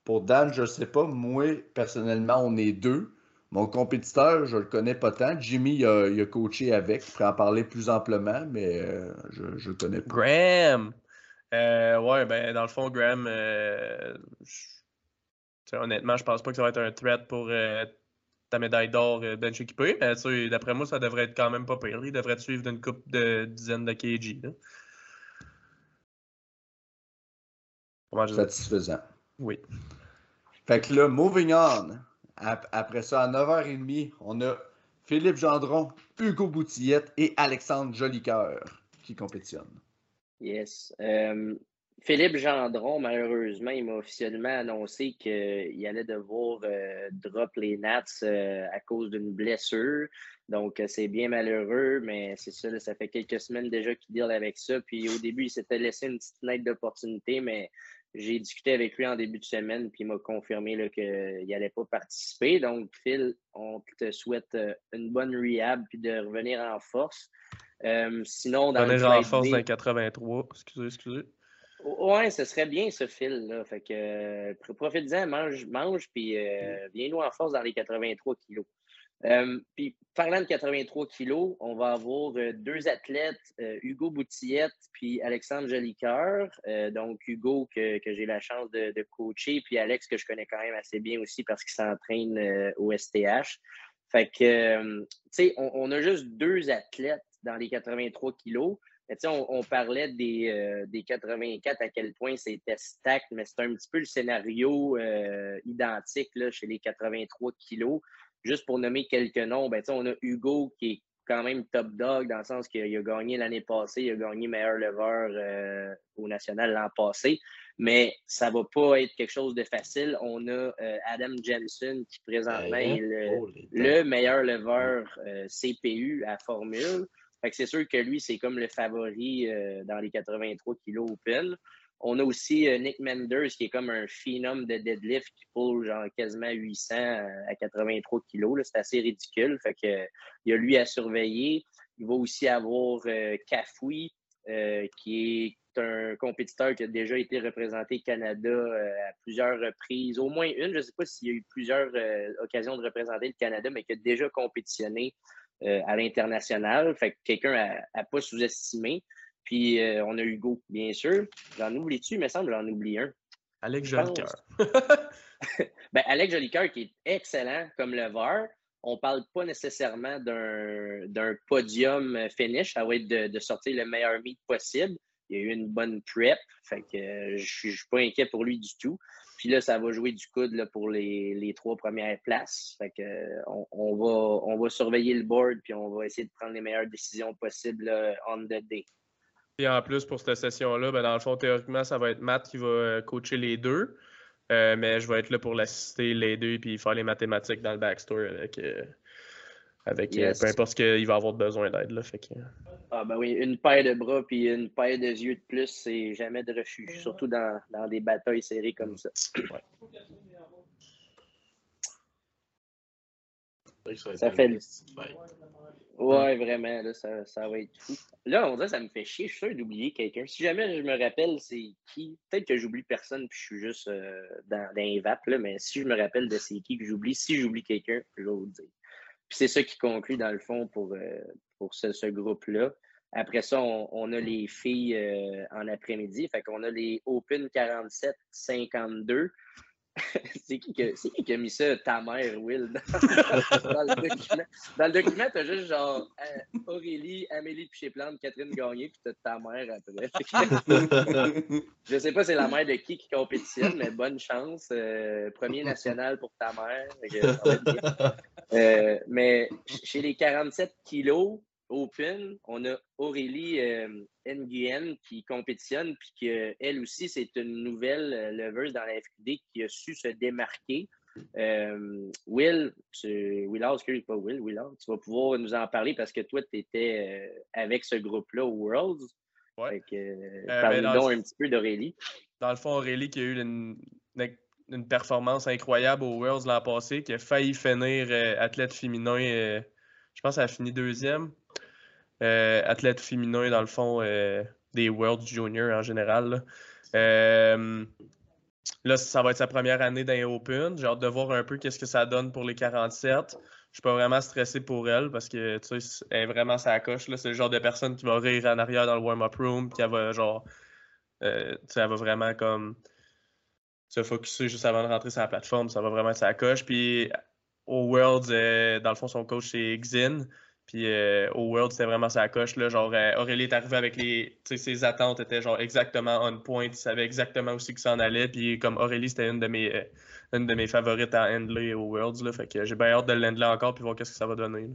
Pour Dan, je sais pas. Moi, personnellement, on est deux. Mon compétiteur, je le connais pas tant. Jimmy, il a, il a coaché avec. Il pourrait en parler plus amplement, mais euh, je, je le connais pas. Graham! Euh, ouais, ben, dans le fond, Graham, euh, je- honnêtement, je pense pas que ça va être un threat pour euh, ta médaille d'or euh, bench équipé, mais tu sais, d'après moi, ça devrait être quand même pas pire. Il devrait te suivre d'une coupe de dizaines de kg. là. Comment je dis? Satisfaisant. Oui. Fait que là, moving on. Ap- Après ça, à 9h30, on a Philippe Gendron, Hugo Boutillette et Alexandre Jolicoeur qui compétitionnent. Yes. Euh, Philippe Gendron, malheureusement, il m'a officiellement annoncé qu'il allait devoir euh, drop les Nats euh, à cause d'une blessure. Donc, euh, c'est bien malheureux, mais c'est ça, là, ça fait quelques semaines déjà qu'il deal avec ça. Puis au début, il s'était laissé une petite fenêtre d'opportunité, mais j'ai discuté avec lui en début de semaine, puis il m'a confirmé qu'il n'allait pas participer. Donc, Phil, on te souhaite une bonne rehab, puis de revenir en force. Euh, sinon, dans le Revenir en force dans le 83. Excusez, excusez. Ouais, ce serait bien ce fil là. Fait que euh, pro- profite-en, mange, mange, puis euh, viens-nous en force dans les 83 kilos. Euh, puis parlant de 83 kilos, on va avoir euh, deux athlètes, Hugo Boutillette puis Alexandre Jolicoeur. Donc Hugo que, que j'ai la chance de, de coacher, puis Alex que je connais quand même assez bien aussi parce qu'il s'entraîne au STH. Fait que, tu sais, on, on a juste deux athlètes dans les 83 kilos. Mais on, on parlait des, euh, des 84, à quel point c'était stack, mais c'est un petit peu le scénario euh, identique là, chez les 83 kilos. Juste pour nommer quelques noms, ben, on a Hugo qui est quand même top dog dans le sens qu'il a gagné l'année passée, il a gagné meilleur lever euh, au national l'an passé, mais ça ne va pas être quelque chose de facile. On a euh, Adam Jensen qui présentement est le, meilleur lever CPU à Formule. C'est sûr que lui, c'est comme le favori dans les 83 kilos open. On a aussi euh, Nick Menders, qui est comme un phénomène de deadlift qui pose genre quasiment 800 à 83 kilos. C'est assez ridicule. Il y a lui à surveiller. Il va aussi avoir euh, Cafoui, euh, qui est un compétiteur qui a déjà été représenté au Canada à plusieurs reprises, au moins une. Je ne sais pas s'il y a eu plusieurs occasions de représenter le Canada, mais qui a déjà compétitionné à l'international. Fait que quelqu'un n'a pas sous-estimé. Puis euh, on a Hugo, bien sûr. J'en oublie-tu? Il me semble j'en oublie un. Alex Jolicoeur. ben, Alex Jolicoeur qui est excellent comme le VAR. On ne parle pas nécessairement d'un podium finish. Ça va être de, sortir le meilleur meet possible. Il y a eu une bonne prep. Fait que euh, je ne suis pas inquiet pour lui du tout. Puis là, ça va jouer du coude là, pour les, trois premières places. Fait que, on, va, on va surveiller le board puis on va essayer de prendre les meilleures décisions possibles on the day. Et en plus, pour cette session-là, ben, dans le fond, théoriquement, ça va être Matt qui va euh, coacher les deux. Euh, mais je vais être là pour l'assister les deux et faire les mathématiques dans le backstory avec, euh, avec peu importe ce qu'il va avoir besoin d'aide. Fait que... Ah ben oui, une paire de bras puis une paire de yeux de plus, c'est jamais de refuge, surtout dans, dans, des batailles serrées comme ça. Ça fait, Ouais, vraiment, là, ça, ça, va être fou. Là, on dirait que ça me fait chier. Je suis sûr d'oublier quelqu'un. Si jamais je me rappelle c'est qui, peut-être que j'oublie personne puis je suis juste euh, dans, dans les vapes, là, mais si je me rappelle de c'est qui que j'oublie, si j'oublie quelqu'un, je vais vous le dire. Puis c'est ça qui conclut, dans le fond, pour, euh, ce groupe-là. Après ça, on, on, a les filles euh, en après-midi. Fait qu'on a les Open 47-52. c'est qui, qui, qui, a mis ça, ta mère, Will, dans, le document? Dans le document, t'as juste genre euh, Aurélie, Amélie Piché-Plante, Catherine Gagné, puis t'as ta mère après. je sais pas c'est la mère de qui qui compétitionne, mais bonne chance. Euh, premier national pour ta mère. Euh, mais chez les 47 kilos, Open, on a Aurélie euh, Nguyen qui compétitionne, puis qu'elle aussi, c'est une nouvelle euh, leveuse dans la FQD qui a su se démarquer. Euh, Will, Willard, excuse pas Will, Willard, tu vas pouvoir nous en parler parce que toi, tu étais euh, avec ce groupe-là au Worlds. Ouais. Parle-nous un petit peu d'Aurélie. Dans le fond, Aurélie qui a eu une, une performance incroyable au Worlds l'an passé, qui a failli finir athlète féminin. Je pense qu'elle a fini deuxième. Euh, athlète féminin, dans le fond, euh, des World Junior en général. Là. Euh, là. ça va être sa première année dans Open. J'ai hâte de voir un peu qu'est-ce que ça donne pour les 47. Je suis pas vraiment stressé pour elle parce que tu sais, elle est vraiment sa coche. C'est le genre de personne qui va rire en arrière dans le warm-up room, puis elle va genre. elle va vraiment comme se focuser juste avant de rentrer sur la plateforme. Ça va vraiment être sa coche. Puis au World, dans le fond, son coach, c'est Xin. Puis euh, au World, c'était vraiment sa coche. Là, genre, euh, Aurélie est arrivée avec les. Ses attentes étaient genre exactement on point. Il savait exactement où c'est que ça en allait. Puis comme Aurélie, c'était une de mes euh, une de mes favorites à handler au Worlds. Là, fait que j'ai bien hâte de l'handler encore puis voir qu'est-ce que ça va donner.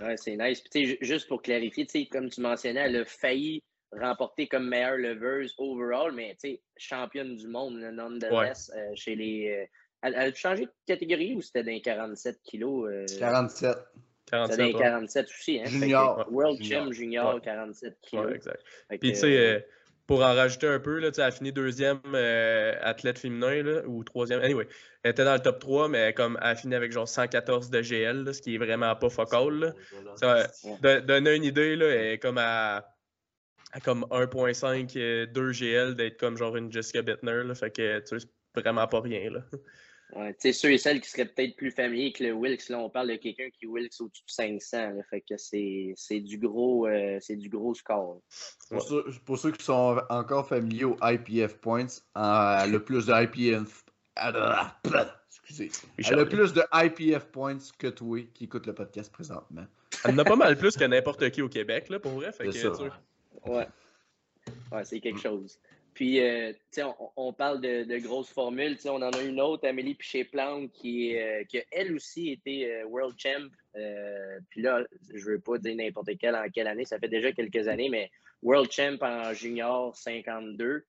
Ouais, c'est nice. Puis, juste pour clarifier, comme tu mentionnais, elle a failli remporter comme meilleure leveuse overall, mais championne du monde, nonetheless, ouais. chez les. Elle, a changé de catégorie ou c'était dans 47 kilos? 47. 47, 47 aussi, hein? Junior. World Chim Junior, 47 kilos. Ouais, exact. Puis, tu sais, euh, pour en rajouter un peu, là, elle a fini deuxième euh, athlète féminin, là, ou troisième. Anyway, elle était dans le top 3, mais comme elle a fini avec genre 114 de GL, là, ce qui est vraiment pas focal. Ça, donner une idée, là, elle est comme à, à comme 1.5, 2 GL d'être comme genre une Jessica Bittner. Là, fait que tu sais, c'est vraiment pas rien. Là. Ouais, ceux et celles qui seraient peut-être plus familiers que le Wilkes, là, on parle de quelqu'un qui Wilkes au-dessus de 500. fait que c'est du gros euh, c'est du gros score. Pour, ceux, pour, ceux, qui sont encore familiers aux IPF points, euh, le plus de IPF. Excusez. Elle a plus de IPF points que toi qui écoute le podcast présentement. Elle en a pas mal plus que n'importe qui au Québec, là, pour vrai. Fait que, ça. Ouais. Ouais, c'est quelque chose. Puis, euh, on, parle de, grosses formules. on en a une autre, Amélie Piché-Plante, qui, euh, a elle aussi été euh, World Champ. puis là, je ne veux pas dire n'importe quelle en quelle année, ça fait déjà quelques années, mais World Champ en junior 52,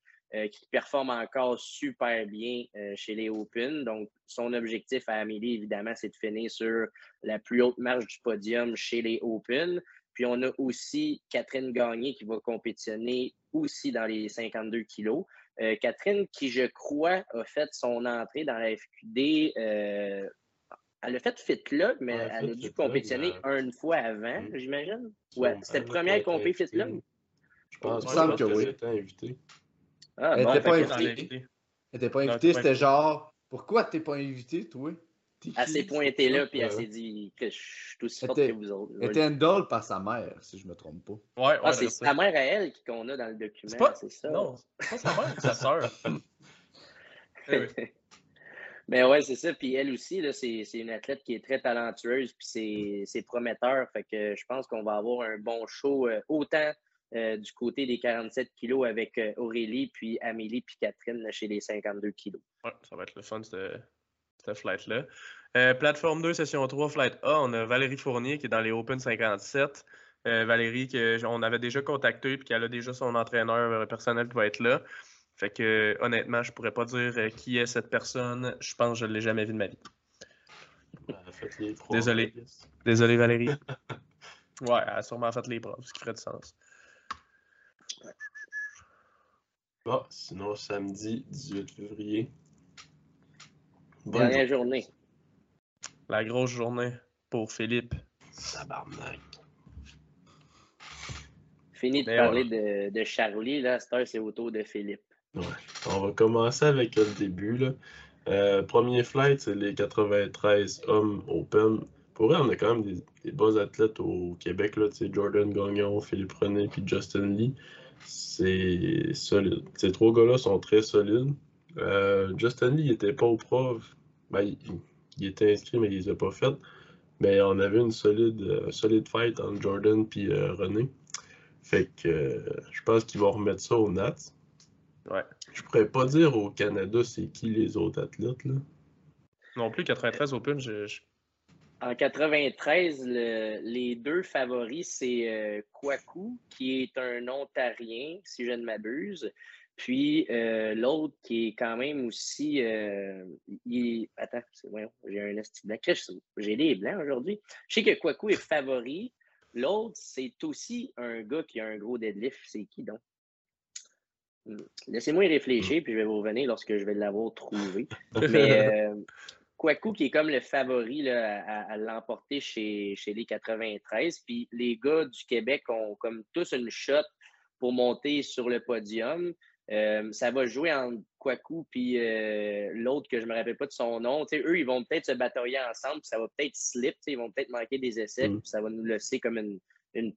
qui performe encore super bien chez les Open. Donc, son objectif à Amélie, évidemment, c'est de finir sur la plus haute marge du podium chez les Open. Puis on a aussi Catherine Gagné qui va compétitionner aussi dans les 52 kilos. Euh, Catherine, qui je crois a fait son entrée dans la FQD, euh, elle a fait Fit Club, mais elle a dû compétitionner une fois avant, mm. j'imagine? Ouais, c'était la première compé Fit Club. Je pense, que, oui. invité. Ah, elle n'était pas invitée. Elle n'était pas invitée, c'était genre, pourquoi tu n'es pas invité, toi? Elle s'est pointée là, puis elle s'est dit que je suis aussi forte que vous autres. Elle était doll par sa mère, si je ne me trompe pas. Ouais, ah, c'est sa mère à elle qu'on a dans le document, c'est ça? Non, c'est pas sa mère, c'est sa sœur. Mais ouais, c'est ça. Puis elle aussi, c'est une athlète qui est très talentueuse, puis c'est prometteur. Fait que je pense qu'on va avoir un bon show, euh, autant euh, du côté des 47 kilos avec euh, Aurélie, puis Amélie, puis Catherine chez les 52 kilos. Ouais, ça va être le fun, cette flight-là. Euh, plateforme 2, session 3, flight A, on a Valérie Fournier qui est dans les Open 57. Euh, Valérie, qu'on avait déjà contacté et qu'elle a déjà son entraîneur euh, personnel qui va être là. Fait que honnêtement, je pourrais pas dire qui est cette personne. Je pense que je ne l'ai jamais vu de ma vie. Désolé. Désolé, Valérie. ouais, elle a sûrement fait les preuves, ce qui ferait du sens. Bon, sinon, samedi 18 février, Dernière journée. La grosse journée pour Philippe. Sabarnak. Fini de parler de, de, Charlie, là. c'est autour de Philippe. Ouais. On va commencer avec le début. Là. Euh, premier flight, c'est les 93 hommes Open. Pour eux, on a quand même des, des bons athlètes au Québec. Là, Jordan Gagnon, Philippe René puis Justin Lee. C'est solide. Ces trois gars-là sont très solides. Euh, Justin Lee n'était pas au prof. Ben, il, était inscrit, mais il les a pas fait. Mais on avait une solide, euh, solide fight entre Jordan et euh, René. Fait que je pense qu'ils vont remettre ça aux Nats. Ouais. Je pourrais pas dire au Canada c'est qui les autres athlètes. Là. Non plus, 93 Open, je... En 93, les deux favoris, c'est Kwaku, qui est un Ontarien, si je ne m'abuse, puis euh, l'autre qui est quand même aussi. Euh, il... Attends, j'ai un esti blanc. J'ai des blancs aujourd'hui. Je sais que Kwaku est favori. L'autre, c'est aussi un gars qui a un gros deadlift. C'est qui donc? Hmm. Laissez-moi y réfléchir, puis je vais vous revenir lorsque je vais l'avoir trouvé. Mais euh, Kwaku qui est comme le favori à, l'emporter chez, chez les 93. Puis les gars du Québec ont comme tous une shot pour monter sur le podium. Euh, ça va jouer entre Kwaku puis euh, l'autre que je ne me rappelle pas de son nom. eux, ils vont peut-être se batailler ensemble, ça va peut-être slip, ils vont peut-être manquer des essais, mm. ça va nous laisser comme une,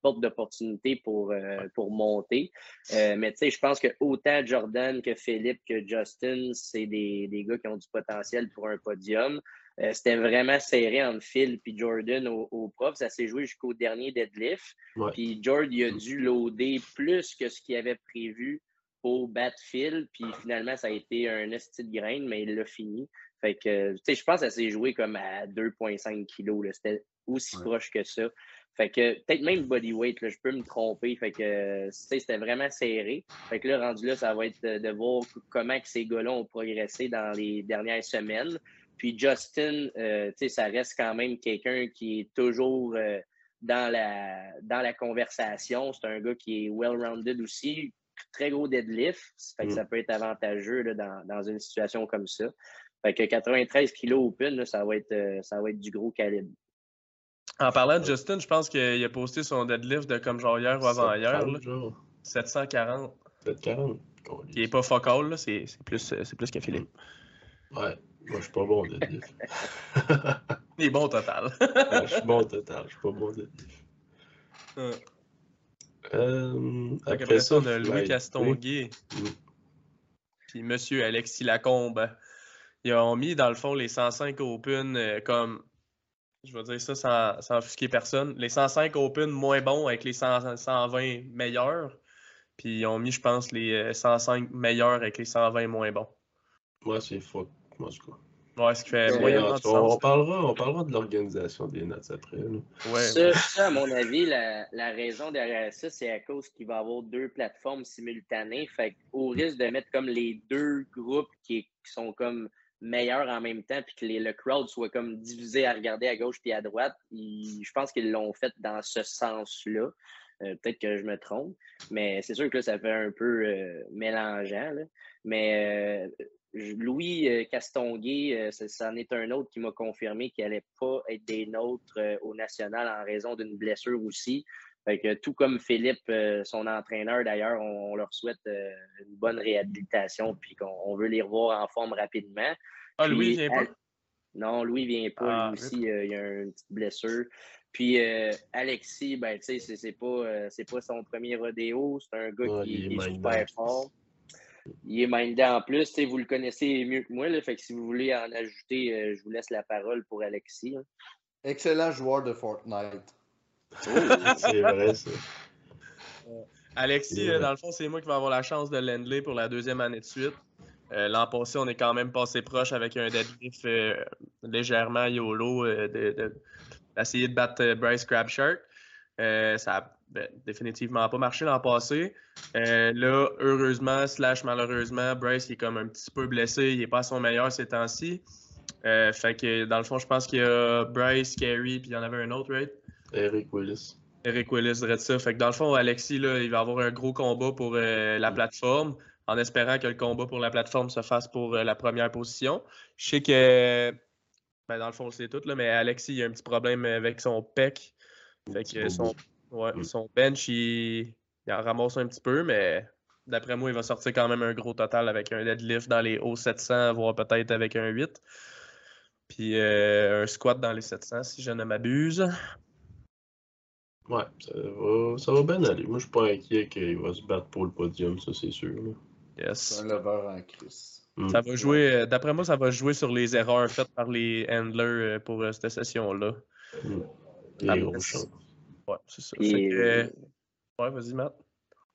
porte d'opportunité pour, euh, pour monter. mais je pense que autant Jordan que Philippe que Justin, c'est des, des, gars qui ont du potentiel pour un podium. C'était vraiment serré entre Phil et Jordan au, prof. Ça s'est joué jusqu'au dernier deadlift. Puis Jordan, il a mm. dû loader plus que ce qu'il avait prévu au Batfield, puis finalement, ça a été un esti de grain, mais il l'a fini. Fait que, tu sais, je pense que ça s'est joué comme à 2,5 kilos. C'était aussi proche que ça. Fait que, peut-être même bodyweight, là, je peux me tromper. Fait que, c'était vraiment serré. Fait que là, rendu là, ça va être de, voir comment que ces gars-là ont progressé dans les dernières semaines. Puis Justin, euh, tu sais, ça reste quand même quelqu'un qui est toujours euh, dans, la, dans la conversation. C'est un gars qui est well-rounded aussi très gros deadlift. Fait que ça mm. peut être avantageux là, dans, dans, une situation comme ça. Fait que 93 kg open, là, ça, va être, euh, ça va être du gros calibre. En parlant de Justin, je pense qu'il a posté son deadlift de comme genre hier ou avant-hier. 740. 740. Il n'est pas focal, c'est plus, plus que Philippe. Ouais, moi je suis pas bon au deadlift. Il est bon au total. je suis bon au total, je suis pas bon au deadlift. Euh, après, ça, on a Louis Castonguay. Mm. Puis Monsieur Alexis Lacombe. Ils ont mis, dans le fond, les 105 Open euh, comme. Je vais dire ça sans, offusquer personne. Les 105 Open moins bons avec les 120 meilleurs. Puis ils ont mis, je pense, les 105 meilleurs avec les 120 moins bons. Moi, c'est fuck, moi. Ouais, ce qui fait Ouais, moyennement on, de sens. on parlera, on parlera de l'organisation des Nats après. Ouais, Ça, ça, à mon avis, la, la raison derrière ça, c'est à cause qu'il va y avoir deux plateformes simultanées. Fait au risque de mettre comme les deux groupes qui, qui sont comme meilleurs en même temps, puis que les- le crowd soit comme divisé à regarder à gauche puis à droite, ils- je pense qu'ils l'ont fait dans ce sens-là. Euh, Peut-être que je me trompe, mais c'est sûr que là, ça fait un peu euh, mélangeant. là. Mais euh, Louis euh, Castonguay, euh, ça- c'en est un autre qui m'a confirmé qu'il n'allait pas être des nôtres euh, au national en raison d'une blessure aussi. Fait que, tout comme Philippe, son entraîneur d'ailleurs, on, on leur souhaite une bonne réhabilitation puis qu'on on veut les revoir en forme rapidement. Ah, Louis Puis, vient pas? Non, Louis vient pas. Ah, lui aussi, euh, il a une petite blessure. Puis euh, Alexis, ben, tu sais, c'est- pas, euh, c'est pas son premier rodéo. C'est un gars Ouais, qui, il est qui est super fort. Il est mindé en plus. tu sais, Vous le connaissez mieux que moi. Là, fait que si vous voulez en ajouter, euh, je vous laisse la parole pour Alexis. là. Excellent joueur de Fortnite. C'est vrai, ça. Alexis, Ouais. euh, dans le fond, c'est moi qui vais avoir la chance de l'endler pour la deuxième année de suite. Euh, L'an passé, on est quand même passé proche avec un deadlift euh, légèrement YOLO euh, de- de- d'essayer de, battre euh, Bryce Crabshark. Euh, ça a ben, définitivement pas marché l'an passé. Euh, là, heureusement, slash malheureusement, Bryce il est comme un petit peu blessé. Il n'est pas à son meilleur ces temps-ci. Euh, fait que dans le fond, je pense qu'il y a Bryce, Carey, puis il y en avait un autre, right? Eric Willis. Eric Willis dirait ça. Fait que dans le fond, Alexis, là, il va avoir un gros combat pour euh, la plateforme, en espérant que le combat pour la plateforme se fasse pour la première position. Je sais que, ben, dans le fond, c'est tout, là, mais Alexis, il a un petit problème avec son pec. Fait que son. Ouais, Mm. son bench, il, il en ramasse un petit peu, mais d'après moi, il va sortir quand même un gros total avec un deadlift dans les hauts 700, voire peut-être avec un 8. Puis euh, un squat dans les 700, si je ne m'abuse. Ouais, ça va, ça va bien aller. Moi, je suis pas inquiet qu'il va se battre pour le podium, ça, c'est sûr. là. Yes. C'est un lever en crise. Mm. Ça va jouer, euh, d'après moi, ça va jouer sur les erreurs faites par les handlers euh, pour cette session-là. Mm. Ah, Des Ouais, c'est ça. Et- que, ouais, vas-y, Matt.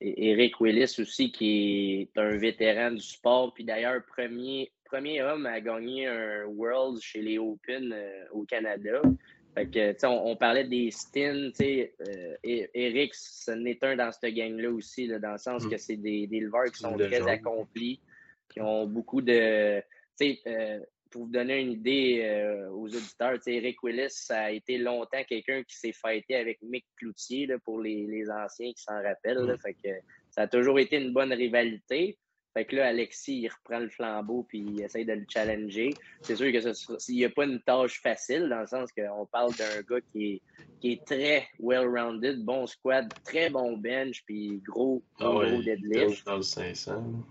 Eric Willis aussi, qui est un vétéran du sport, puis d'ailleurs, premier, premier homme à gagner un Worlds chez les Open euh, au Canada. Fait que, tu sais, on, on parlait des stins, tu sais, euh, E- Eric, ce n'est un dans cette gang-là aussi, là, dans le sens Mm. que c'est des, des leveurs qui sont très accomplis, qui ont beaucoup de. Tu sais, euh, pour vous donner une idée euh, aux auditeurs, Eric Willis, ça a été longtemps quelqu'un qui s'est fighté avec Mick Cloutier, là, pour les, les anciens qui s'en rappellent. là. Mm. Fait que ça a toujours été une bonne rivalité. Fait que là, Alexis, il reprend le flambeau puis il essaye de le challenger. C'est sûr que n'y a pas une tâche facile, dans le sens qu'on parle d'un gars qui est, qui est très well-rounded, bon squad, très bon bench, puis gros, Ah gros, ouais, gros il deadlift. dans le 500.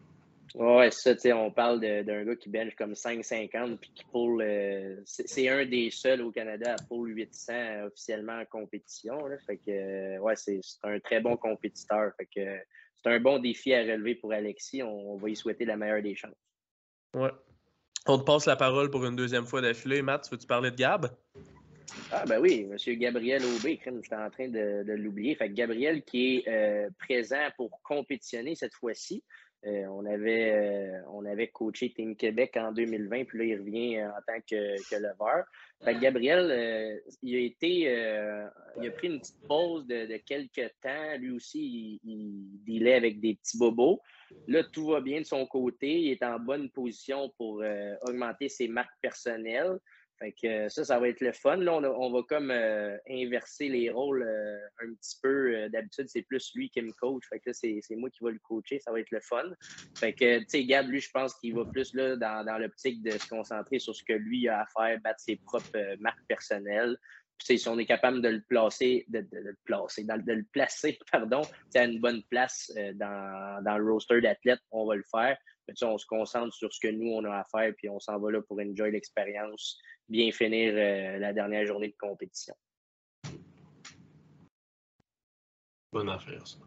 Ouais, ça, tu sais, on parle d'un gars qui bench comme 5,50 puis qui pull. euh, c'est un des seuls au Canada à pull 800 officiellement en compétition. Là, fait que, euh, ouais, c'est un très bon compétiteur. Fait que c'est un bon défi à relever pour Alexis. On, on va y souhaiter la meilleure des chances. Ouais. On te passe la parole pour une deuxième fois d'affilée. Matt, veux-tu parler de Gab? Ah ben oui, M. Gabriel Aubé, j'étais en train de, de l'oublier. Fait que Gabriel qui est euh, présent pour compétitionner cette fois-ci. Euh, on, avait, euh, on avait coaché Team Québec en 2020, puis là, il revient euh, en tant que, que que Gabriel, il a été il a pris une petite pause de, quelques temps. Lui aussi, il, il avec des petits bobos. Là, tout va bien de son côté. Il est en bonne position pour augmenter ses marques personnelles. Fait que euh, ça, ça va être le fun. Là, on, va comme euh, inverser les rôles euh, un petit peu. D'habitude, c'est plus lui qui me coach. Fait que là, c'est moi qui vais le coacher. Ça va être le fun. Fait que, tu sais, Gab, lui, je pense qu'il va plus là, dans, dans l'optique de se concentrer sur ce que lui a à faire, battre ses propres marques personnelles. Si on est capable de le placer, de, le placer, dans- de le placer, pardon, à une bonne place dans, dans le roster d'athlètes, on va le faire. Mais, on se concentre sur ce que nous, on a à faire, puis on s'en va là pour enjoy l'expérience, bien finir euh, la dernière journée de compétition. Bonne affaire, ça.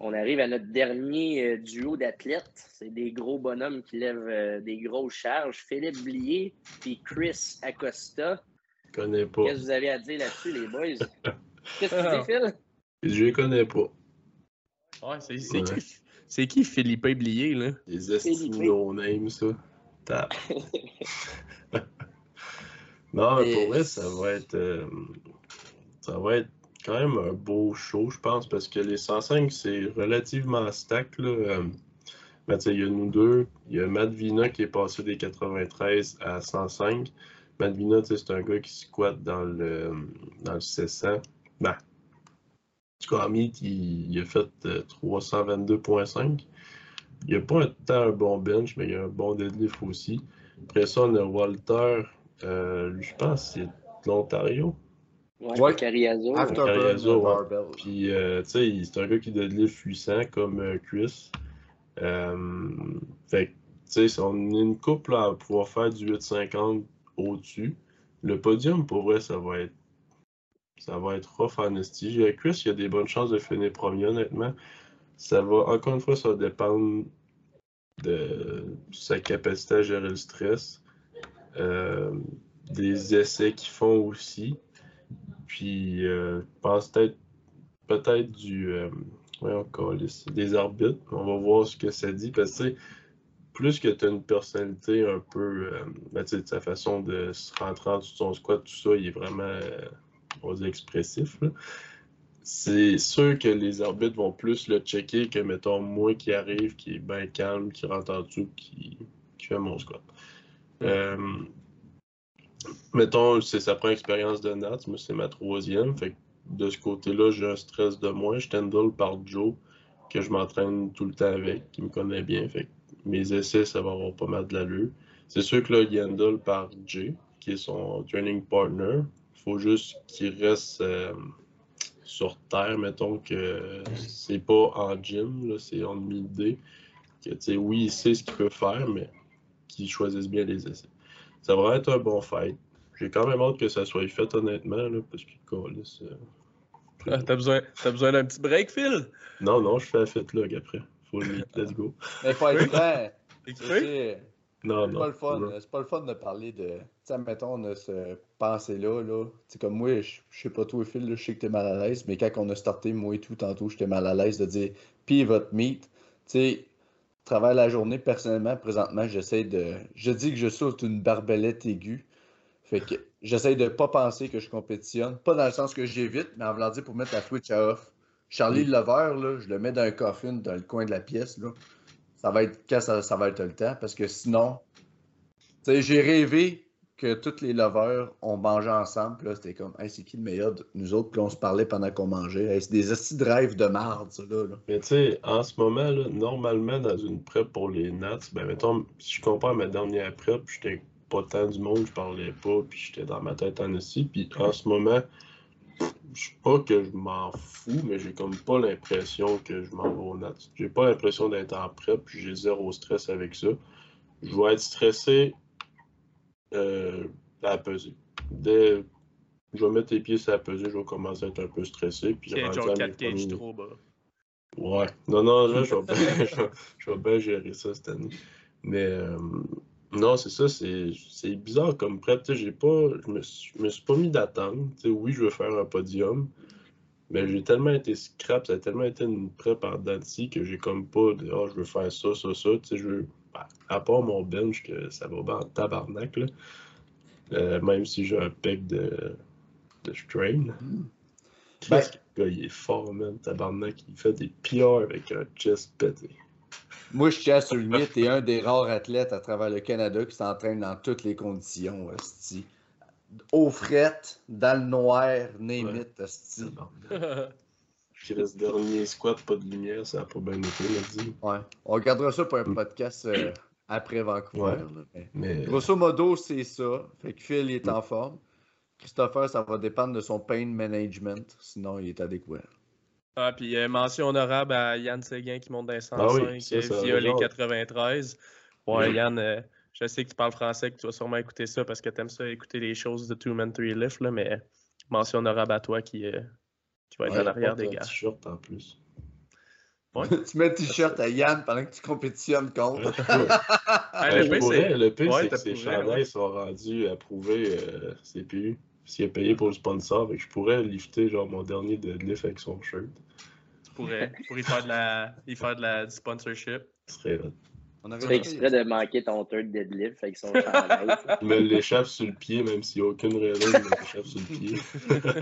On arrive à notre dernier euh, duo d'athlètes. C'est des gros bonhommes qui lèvent euh, des grosses charges. Philippe Blier puis Chris Acosta. Je connais pas. Qu'est-ce que vous avez à dire là-dessus, les boys? Qu'est-ce que tu dis, Phil? Je les connais pas. Ouais, c'est c'est Ouais. qui, c'est qui Philippe Blier, là? Les Philippe. no-name, ça. Non, mais pour vrai, ça va être. euh, ça va être quand même un beau show, je pense, parce que les 105, c'est relativement stack, là. Euh, tu sais, il y a nous deux. Il y a Matt Vina qui est passé des 93 à 105. Matt Vina, tu sais, c'est un gars qui squatte dans le, dans le 600. Ben, il, il a fait euh, 322.5. Il n'y a pas un, tant un bon bench, mais il y a un bon deadlift aussi. Après ça, on a Walter, euh, je pense que c'est de l'Ontario. Ouais, Ouais. Ouais. Barbell. Puis, euh, tu sais, c'est un gars qui deadlift 800 comme euh, Chris. Euh, fait que, tu sais, on a une couple à pouvoir faire du 850 au-dessus. Le podium, pour vrai, ça va être. Ça va être rough en esti. Euh, Chris, il a des bonnes chances de finir premier, honnêtement. Ça va, encore une fois, ça va dépendre de sa capacité à gérer le stress. Euh, des essais qu'ils font aussi. Puis, euh, je pense peut-être peut-être du. Euh, voyons, câlisse, des arbitres. On va voir ce que ça dit. Parce que, plus que tu as une personnalité un peu. Euh, ben, sa façon de se rentrer en dessous de son squat, tout ça, il est vraiment, euh, expressif. C'est sûr que les arbitres vont plus le checker que, mettons, moi qui arrive, qui est bien calme, qui rentre en dessous, qui, qui fait mon squat. Euh, mettons, c'est sa première expérience de Nats, moi c'est ma troisième. Fait de ce côté-là, j'ai un stress de moins. Je t'endole par Joe, que je m'entraîne tout le temps avec, qui me connaît bien. Fait que mes essais, ça va avoir pas mal de l'allure. C'est sûr que là, il handle par Jay, qui est son training partner. Il faut juste qu'il reste euh, sur terre, mettons que c'est pas en gym, c'est en mid-day. Oui, il sait ce qu'il peut faire, mais qu'il choisisse bien les essais. Ça va être un bon fight. J'ai quand même hâte que ça soit fait, honnêtement, là, parce que, câlisse, euh, Ah, T'as besoin, t'as besoin d'un petit break, Phil? Non, non, je fais la fête log après. Faut le meet, let's go. Mais il faut être franc. Tu sais, Non, C'est non. pas le fun. C'est pas le fun de parler de. Tu sais, mettons, on a ce pensée-là. Là. Tu sais, comme moi, je je sais pas toi, Phil, là, je sais que t'es mal à l'aise, mais quand on a starté, moi et tout, tantôt, j'étais mal à l'aise de dire Puis votre meet. Tu sais, travaille la journée personnellement, présentement, j'essaie de. Je dis que je saute une barbelette aiguë. Fait que j'essaie de pas penser que je compétitionne. Pas dans le sens que j'évite, mais en voulant dire pour mettre la Twitch à off. Charlie Lever, là, je le mets dans un coffin dans le coin de la pièce. Là. Ça va être quand ça, ça va être le temps. Parce que sinon, tu sais, j'ai rêvé que tous les lovers ont mangé ensemble. Là, c'était comme, hey, c'est qui le meilleur de nous autres? Puis on se parlait pendant qu'on mangeait. C'est des assis de rêve de marde, ça, là. Mais tu sais, en ce moment, normalement, dans une prep pour les Nats, ben mettons, si je compare ma dernière prep, j'étais pas tant du monde, je parlais pas, puis j'étais dans ma tête en aussi. Puis en ce moment, je sais pas que je m'en fous, mais j'ai comme pas l'impression que je m'en vais aux Nats. J'ai pas l'impression d'être en prep, puis j'ai zéro stress avec ça. Je vais être stressé euh, à la pesée. Dès je vais mettre les pieds sur la pesée, je vais commencer à être un peu stressé. Puis C'est genre à 4 mes cages premiers- trop bas. Ouais. Non, non, là, je vais bien, je vais- je vais bien gérer ça cette année. Mais euh, non, c'est ça, c'est c'est bizarre comme prep. Tu sais, j'ai pas. Je me, suis- je me suis pas mis sais, oui, je veux faire un podium. Mais j'ai tellement été scrap, ça a tellement été une prep en denti que j'ai comme pas de Ah, je veux faire ça, ça, ça. Tu sais, je veux. Bah, À part mon bench, que ça va bien en tabarnak, là. Euh, même si j'ai un pec de, de strain. Ben- Qu'est-ce que le gars, il est fort, man, tabarnak. Il fait des PR avec un chest pété. Moi, je tiens à souligner, t'es un des rares athlètes à travers le Canada qui s'entraîne dans toutes les conditions, esti. Au fret, dans le noir, name Ouais. it, esti. Chris, dernier squat, pas de lumière, ça a pas bien été, là, dit. Ouais. On regardera ça pour un podcast euh, après Vancouver. Ouais. là, mais- Mais Grosso modo, c'est ça. Fait que Phil il est en forme. Christopher, ça va dépendre de son pain management. Sinon, il est adéquat. Ah, puis euh, mention honorable à Yann Séguin qui monte dans les 105 Ah oui, ça, euh, ça via les raison. 93. Ouais, Oui. Yann, euh, je sais que tu parles français, que tu vas sûrement écouter ça parce que tu aimes ça écouter les choses de Two Man Three Lift, là, mais mention honorable à toi qui, euh, qui va être Ouais, en arrière porte des un gars. t-shirt en plus. tu mets le t-shirt à Yann pendant que tu compétitionnes contre. Ah, Ben, le pourrais, c'est- le pire, Ouais, c'est que ces pourrais, chandails ouais. sont rendus approuvés euh, CPU. S'il a payé pour le sponsor, je pourrais lifter genre mon dernier deadlift avec son shirt. pourrait, pour y faire de la, y faire de la, du sponsorship. Ce serait On Tu avait fais exprès de manquer ton third deadlift avec son chandail. Il me l'échappe sur le pied, même s'il n'y a aucune raison, il me l'échappe sur le pied.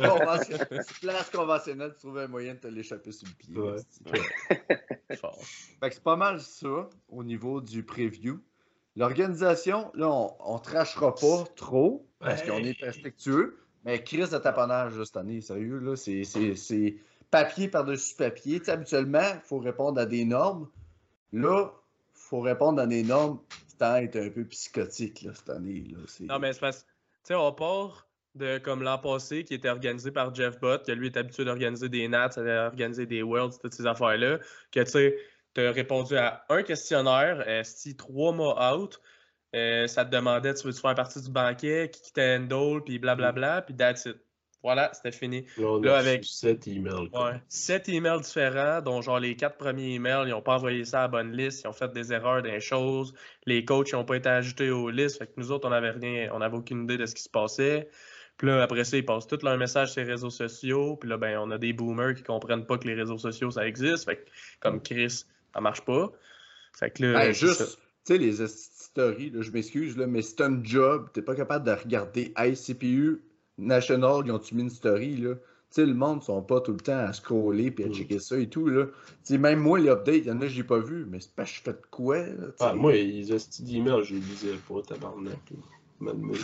Convention- Place conventionnelle, tu trouves un moyen de te l'échapper sur le pied. Ouais. esti. Fort. Fait que c'est pas mal ça au niveau du preview. L'organisation, là, on, on trashera pas trop parce qu'on est respectueux, mais crise de taponnage là, cette année, sérieux, là, c'est, c'est, c'est papier par-dessus papier. Habituellement, il faut répondre à des normes. Là, faut répondre à des normes être un peu psychotiques là, cette année. Là. C'est... Non, mais c'est parce sais, on part de comme l'an passé qui était organisé par Jeff Bott, que lui est habitué d'organiser des Nats, d'organiser des Worlds, toutes ces affaires-là, que tu sais, tu as répondu à un questionnaire, euh, si trois mois out, euh, ça te demandait, tu veux-tu faire partie du banquet, qui qui t'handle, puis blablabla, puis that's it. Voilà, c'était fini. Là, on Là, a avec- 7 emails. Ouais. Sept emails différents, dont genre les quatre premiers emails, ils n'ont pas envoyé ça à la bonne liste, ils ont fait des erreurs dans les choses, les coachs n'ont pas été ajoutés aux listes, fait que nous autres, on n'avait rien, on n'avait aucune idée de ce qui se passait. Puis là, après ça, ils passent tous leurs messages sur les réseaux sociaux, puis là, ben, on a des boomers qui comprennent pas que les réseaux sociaux, ça existe, fait que comme Chris, ça marche pas. Fait que là, Ben, juste, tu sais, les stories, là, je m'excuse, là, mais c'est un job. T'es pas capable de regarder ICPU, National, ils ont-tu mis une story, là? Tu sais, le monde ne sont pas tout le temps à scroller puis à Mm. checker ça et tout, là. Tu sais, même moi, les updates, il y en a, j'ai pas vu, mais c'est pas je fais de quoi, là. Ah, moi, les hosties d'emails, je les lisais pas, tabarnak. Malmé.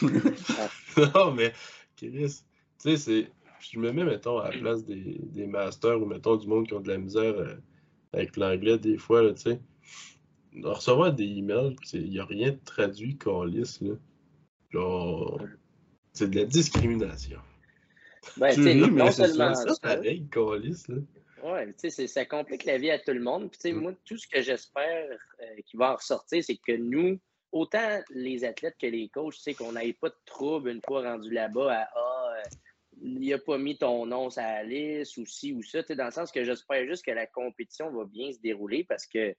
non, mais, Chris, tu sais, c'est. Je me mets, mettons, à la place des, des masters ou, mettons, du monde qui ont de la misère euh, avec l'anglais, des fois, là, tu sais. Recevoir des emails, il n'y a rien de traduit qu'on lisse, là. Genre. C'est de la discrimination. Ben, Tu ris, mais c'est ça, pareil, lisse, là. Ouais, tu sais, ça complique la vie à tout le monde. Puis, tu sais, Mm. moi, tout ce que j'espère euh, qui va en ressortir, c'est que nous, autant les athlètes que les coachs, tu sais, qu'on n'ait pas de trouble une fois rendu là-bas à Ah, euh, il a pas mis ton nom sur la liste ou ci ou ça. Tu sais, dans le sens que j'espère juste que la compétition va bien se dérouler parce que,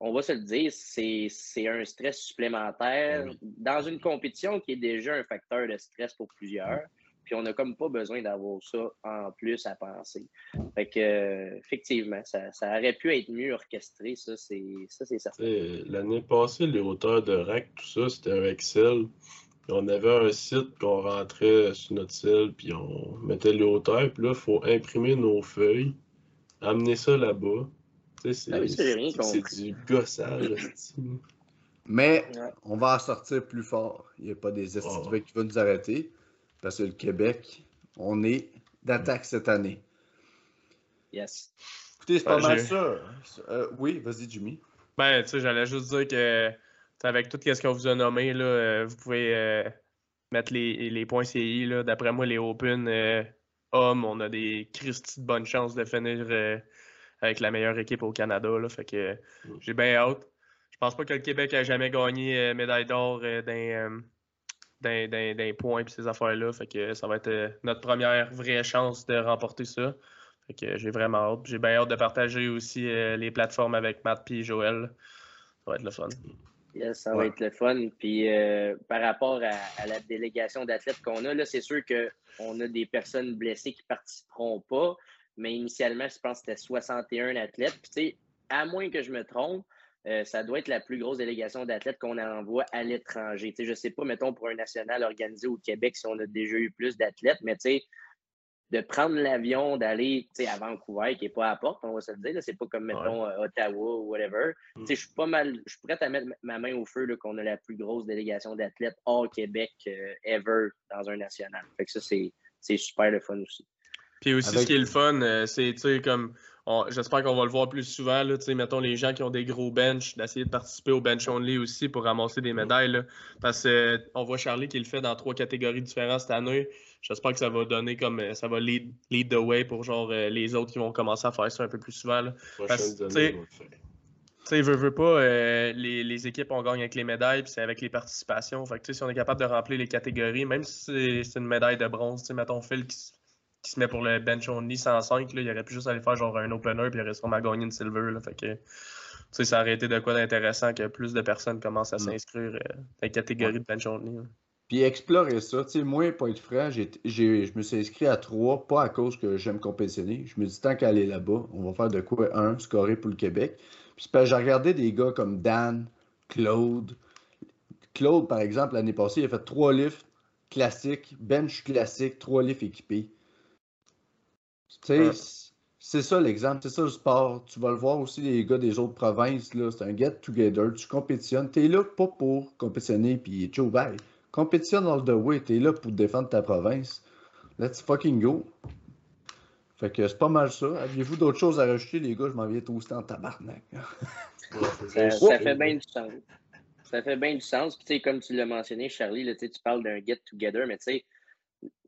on va se le dire, c'est un stress supplémentaire Oui. dans une compétition qui est déjà un facteur de stress pour plusieurs. Puis on n'a comme pas besoin d'avoir ça en plus à penser. Fait que, euh, effectivement, ça, ça aurait pu être mieux orchestré, ça, c'est certain. L'année passée, les hauteurs de rack, tout ça, c'était un Excel. Puis on avait un site qu'on rentrait sur notre cell, puis on mettait les hauteurs. Puis là, il faut imprimer nos feuilles, amener ça là-bas. C'est Ah oui, du gossage. Mais Ouais. on va en sortir plus fort. Il n'y a pas des esti de Oh. qui vont nous arrêter. Parce que le Québec, on est d'attaque cette année. Yes. Écoutez, c'est pas Ben, mal ça. Euh, oui, vas-y, Jimmy. Ben, tu sais, j'allais juste dire que avec tout ce qu'on vous a nommé, là, euh, vous pouvez euh, mettre les, les points CI. là. D'après moi, les Open euh, hommes, on a des Christy de bonnes chances de finir euh, avec la meilleure équipe au Canada. Là. Fait que Mm. j'ai bien hâte. Je pense pas que le Québec a jamais gagné euh, médaille d'or euh, dans, euh, dans les points et ces affaires-là. Fait que ça va être notre première vraie chance de remporter ça. Fait que j'ai vraiment hâte. J'ai bien hâte de partager aussi euh, les plateformes avec Matt et Joël. Ça va être le fun. Yes, ça va être le fun. Puis euh, par rapport à, à la délégation d'athlètes qu'on a, là, c'est sûr qu'on a des personnes blessées qui ne participeront pas. Mais initialement, je pense que c'était 61 athlètes. Puis, tu sais, à moins que je me trompe, euh, ça doit être la plus grosse délégation d'athlètes qu'on envoie à l'étranger. Tu sais, je ne sais pas, mettons, pour un national organisé au Québec, si on a déjà eu plus d'athlètes, mais tu sais, de prendre l'avion, d'aller tu sais, à Vancouver, qui n'est pas à la porte, on va se le dire. C'est pas comme, mettons, euh, Ottawa ou whatever. Mm. Tu sais, Je suis pas mal, je suis prêt à mettre ma main au feu qu'on a la plus grosse délégation d'athlètes hors Québec euh, ever dans un national. Fait que ça, c'est super le fun aussi. Puis aussi, Avec- ce qui est le fun, euh, c'est, tu sais, comme, j'espère qu'on va le voir plus souvent, là, tu sais, mettons les gens qui ont des gros bench, d'essayer de participer au bench only aussi pour ramasser des médailles, là. parce qu'on voit Charlie qui le fait dans trois catégories différentes cette année. J'espère que ça va donner comme, euh, ça va lead, lead the way pour genre euh, les autres qui vont commencer à faire ça un peu plus souvent. là. Parce- tu sais, veut, veut pas, euh, les, les équipes, on gagne avec les médailles, puis c'est avec les participations. Fait que, tu sais, si on est capable de remplir les catégories, même si c'est- une médaille de bronze, tu sais, mettons Phil qui, qui se met pour le bench only 105, là, il aurait pu juste aller faire genre un opener, puis il aurait sûrement gagné une silver. Là, fait que, tu sais, ça aurait été de quoi d'intéressant que plus de personnes commencent à s'inscrire euh, dans les catégories de bench only. là. Puis explorer ça. Tu sais, moi, pour être franc, j'ai, j'ai- je me suis inscrit à trois, pas à cause que j'aime compétitionner. Je me dis, tant qu'à aller là-bas, on va faire de quoi? Un, scorer pour le Québec. Puis j'ai regardé des gars comme Dan, Claude. Claude, par exemple, l'année passée, il a fait trois lifts classiques, bench classique, trois lifts équipés. Tu sais, c'est ça l'exemple, c'est ça le sport. Tu vas le voir aussi, les gars des autres provinces, là, c'est un get-together. Tu compétitionnes. Tu es là pas pour compétitionner puis tchou bye. Compétitionne all the way. Tu es là pour défendre ta province. Let's fucking go. Fait que c'est pas mal ça. Aviez-vous d'autres choses à rajouter, les gars? Je m'en viens toaster en tabarnak. Ça, ça. fait bien du sens. Ça fait bien du sens. Puis, tu sais, comme tu l'as mentionné, Charlie, là, tu sais, tu parles d'un get-together, mais tu sais,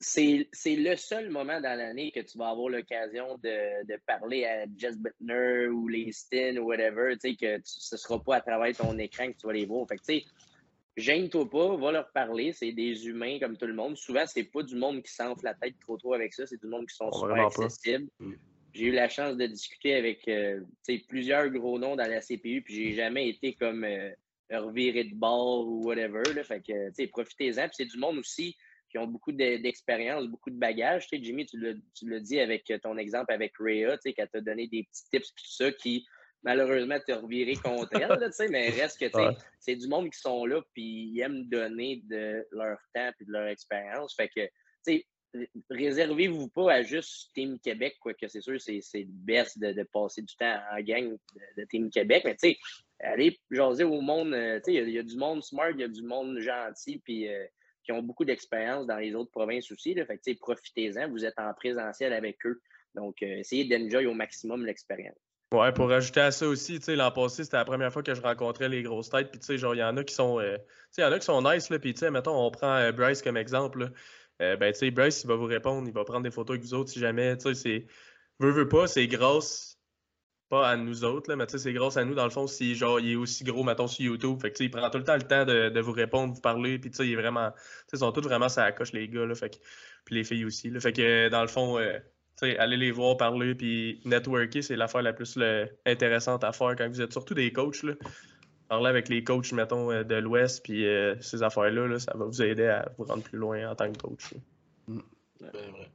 c'est le seul moment dans l'année que tu vas avoir l'occasion de, de parler à Jess Bittner ou les ou whatever, tu sais, que tu- ce ne sera pas à travers ton écran que tu vas les voir. Fait que, tu sais, gêne-toi pas, va leur parler. C'est des humains comme tout le monde. Souvent, c'est pas du monde qui s'enfle la tête trop trop avec ça. C'est du monde qui sont Oh, super accessibles. Mm. J'ai eu la chance de discuter avec euh, plusieurs gros noms dans la CPU, puis j'ai jamais été comme euh, reviré de bord ou whatever. Là. Fait que, tu sais, profitez-en. Puis c'est du monde aussi qui ont beaucoup de- d'expérience, beaucoup de bagages. Tu sais, Jimmy, tu l'as dit avec ton exemple avec Rhea, tu sais, qu'elle t'a donné des petits tips puis tout ça qui, malheureusement, t'a reviré contre elle, là, tu sais, mais reste que, tu sais, Ouais. c'est du monde qui sont là puis ils aiment donner de leur temps puis de leur expérience. Fait que, tu sais, réservez-vous pas à juste Team Québec, quoi que c'est sûr, c'est c'est le best de, de passer du temps en gang de, de Team Québec, mais tu sais, allez jaser au monde, euh, tu sais, il y a- il y, a du monde smart, il y a du monde gentil, puis euh, qui ont beaucoup d'expérience dans les autres provinces aussi, là, fait profitez-en, vous êtes en présentiel avec eux, donc euh, essayez d'enjoy au maximum l'expérience. Ouais, pour rajouter à ça aussi, l'an passé, c'était la première fois que je rencontrais les grosses têtes. Puis, tu sais, genre, il y en a qui sont. euh, tu sais, il y en a qui sont nice. Puis, tu sais, mettons, on prend euh, Bryce comme exemple, là. Ben, tu sais, Bryce, il va vous répondre, il va prendre des photos avec vous autres si jamais. Tu sais, c'est. Veut, veut pas, c'est grâce. Pas à nous autres, là, mais tu sais, c'est grâce à nous, dans le fond, si, genre, il est aussi gros, mettons, sur YouTube. Fait que, tu sais, il prend tout le temps le temps de, de vous répondre, vous parler. Puis, tu sais, il est vraiment. Tu sais, ils sont tous vraiment ça coche, les gars, là. Fait que. Puis, les filles aussi, là. Fait que, dans le fond. euh, tu sais, aller les voir parler puis networker, c'est l'affaire la plus là, intéressante à faire quand vous êtes surtout des coachs. Là. Parler avec les coachs, mettons, euh, de l'Ouest, puis euh, ces affaires-là, là, ça va vous aider à vous rendre plus loin en tant que coach. Ben, vrai.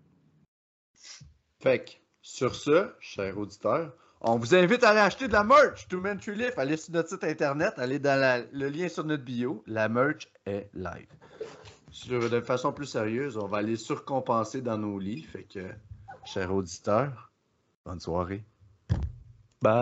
Fait que, sur ce, chers auditeurs, on vous invite à aller acheter de la merch Two Men Tree Lift. Allez sur notre site internet, allez dans le lien sur notre bio. La merch est live. Sur, de façon plus sérieuse, on va aller surcompenser dans nos lits. Fait que, chers auditeurs, bonne soirée.